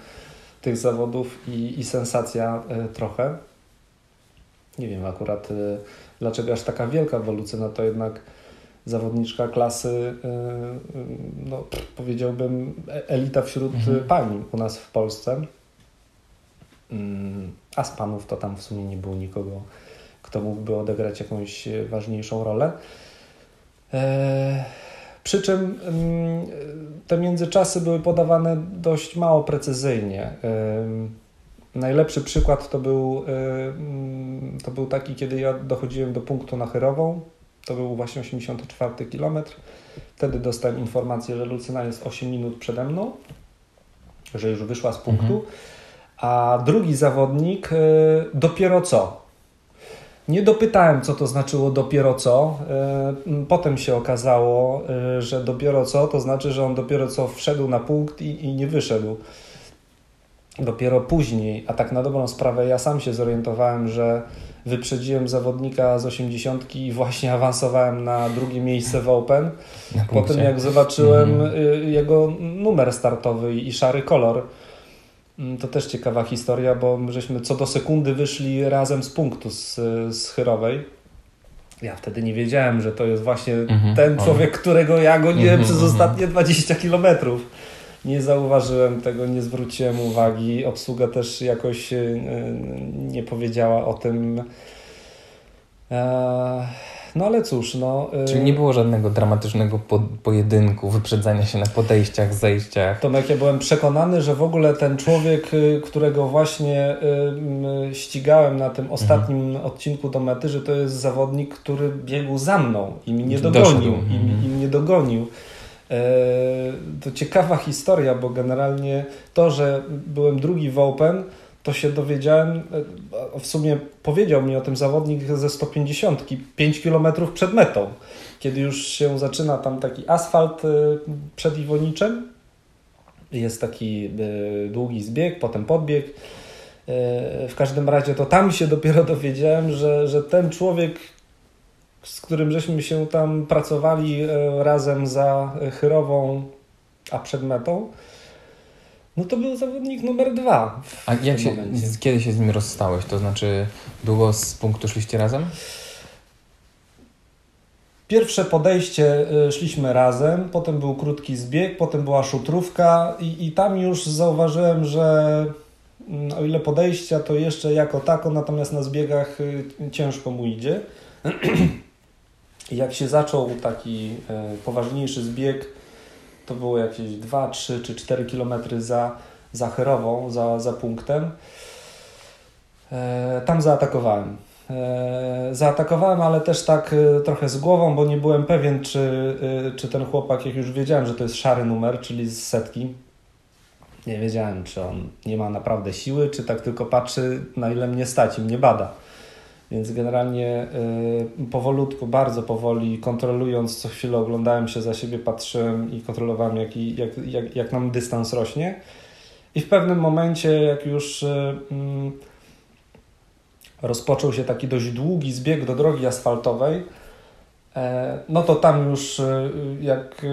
S3: tych zawodów i, i sensacja trochę. Nie wiem akurat dlaczego aż taka wielka, bo Lucyna to jednak zawodniczka klasy, y, y, no, powiedziałbym, e, elita wśród mhm. pani u nas w Polsce. Mm, a z panów to tam w sumie nie było nikogo, kto mógłby odegrać jakąś ważniejszą rolę. E, przy czym mm, te międzyczasy były podawane dość mało precyzyjnie. Najlepszy przykład to był, mm, to był taki, kiedy ja dochodziłem do punktu na Chyrową, to był właśnie 84 km. Wtedy dostałem informację, że Lucyna jest 8 minut przede mną, że już wyszła z punktu. Mhm. A drugi zawodnik y, dopiero co. Nie dopytałem, co to znaczyło dopiero co. Y, potem się okazało, y, że dopiero co to znaczy, że on dopiero co wszedł na punkt i, i nie wyszedł. Dopiero później, a tak na dobrą sprawę, ja sam się zorientowałem, że wyprzedziłem zawodnika z 80 i właśnie [LAUGHS] awansowałem na drugie miejsce w Open. Potem jak zobaczyłem mm. jego numer startowy i szary kolor, mm, to też ciekawa historia, bo żeśmy co do sekundy wyszli razem z punktu z, z Chyrowej. Ja wtedy nie wiedziałem, że to jest właśnie mm -hmm. ten człowiek, którego ja goniłem mm -hmm. przez ostatnie 20 kilometrów nie zauważyłem tego, nie zwróciłem uwagi. Obsługa też jakoś e, nie powiedziała o tym. E, no ale cóż, no.
S2: E, Czyli nie było żadnego dramatycznego po pojedynku, wyprzedzania się na podejściach, zejściach.
S3: Tomek, ja byłem przekonany, że w ogóle ten człowiek, którego właśnie ścigałem na tym ostatnim mhm. odcinku do mety, że to jest zawodnik, który biegł za mną i mnie dogonił. I, mhm. I mnie dogonił. E, to ciekawa historia, bo generalnie to, że byłem drugi w Open, to się dowiedziałem, e, w sumie powiedział mi o tym zawodnik ze 150, 5 km przed metą, kiedy już się zaczyna tam taki asfalt e, przed Iwoniczem. Jest taki długi zbieg, potem podbieg. W każdym razie to tam się dopiero dowiedziałem, że, że ten człowiek z którym żeśmy się tam pracowali e, razem za Chyrową, a przed metą, no to był zawodnik numer dwa.
S2: A jak się, kiedy się z nim rozstałeś? To znaczy, było z punktu szliście razem?
S3: Pierwsze podejście e, szliśmy razem, potem był krótki zbieg, potem była szutrówka i, i tam już zauważyłem, że mm, o ile podejścia to jeszcze jako tako, natomiast na zbiegach e, ciężko mu idzie. [CLEARS THROAT] jak się zaczął taki e, poważniejszy zbieg, to było jakieś 2, 3 czy 4 km za, za Herową, za, za punktem. E, tam zaatakowałem. E, zaatakowałem, ale też tak trochę z głową, bo nie byłem pewien, czy, czy ten chłopak, jak już wiedziałem, że to jest szary numer, czyli z setki, nie wiedziałem, czy on nie ma naprawdę siły, czy tak tylko patrzy, na ile mnie stać i mnie bada. Więc generalnie y, powolutku, bardzo powoli, kontrolując co chwilę, oglądałem się za siebie, patrzyłem i kontrolowałem, jak, jak, jak, jak nam dystans rośnie. I w pewnym momencie, jak już y, mm, rozpoczął się taki dość długi zbieg do drogi asfaltowej, e, no to tam już jak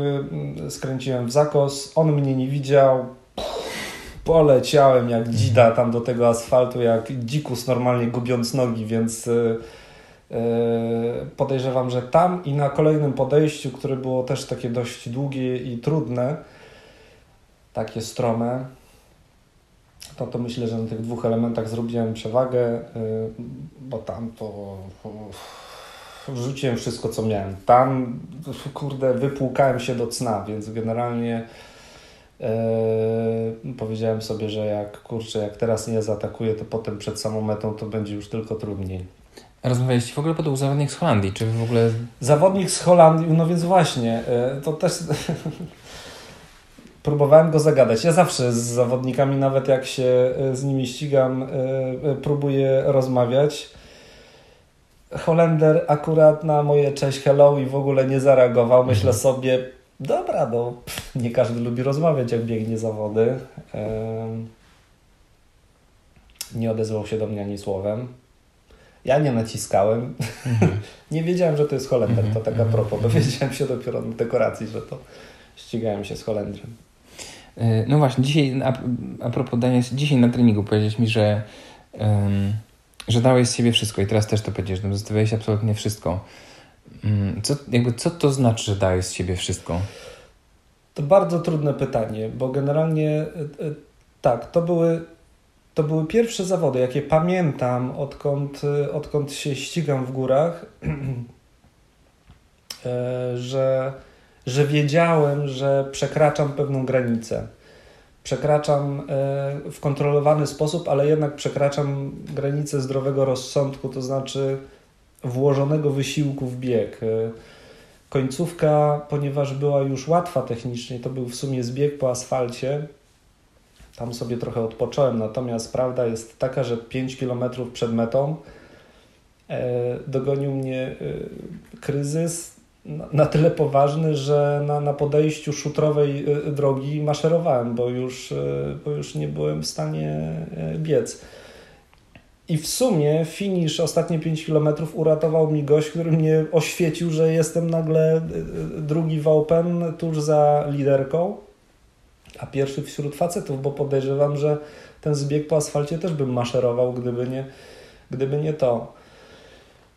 S3: skręciłem w zakos, on mnie nie widział, poleciałem jak dzida tam do tego asfaltu, jak dzikus normalnie gubiąc nogi, więc yy, podejrzewam, że tam i na kolejnym podejściu, które było też takie dość długie i trudne, takie strome, to, to myślę, że na tych dwóch elementach zrobiłem przewagę, yy, bo tam to wrzuciłem wszystko, co miałem. Tam, kurde, wypłukałem się do cna, więc generalnie Yy, powiedziałem sobie, że jak kurczę, jak teraz nie zaatakuję, to potem przed samą metą to będzie już tylko trudniej.
S2: Rozmawialiście w ogóle podał zawodnik z Holandii, czy w ogóle...
S3: Zawodnik z Holandii, no więc właśnie, yy, to też... [LAUGHS] próbowałem go zagadać. Ja zawsze z zawodnikami, nawet jak się z nimi ścigam, próbuję rozmawiać. Holender akurat na moje cześć hello i w ogóle nie zareagował. Myślę mhm. sobie, dobra, no nie każdy lubi rozmawiać jak biegnie zawody. Nie odezwał się do mnie ani słowem. Ja nie naciskałem. Mhm. [LAUGHS] nie wiedziałem, że to jest Holender. To tak a propos. Dowiedziałem się dopiero na dekoracji, że to ścigałem się z Holendrem.
S2: E, no właśnie, dzisiaj, a, a propos dania, dzisiaj na treningu powiedziałeś mi, że, um, że dałeś z siebie wszystko i teraz też to powiedziesz, że zostawiałeś absolutnie wszystko. Um, co, jakby, co to znaczy, że dałeś z siebie wszystko?
S3: To bardzo trudne pytanie, bo generalnie e, e, tak, to były, to były pierwsze zawody, jakie pamiętam, odkąd, odkąd się ścigam w górach, [CLEARS THROAT] że że wiedziałem, że przekraczam pewną granicę. Przekraczam e, w kontrolowany sposób, ale jednak przekraczam granicę zdrowego rozsądku, to znaczy włożonego wysiłku w bieg. E, końcówka, ponieważ była już łatwa technicznie, to był w sumie zbieg po asfalcie. Tam sobie trochę odpocząłem, natomiast prawda jest taka, że 5 km przed metą e, dogonił mnie kryzys, na tyle poważny, że na, na podejściu szutrowej drogi maszerowałem, bo już, bo już nie byłem w stanie biec. I w sumie finisz ostatnie 5 km uratował mi gość, który mnie oświecił, że jestem nagle drugi w Open tuż za liderką, a pierwszy wśród facetów, bo podejrzewam, że ten zbieg po asfalcie też bym maszerował, gdyby nie, gdyby nie to.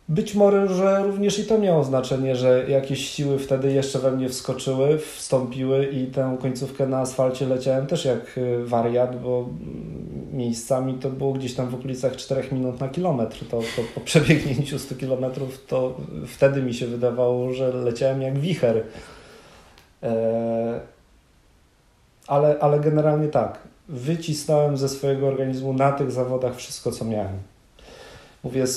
S3: Być może również i to miało znaczenie, że jakieś siły wtedy jeszcze we mnie wskoczyły, wstąpiły i tę końcówkę na asfalcie leciałem też jak y, wariat, bo miejscami to było gdzieś tam w okolicach 4 minut na kilometr. To, to po przebiegnięciu 100 kilometrów to wtedy mi się wydawało, że leciałem jak wicher. E, ale, ale generalnie tak, wycisnąłem ze swojego organizmu na tych zawodach wszystko, co miałem. Mówię,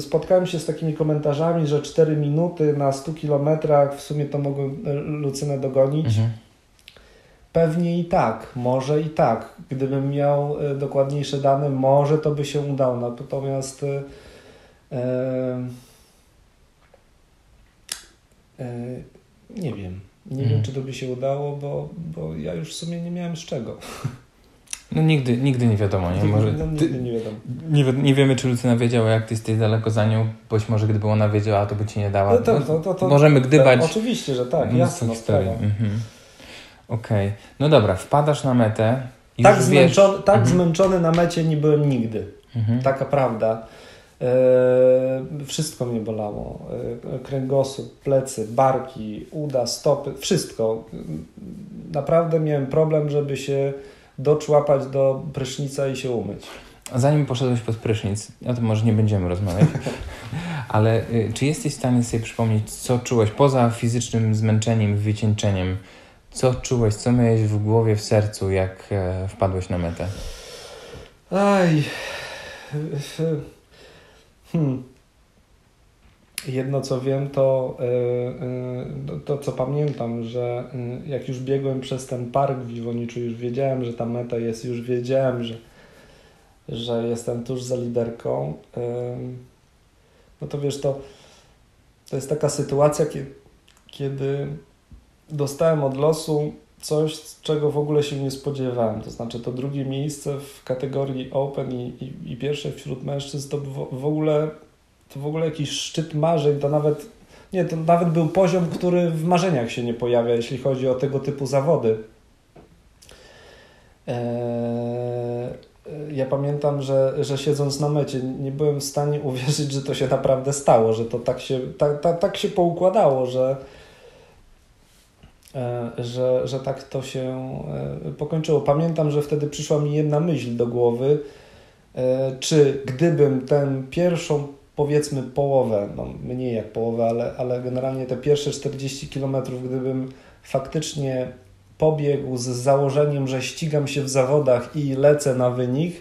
S3: spotkałem się z takimi komentarzami, że 4 minuty na 100 kilometrach w sumie to mogą e, Lucynę dogonić. Mhm. Pewnie i tak, może i tak. Gdybym miał e, dokładniejsze dane, może to by się udało. Natomiast e, e, nie wiem. Nie mhm. wiem, czy to by się udało, bo, bo ja już w sumie nie miałem z czego. [LAUGHS]
S2: No nigdy, nigdy nie wiadomo, nie? Może
S3: no, nigdy nie wiadomo.
S2: Nie, nie wiemy, czy Lucyna wiedziała, jak ty jesteś daleko za nią. Być może gdyby ona wiedziała, to by ci nie dała. No to, to, to, to Możemy gdybać.
S3: oczywiście, że tak, jasno.
S2: historii. Mhm. Okej. Okay. No dobra, wpadasz na metę.
S3: tak zmęczony, tak mhm. zmęczony na mecie nie byłem nigdy. Mhm. Taka prawda. E, wszystko mnie bolało. E, kręgosłup, plecy, barki, uda, stopy, wszystko. Naprawdę miałem problem, żeby się doczłapać do prysznica i się umyć.
S2: Zanim poszedłeś pod prysznic, o tym może nie będziemy rozmawiać, [LAUGHS] ale y, czy jesteś w stanie sobie przypomnieć, co czułeś poza fizycznym zmęczeniem, wycieńczeniem? Co czułeś, co miałeś w głowie, w sercu, jak e, wpadłeś na metę?
S3: Aj. Hmm. Jedno co wiem, to, yy, yy, to co pamiętam, że yy, jak już biegłem przez ten park w Iwoniczu, już wiedziałem, że ta meta jest, już wiedziałem, że, że jestem tuż za liderką. No to wiesz, to, to jest taka sytuacja, kiedy dostałem od losu coś, czego w ogóle się nie spodziewałem. To znaczy to drugie miejsce w kategorii Open i, i, i pierwsze wśród mężczyzn to w, w ogóle to w ogóle jakiś szczyt marzeń, to nawet nie, to nawet był poziom, który w marzeniach się nie pojawia, jeśli chodzi o tego typu zawody. Eee, ja pamiętam, że, że siedząc na mecie, nie byłem w stanie [LAUGHS] uwierzyć, że to się naprawdę stało, że to tak się, tak, tak, tak się poukładało, że, e, że, że tak to się e, pokończyło. Pamiętam, że wtedy przyszła mi jedna myśl do głowy, e, czy gdybym tę pierwszą powiedzmy połowę, no mniej jak połowę, ale, ale generalnie te pierwsze 40 km, gdybym faktycznie pobiegł z założeniem, że ścigam się w zawodach i lecę na wynik,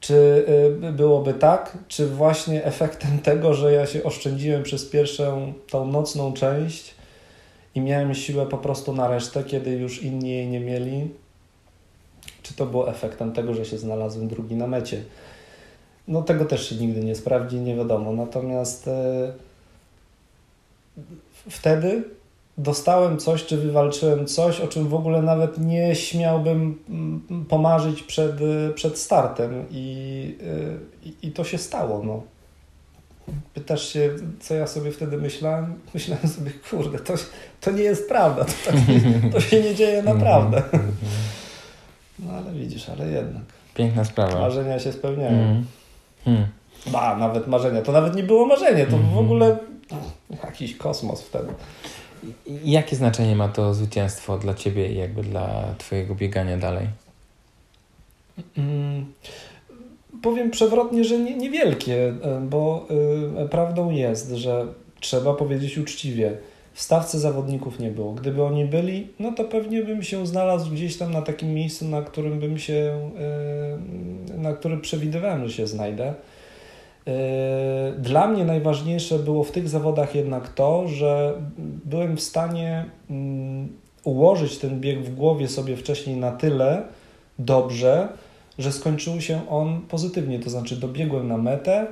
S3: czy y, byłoby tak, czy właśnie efektem [LAUGHS] tego, że ja się oszczędziłem przez pierwszą tą nocną część i miałem siłę po prostu na resztę, kiedy już inni jej nie mieli. Czy to było efektem tego, że się znalazłem drugi na mecie? No tego też się nigdy nie sprawdzi, nie wiadomo. Natomiast e, wtedy dostałem coś, czy wywalczyłem coś, o czym w ogóle nawet nie śmiałbym mm, pomarzyć przed, przed startem i, e, i, i to się stało. No. Pytasz się, co ja sobie wtedy myślałem? [LAUGHS] Myślałem sobie, kurde, to, to nie jest prawda, to, tak nie, to się nie dzieje [LAUGHS] mhm. naprawdę. No ale widzisz, ale jednak.
S2: Piękna sprawa.
S3: Marzenia się spełniają. Mm. Hmm. Ba, nawet marzenia. To nawet nie było marzenie, to w mhm. ogóle jakiś kosmos wtedy.
S2: Jakie znaczenie ma to zwycięstwo dla Ciebie i jakby dla Twojego biegania dalej?
S3: Mm, powiem przewrotnie, że nie, niewielkie, bo y, prawdą jest, że trzeba powiedzieć uczciwie, w stawce zawodników nie było. Gdyby oni byli, no to pewnie bym się znalazł gdzieś tam na takim miejscu, na którym bym się, y, na którym przewidywałem, że się znajdę. Y, dla mnie najważniejsze było w tych zawodach jednak to, że byłem w stanie mm, ułożyć ten bieg w głowie sobie wcześniej na tyle dobrze, że skończył się on pozytywnie, to znaczy dobiegłem na metę,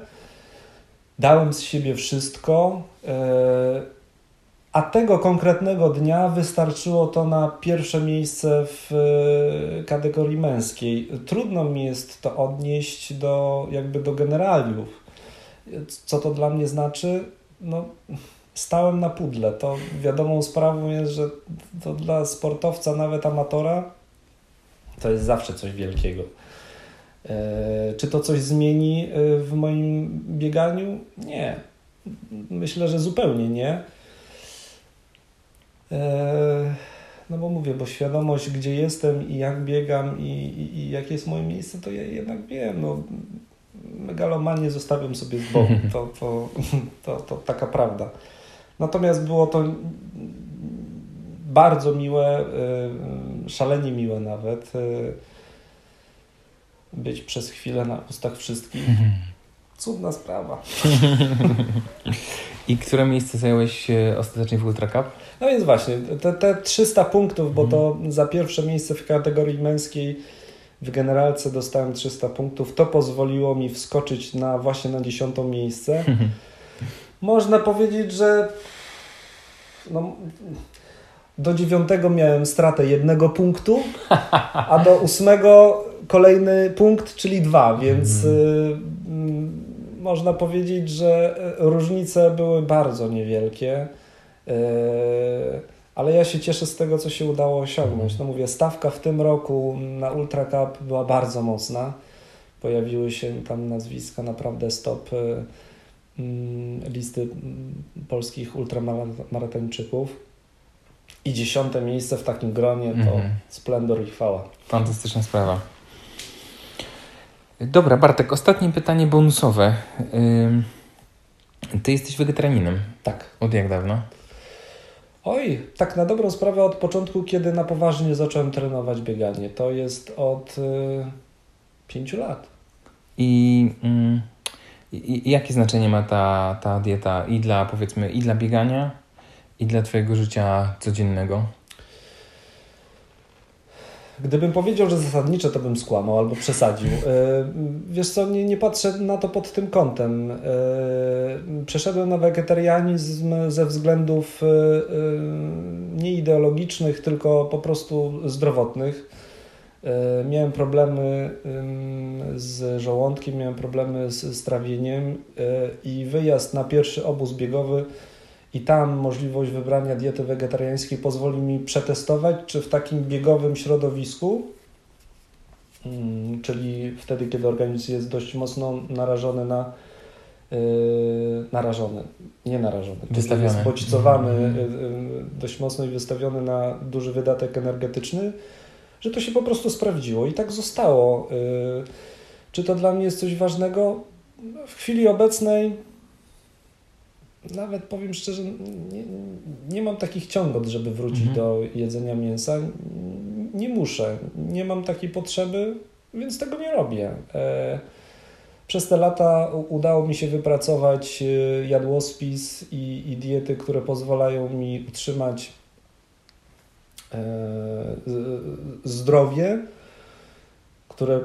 S3: dałem z siebie wszystko, e, a tego konkretnego dnia wystarczyło to na pierwsze miejsce w e, kategorii męskiej. Trudno mi jest to odnieść do jakby do generaliów. Co to dla mnie znaczy? No, stałem na pudle. To wiadomą sprawą jest, że to dla sportowca, nawet amatora, to jest zawsze coś wielkiego. E, czy to coś zmieni e, w moim bieganiu? Nie. Myślę, że zupełnie nie. E, no bo mówię, bo świadomość, gdzie jestem i jak biegam i, i, i jakie jest moje miejsce, to ja jednak wiem. No, megalomanię zostawiam sobie z boku. [LAUGHS] To, to, to, to taka prawda. Natomiast było to bardzo miłe, szalenie miłe nawet być przez chwilę na ustach wszystkich. Mhm. Cudna sprawa. [LAUGHS]
S2: I które miejsce zająłeś ostatecznie w Ultra Cup?
S3: No więc właśnie, te, te 300 punktów, bo to mhm. za pierwsze miejsce w kategorii męskiej w generalce dostałem 300 punktów. To pozwoliło mi wskoczyć na właśnie na dziesiątą miejsce. Mhm. Można powiedzieć, że no, do dziewiątego miałem stratę jednego punktu, a do ósmego kolejny punkt, czyli dwa, więc mm. Można powiedzieć, że różnice były bardzo niewielkie. Y, ale ja się cieszę z tego, co się udało osiągnąć. No mówię, stawka w tym roku na Ultra Cup była bardzo mocna. Pojawiły się tam nazwiska naprawdę stop y, mm, listy mm, polskich ultramaratończyków. I dziesiąte miejsce w takim gronie to mm. splendor i chwała.
S2: Fantastyczna sprawa. Dobra, Bartek, ostatnie pytanie bonusowe. Ty jesteś wegetarianinem.
S3: Tak.
S2: Od jak dawno?
S3: Oj, tak na dobrą sprawę od początku, kiedy na poważnie zacząłem trenować bieganie. To jest od y, pięciu lat.
S2: I, mm, I, jakie znaczenie ma ta, ta dieta i dla powiedzmy i dla biegania, i dla Twojego życia codziennego?
S3: Gdybym powiedział, że zasadnicze, to bym skłamał albo przesadził. E, wiesz co, nie, nie patrzę na to pod tym kątem. E, przeszedłem na wegetarianizm ze względów e, nie ideologicznych, tylko po prostu zdrowotnych. Miałem problemy z żołądkiem, miałem problemy z strawieniem i wyjazd na pierwszy obóz biegowy i tam możliwość wybrania diety wegetariańskiej pozwoli mi przetestować, czy w takim biegowym środowisku, mm, czyli wtedy, kiedy organizm jest dość mocno narażony na yy, narażony, nie narażony,
S2: wystawiony. jest
S3: bodźcowany yy, dość mocno i wystawiony na duży wydatek energetyczny, że to się po prostu sprawdziło i tak zostało. Yy, czy to dla mnie jest coś ważnego? W chwili obecnej nawet powiem szczerze, nie, nie mam takich ciągot, żeby wrócić mhm. do jedzenia mięsa. Nie muszę, nie mam takiej potrzeby, więc tego nie robię. E, przez te lata udało mi się wypracować e, jadłospis i, i diety, które pozwalają mi utrzymać zdrowie, które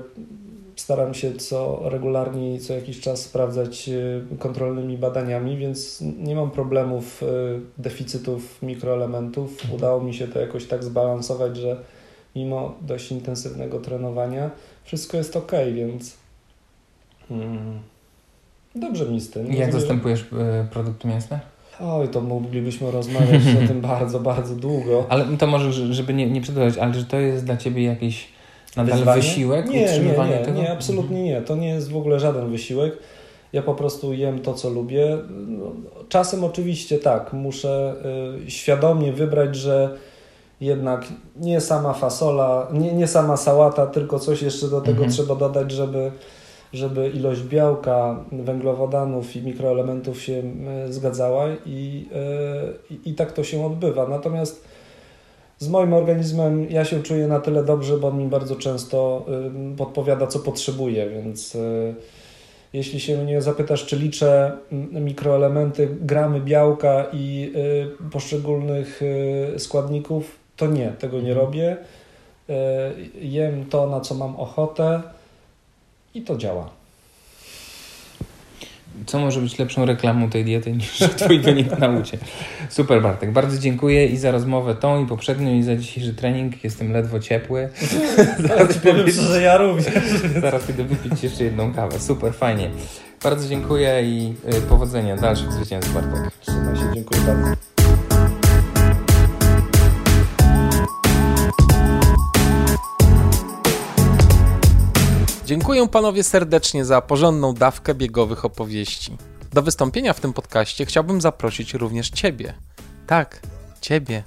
S3: staram się co regularnie, co jakiś czas sprawdzać kontrolnymi badaniami, więc nie mam problemów deficytów mikroelementów. Udało mi się to jakoś tak zbalansować, że mimo dość intensywnego trenowania wszystko jest ok, więc mm, dobrze mi z tym.
S2: Jak zastępujesz że... produkty mięsne?
S3: Oj, to moglibyśmy rozmawiać o [LAUGHS] tym bardzo, bardzo długo.
S2: Ale to może, żeby nie, nie przedłużać, ale że to jest dla Ciebie jakiś nadal Wyzwanie? wysiłek?
S3: Nie, nie, nie, tego? nie, absolutnie nie. To nie jest w ogóle żaden wysiłek. Ja po prostu jem to, co lubię. No, czasem oczywiście tak, muszę y, świadomie wybrać, że jednak nie sama fasola, nie, nie sama sałata, tylko coś jeszcze do tego mhm. trzeba dodać, żeby, żeby ilość białka, węglowodanów i mikroelementów się zgadzała i, yy, i tak to się odbywa. Natomiast z moim organizmem ja się czuję na tyle dobrze, bo on mi bardzo często podpowiada, co potrzebuję, więc yy, jeśli się mnie zapytasz, czy liczę mikroelementy, gramy białka i poszczególnych składników, to nie, tego nie mhm. robię. Jem to, na co mam ochotę i to działa.
S2: Co może być lepszą reklamą tej diety niż [LAUGHS] twój wynik na ucie? Super Bartek, bardzo dziękuję i za rozmowę tą i poprzednią i za dzisiejszy trening. Jestem ledwo ciepły. [LAUGHS]
S3: zaraz powiem, że ja również. [LAUGHS]
S2: zaraz idę wypić jeszcze jedną kawę. Super, fajnie. Bardzo dziękuję i y, powodzenia dalszych zwycięstw Bartek.
S3: Trzymaj się, dziękuję bardzo.
S1: Dziękuję panowie serdecznie za porządną dawkę biegowych opowieści. Do wystąpienia w tym podcaście chciałbym zaprosić również ciebie. Tak, ciebie.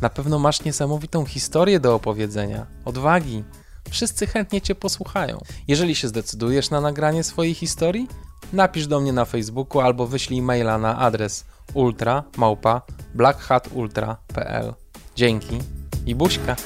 S1: Na pewno masz niesamowitą historię do opowiedzenia, odwagi. Wszyscy chętnie cię posłuchają. Jeżeli się zdecydujesz na nagranie swojej historii, napisz do mnie na Facebooku albo wyślij maila na adres ultra małpa blackhatultra.pl. Dzięki i buźka.